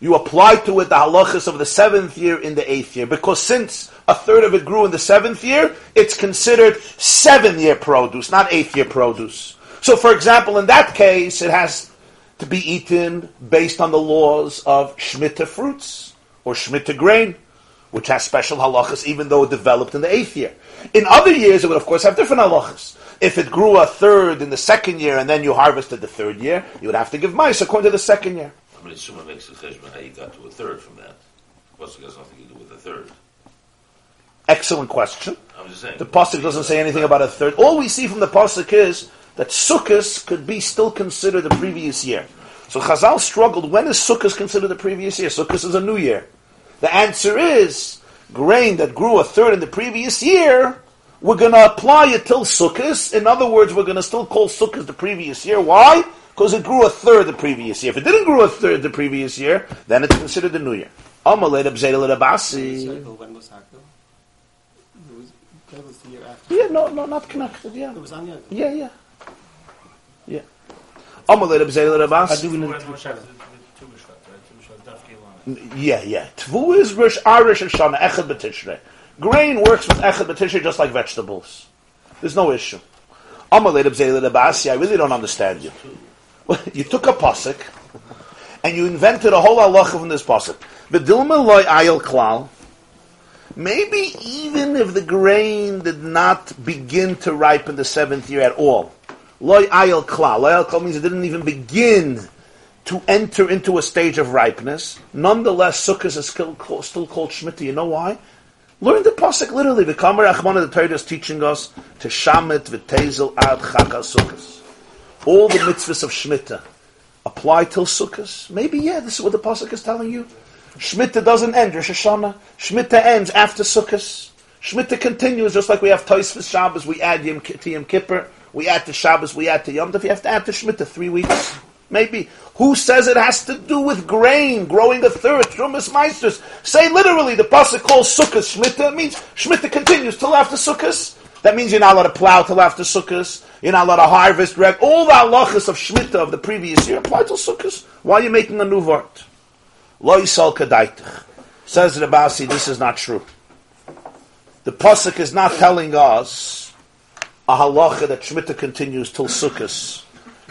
You apply to it the halachas of the seventh year in the eighth year, because since a third of it grew in the seventh year, it's considered seven year produce, not eighth year produce. So, for example, in that case, it has to be eaten based on the laws of Shemitah fruits or Shemitah grain, which has special halachas, even though it developed in the eighth year. In other years, it would of course have different halachas. If it grew a third in the second year and then you harvested the third year, you would have to give mice according to the second year. I mean, someone makes a cheshbon how you got to a third from that. What's it got nothing to do with a third? Excellent question. I'm just saying. The pasuk doesn't say anything about a third. All we see from the pasuk is that Sukkot could be still considered the previous year. So Chazal struggled. When is Sukkot considered the previous year? Sukkot is a new year. The answer is grain that grew a third in the previous year. We're going to apply it till Sukkot. In other words, we're going to still call Sukkot the previous year. Why? Because it grew a third the previous year. If it didn't grow a third the previous year, then it's considered the new year. Amalei Abzedel Rabasi. When was Hakel? It was, that was the year after. Yeah, no, no, not connected. Yeah, It was on the yeah, yeah, yeah. Amalei Abzedel Rabasi. Yeah, yeah. Tvu is Rosh Arish Hashanah, Echad B'Tishrei. Grain works with Echad B'Tishrei just like vegetables. There's no issue. Amalei Abzedel Rabasi, I really don't understand you. You took a pasuk and you invented a whole halacha from this pasuk. V'dilma loy ayel klal. Maybe even if the grain did not begin to ripen the seventh year at all, loy ayel klal. Loy ayel klal means it didn't even begin to enter into a stage of ripeness. Nonetheless, sukkahs is still called, still called shmita. You know why? Learn the pasuk literally. The Kamar Achmana the Torah is teaching us to shamit v'tezel ad chakal sukkahs. All the mitzvahs of shmita apply till sukkahs. Maybe yeah, this is what the pasuk is telling you. Shmita doesn't end Rosh Hashanah. Shmita ends after sukkahs. Shmita continues just like we have Tosfos Shabbos. We add Yom, to Yom Kippur. We add to Shabbos. We add to Yom Tov. You have to add to Shmita three weeks. Maybe. Who says it has to do with grain, growing a third, Trumas Meisters? Say literally, the Pasuk calls Sukkot Shmita, It means Shmita continues till after Sukkot. That means you're not allowed to plow till after Sukkot. You're not allowed to harvest. Reg. All the halachas of Shmita of the previous year apply till Sukkot. Why are you making a new word? Lo yisal kadaitach. Says the this is not true. The Pasuk is not telling us a halacha that Shmita continues till Sukkot,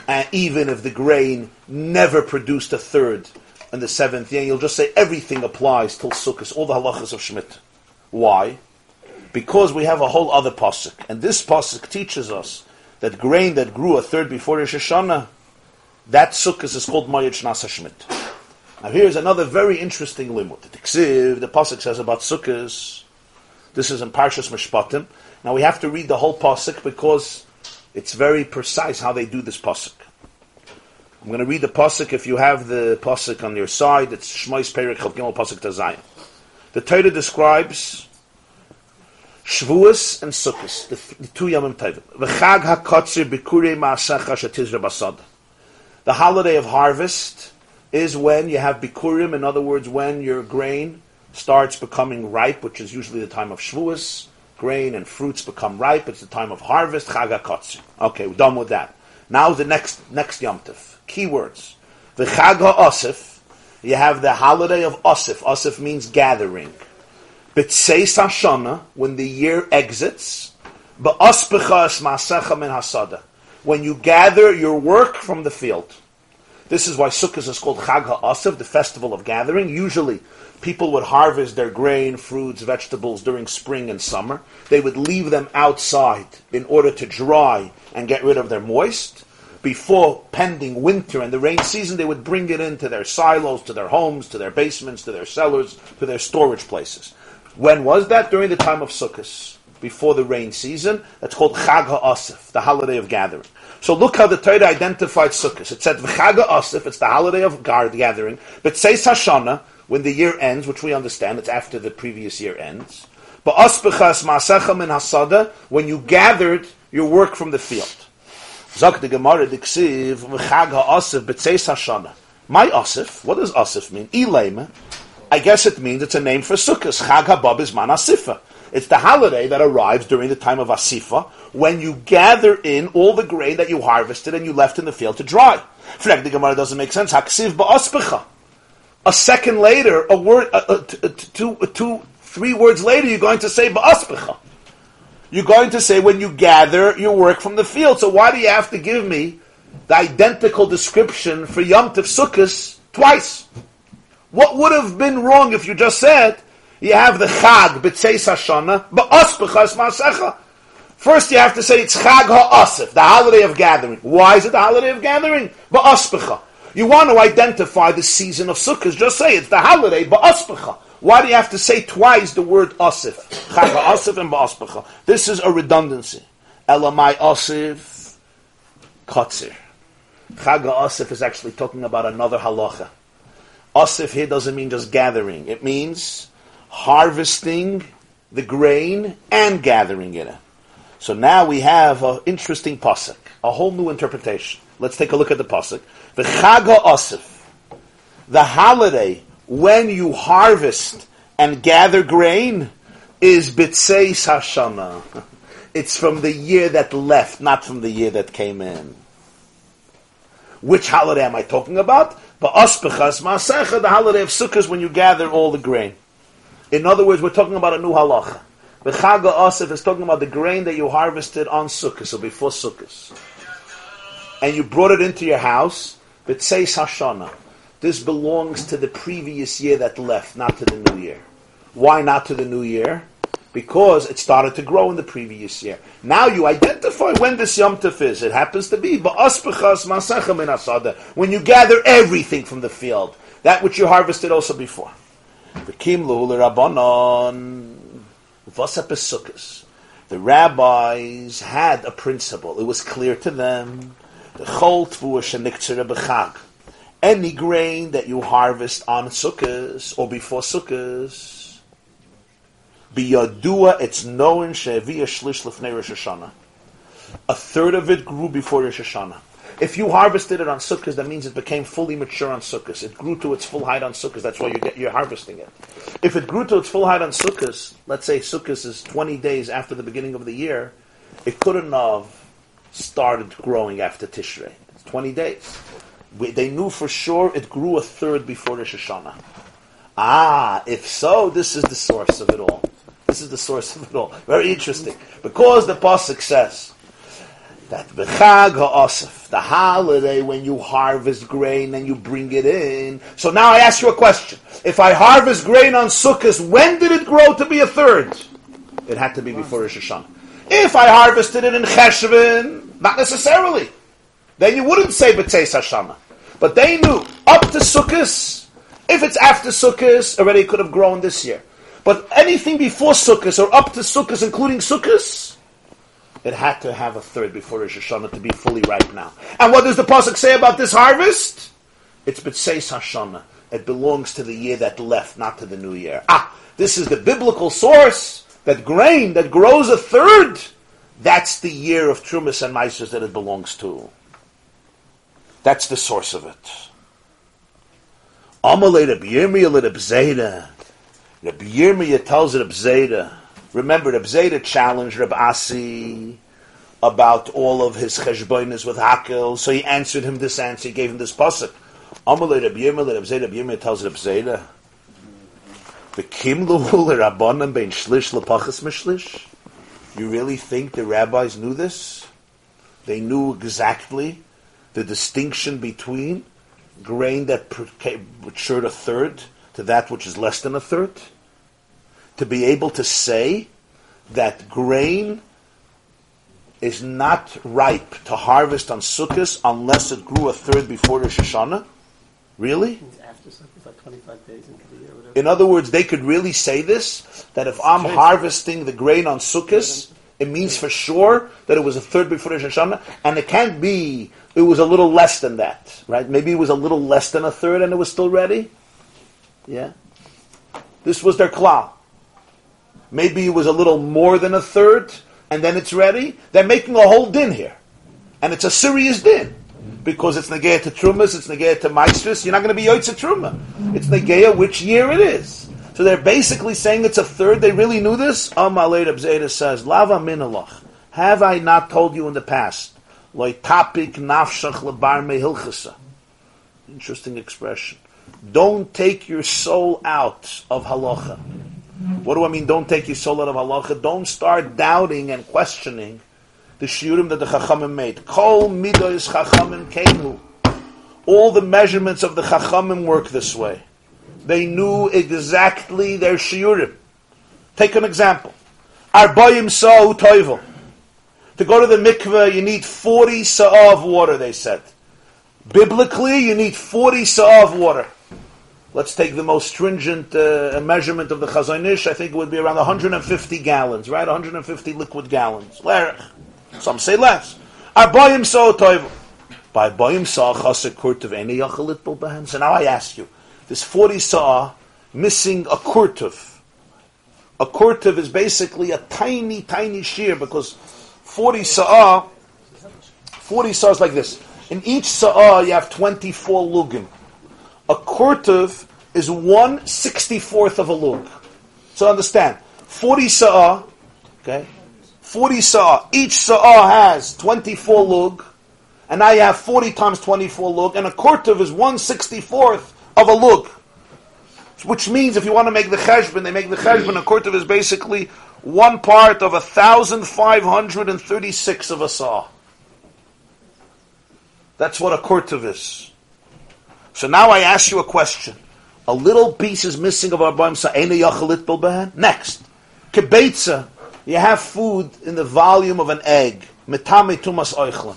and even if the grain never produced a third in the seventh year, you'll just say everything applies till Sukkot, all the halachas of Shmita. Why? Because we have a whole other Pasuk, and this Pasuk teaches us that grain that grew a third before Rosh Hashanah, that Sukkot is called Mayat Shnasa Shmit. Now here's another very interesting limud. The Tiksiv, the Pasuk says about Sukkot, this is in Parshas Mishpatim. Now we have to read the whole Pasuk because it's very precise how they do this Pasuk. I'm going to read the Pasuk. If you have the Pasuk on your side, it's Shmois Perik Chavgimel Pasuk Tazayim. The Torah describes Shavuos and Sukkot, the, the two Yomim Tovim. V'chag ha'kotzir b'kurei ma'asecha shetizra basad. The holiday of harvest is when you have bikurim, in other words, when your grain starts becoming ripe, which is usually the time of Shavuos. Grain and fruits become ripe. It's the time of harvest. Chag ha'kotzir. Okay, we're done with that. Now the next next Yom Tov. Keywords. The Chag ha'osif. You have the holiday of Osif. Osif means gathering. B'tseis Hashana, when the year exits, ba'asbechas ma'asecha min hasada, when you gather your work from the field. This is why Sukkot is called Chag HaAsif, the festival of gathering. Usually, people would harvest their grain, fruits, vegetables during spring and summer. They would leave them outside in order to dry and get rid of their moist. Before pending winter and the rain season, they would bring it into their silos, to their homes, to their basements, to their cellars, to their storage places. When was that? During the time of Sukkot, before the rain season. That's called Chag HaAsif, the holiday of gathering. So look how the Torah identified Sukkot. It said Chag HaAsif, it's the holiday of gathering. But Seis Hashana, when the year ends, which we understand, it's after the previous year ends. But Asbechas Ma'asecha min Hasada, when you gathered your work from the field. Zak the Gemara Diksiv Chag HaAsif, Seis Hashana. My Asif, what does Asif mean? Ilema. I guess it means it's a name for Sukkot. Chag Habab is Man Asifa. It's the holiday that arrives during the time of Asifa when you gather in all the grain that you harvested and you left in the field to dry. Frag the Gemara doesn't make sense. Haksiv ba'aspecha. A second later, a word, two, two, three words later, you're going to say ba'aspecha. You're going to say when you gather your work from the field. So why do you have to give me the identical description for Yom Tov Sukkot twice? What would have been wrong if you just said you have the Chag b'tzeis Hashana ba'asbechas ma'asecha? First, you have to say it's Chag ha'asif, the holiday of gathering. Why is it the holiday of gathering? Ba'asbecha. You want to identify the season of Sukkot, just say it's the holiday ba'asbecha. Why do you have to say twice the word asif? Chag ha'asif and ba'asbecha. This is a redundancy. Elamai asif, katzir. Chag ha'asif is actually talking about another halacha. Asif here doesn't mean just gathering. It means harvesting the grain and gathering it. So now we have an interesting pasuk, a whole new interpretation. Let's take a look at the pasuk. The Chaga Asif, the holiday when you harvest and gather grain, is B'tseis Hashana. It's from the year that left, not from the year that came in. Which holiday am I talking about? Ba'aspechas Ma'asecha, the holiday of Sukkot when you gather all the grain. In other words, we're talking about a new halacha. The Chaga Asif is talking about the grain that you harvested on Sukkot, so before Sukkot. And you brought it into your house, but say Hashana. This belongs to the previous year that left, not to the new year. Why not to the new year? Because it started to grow in the previous year. Now you identify when this Yom Tov is. It happens to be when you gather everything from the field, that which you harvested also before. The rabbis had a principle. It was clear to them. Any grain that you harvest on Sukkot or before Sukkot, biyadua, it's known she'eviyah shlish lefnei Rosh Hashanah. A third of it grew before Rosh Hashanah. If you harvested it on Sukkot, that means it became fully mature on Sukkot. It grew to its full height on Sukkot. That's why you get, you're harvesting it. If it grew to its full height on Sukkot, let's say Sukkot is 20 days after the beginning of the year, it couldn't have started growing after Tishrei. It's 20 days. We, they knew for sure it grew a third before Rosh Hashanah. Ah, if so, this is the source of it all. This is the source of it all. Very interesting. Because the Pasuk says that the Chag HaOsef, the holiday when you harvest grain and you bring it in. So now I ask you a question. If I harvest grain on Sukkot, when did it grow to be a third? It had to be before Rosh Hashanah. If I harvested it in Cheshvan, not necessarily. Then you wouldn't say B'tzeis Hashanah. But they knew up to Sukkot, if it's after Sukkot, already could have grown this year. But anything before Sukkot or up to Sukkot, including Sukkot, it had to have a third before Rosh Hashanah to be fully ripe now. And what does the pasuk say about this harvest? It's B'tzeis Hashanah. It belongs to the year that left, not to the new year. Ah, this is the biblical source that grain that grows a third. That's the year of Trumas and Mises that it belongs to. That's the source of it. Reb Yirmiyah tells Reb Zeda. Remember, Reb Zeda challenged Reb Asi about all of his cheshbonis with Hakel, so he answered him this answer. He gave him this pasuk. Amalei Reb Yirmiyah Reb Zeda. Reb Yirmiyah tells Reb Zeda. V'kim luhu l'rabbanan bein shlish l'pachas mishlish. You really think the rabbis knew this? They knew exactly the distinction between grain that matured a third to that which is less than a third? To be able to say that grain is not ripe to harvest on Sukkot unless it grew a third before Rosh Hashanah? Really? After Sukkot, like 25 days into the year. Whatever. In other words, they could really say this that if I'm harvesting the grain on Sukkot, it means for sure that it was a third before Rosh Hashanah, and it can't be it was a little less than that, right? Maybe it was a little less than a third, and it was still ready. Yeah, this was their klal. Maybe it was a little more than a third, and then it's ready. They're making a whole din here, and it's a serious din because it's negaya to trumas, it's negaya to maisris. You're not going to be yoitza truma. It's negaya which year it is. So they're basically saying it's a third. They really knew this. Amalei Reb Zeda says, Lava minalach. Have I not told you in the past? Loitapik nafshach lebar mehilchasa. Interesting expression. Don't take your soul out of halacha. What do I mean? Don't take your soul out of halacha. Don't start doubting and questioning the shiurim that the chachamim made. Kol midos chachamim kenu. All the measurements of the chachamim work this way. They knew exactly their shiurim. Take an example. Arbayim sa'u toivel. To go to the mikveh, you need 40 sa'ah of water, they said. Biblically, you need 40 sa'ah of water. Let's take the most stringent uh, measurement of the Chazon Ish. I think it would be around 150 gallons, right? 150 liquid gallons. Some say less. Toivel. By bayim sa'ah chasek kurtav eni yachalit bulbahan. So now I ask you, this 40 saw missing a kurtiv. A kurtiv is basically a tiny, tiny shear because 40 sa'ah, 40 saws like this. In each sa'ah you have 24 lugim. A kurtiv is 1 64th of a lug. So understand, 40 sa'ah, okay, 40 sa'ah, each sa'ah has 24 lug, and now you have 40 times 24 lug, and a kurtiv is 1 64th of a lug. Which means if you want to make the cheshbon, they make the cheshbon, a kurtiv is basically one part of a thousand five hundred and thirty-six of a saw. That's what a kurtiv is. So now I ask you a question. A little piece is missing of our baim sa'ena yachalit bilbehen. Next. Kebetza. You have food in the volume of an egg. Metame tumas oichlin.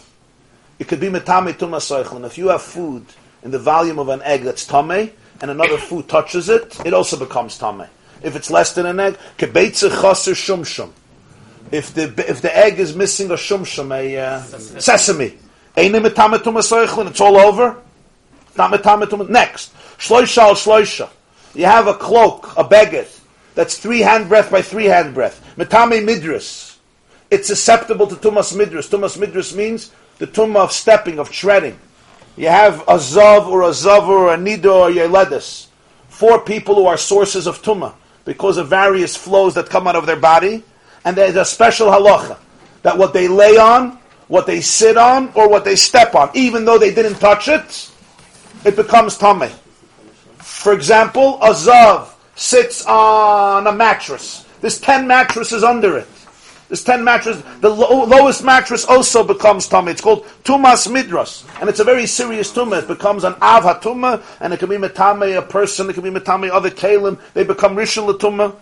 It could be metame tumas oichlin. If you have food in the volume of an egg that's tame, and another food touches it, it also becomes tame. If it's less than an egg, kebeitze chaser shumshum. If the if the egg is missing a shumshum, a uh, sesame, it's all over. Next, shloisha al shloisha. You have a cloak, a baguette that's three hand breath by three hand breath. Metame midras. It's susceptible to tumas midras. Tumas midras means the tumah of stepping, of treading. You have a zav or a zav or a nido or yeledis. Four people who are sources of tumah because of various flows that come out of their body. And there's a special halacha that what they lay on, what they sit on, or what they step on, even though they didn't touch it, it becomes tameh. For example, a zav sits on a mattress. There's ten mattresses under it. There's ten mattresses. The lo- lowest mattress also becomes tummy. It's called tumas midras, and it's a very serious tumah. It becomes an av hatuma, and it can be metame a person. It can be metame other kalim. They become rishon tumah.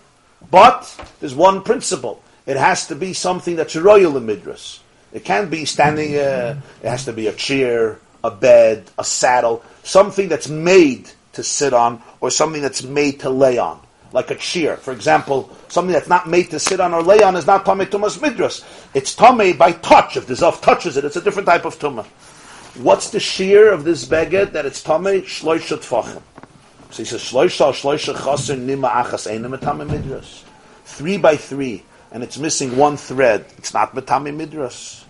But there's one principle. It has to be something that's royal in midras. It can't be standing. Uh, it has to be a chair, a bed, a saddle, something that's made to sit on, or something that's made to lay on like a cheer. For example, something that's not made to sit on or lay on is not Tomei Tumas Midras. It's Tomei by touch. If the Zav touches it, it's a different type of Tumah. What's the shear of this beged that it's Tomei? Shloisha Tfachim. So he says, Shloisha, Shloisha Chaser Nima Achas Einem Metame Midras. Three by three, and it's missing one thread. It's not Metame Midras.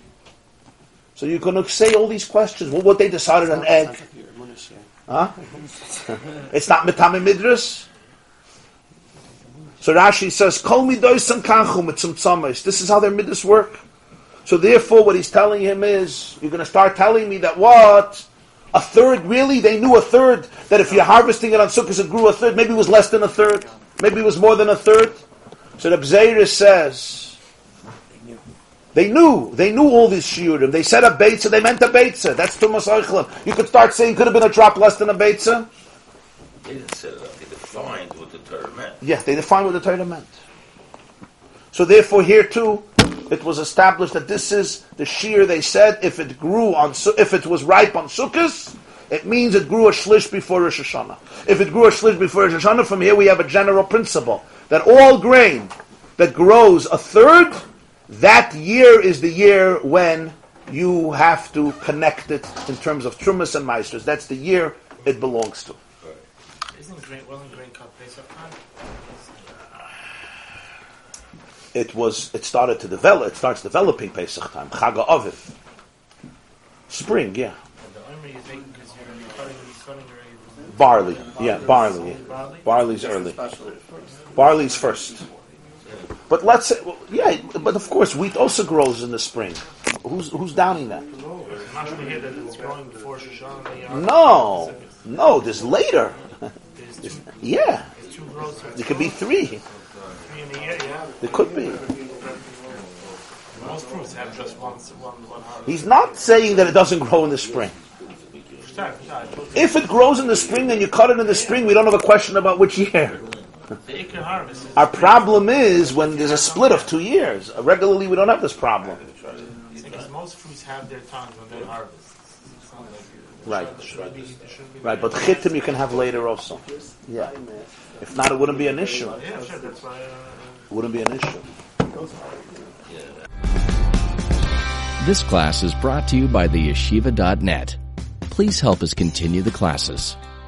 So you're going to say all these questions. Well, what they decided on egg. Huh? it's not Metame Midras? So Rashi says, Kol midoisam kanchu mitzum This is how their midas work. So therefore, what he's telling him is, you're going to start telling me that what? A third, really? They knew a third, that if you're harvesting it on Sukkot, it grew a third. Maybe it was less than a third. Maybe it was more than a third. So the Bzeiris says, they knew. They knew all these shiurim. They said a beitza. They meant a beitza. That's Tumas Eichlam. You could start saying could have been a drop less than a beitza. They didn't it up. They defined what the Torah meant. Yeah, they defined what the Torah meant. So therefore, here too, it was established that this is the shiur. They said if it grew on, if it was ripe on Sukkot, it means it grew a shlish before Rosh Hashanah. If it grew a shlish before Rosh Hashanah, from here we have a general principle that all grain that grows a third, that year is the year when you have to connect it in terms of trumas and maisris. That's the year it belongs to. Isn't grain, well and grain cut Pesach time? It was. It started to develop. It starts developing Pesach time. Chag HaAviv. Spring, yeah. The only you think because you're going to be cutting, cutting your Barley, yeah, barley. Yeah. Barley's early. Barley's first. But let's say, well, yeah, but of course, wheat also grows in the spring. Who's who's downing that? I'm not going to hear that it's growing before Shoshana. No, no, there's later. There's Yeah, there's two growths. there could be three. Three in a year, yeah. There could be. Most fruits have just one, one, one harvest. He's not saying that it doesn't grow in the spring. Sorry, sorry, I told you. If it grows in the spring and you cut it in the spring, we don't have a question about which year. Our problem is when there's a split of two years. Regularly, we don't have this problem. because most fruits have their times when they harvest. Right. Right, but chitim you can have later also. Yeah. If not, it wouldn't be an issue. Uh, It wouldn't be an issue. This class is brought to you by the yeshiva.net. Please help us continue the classes.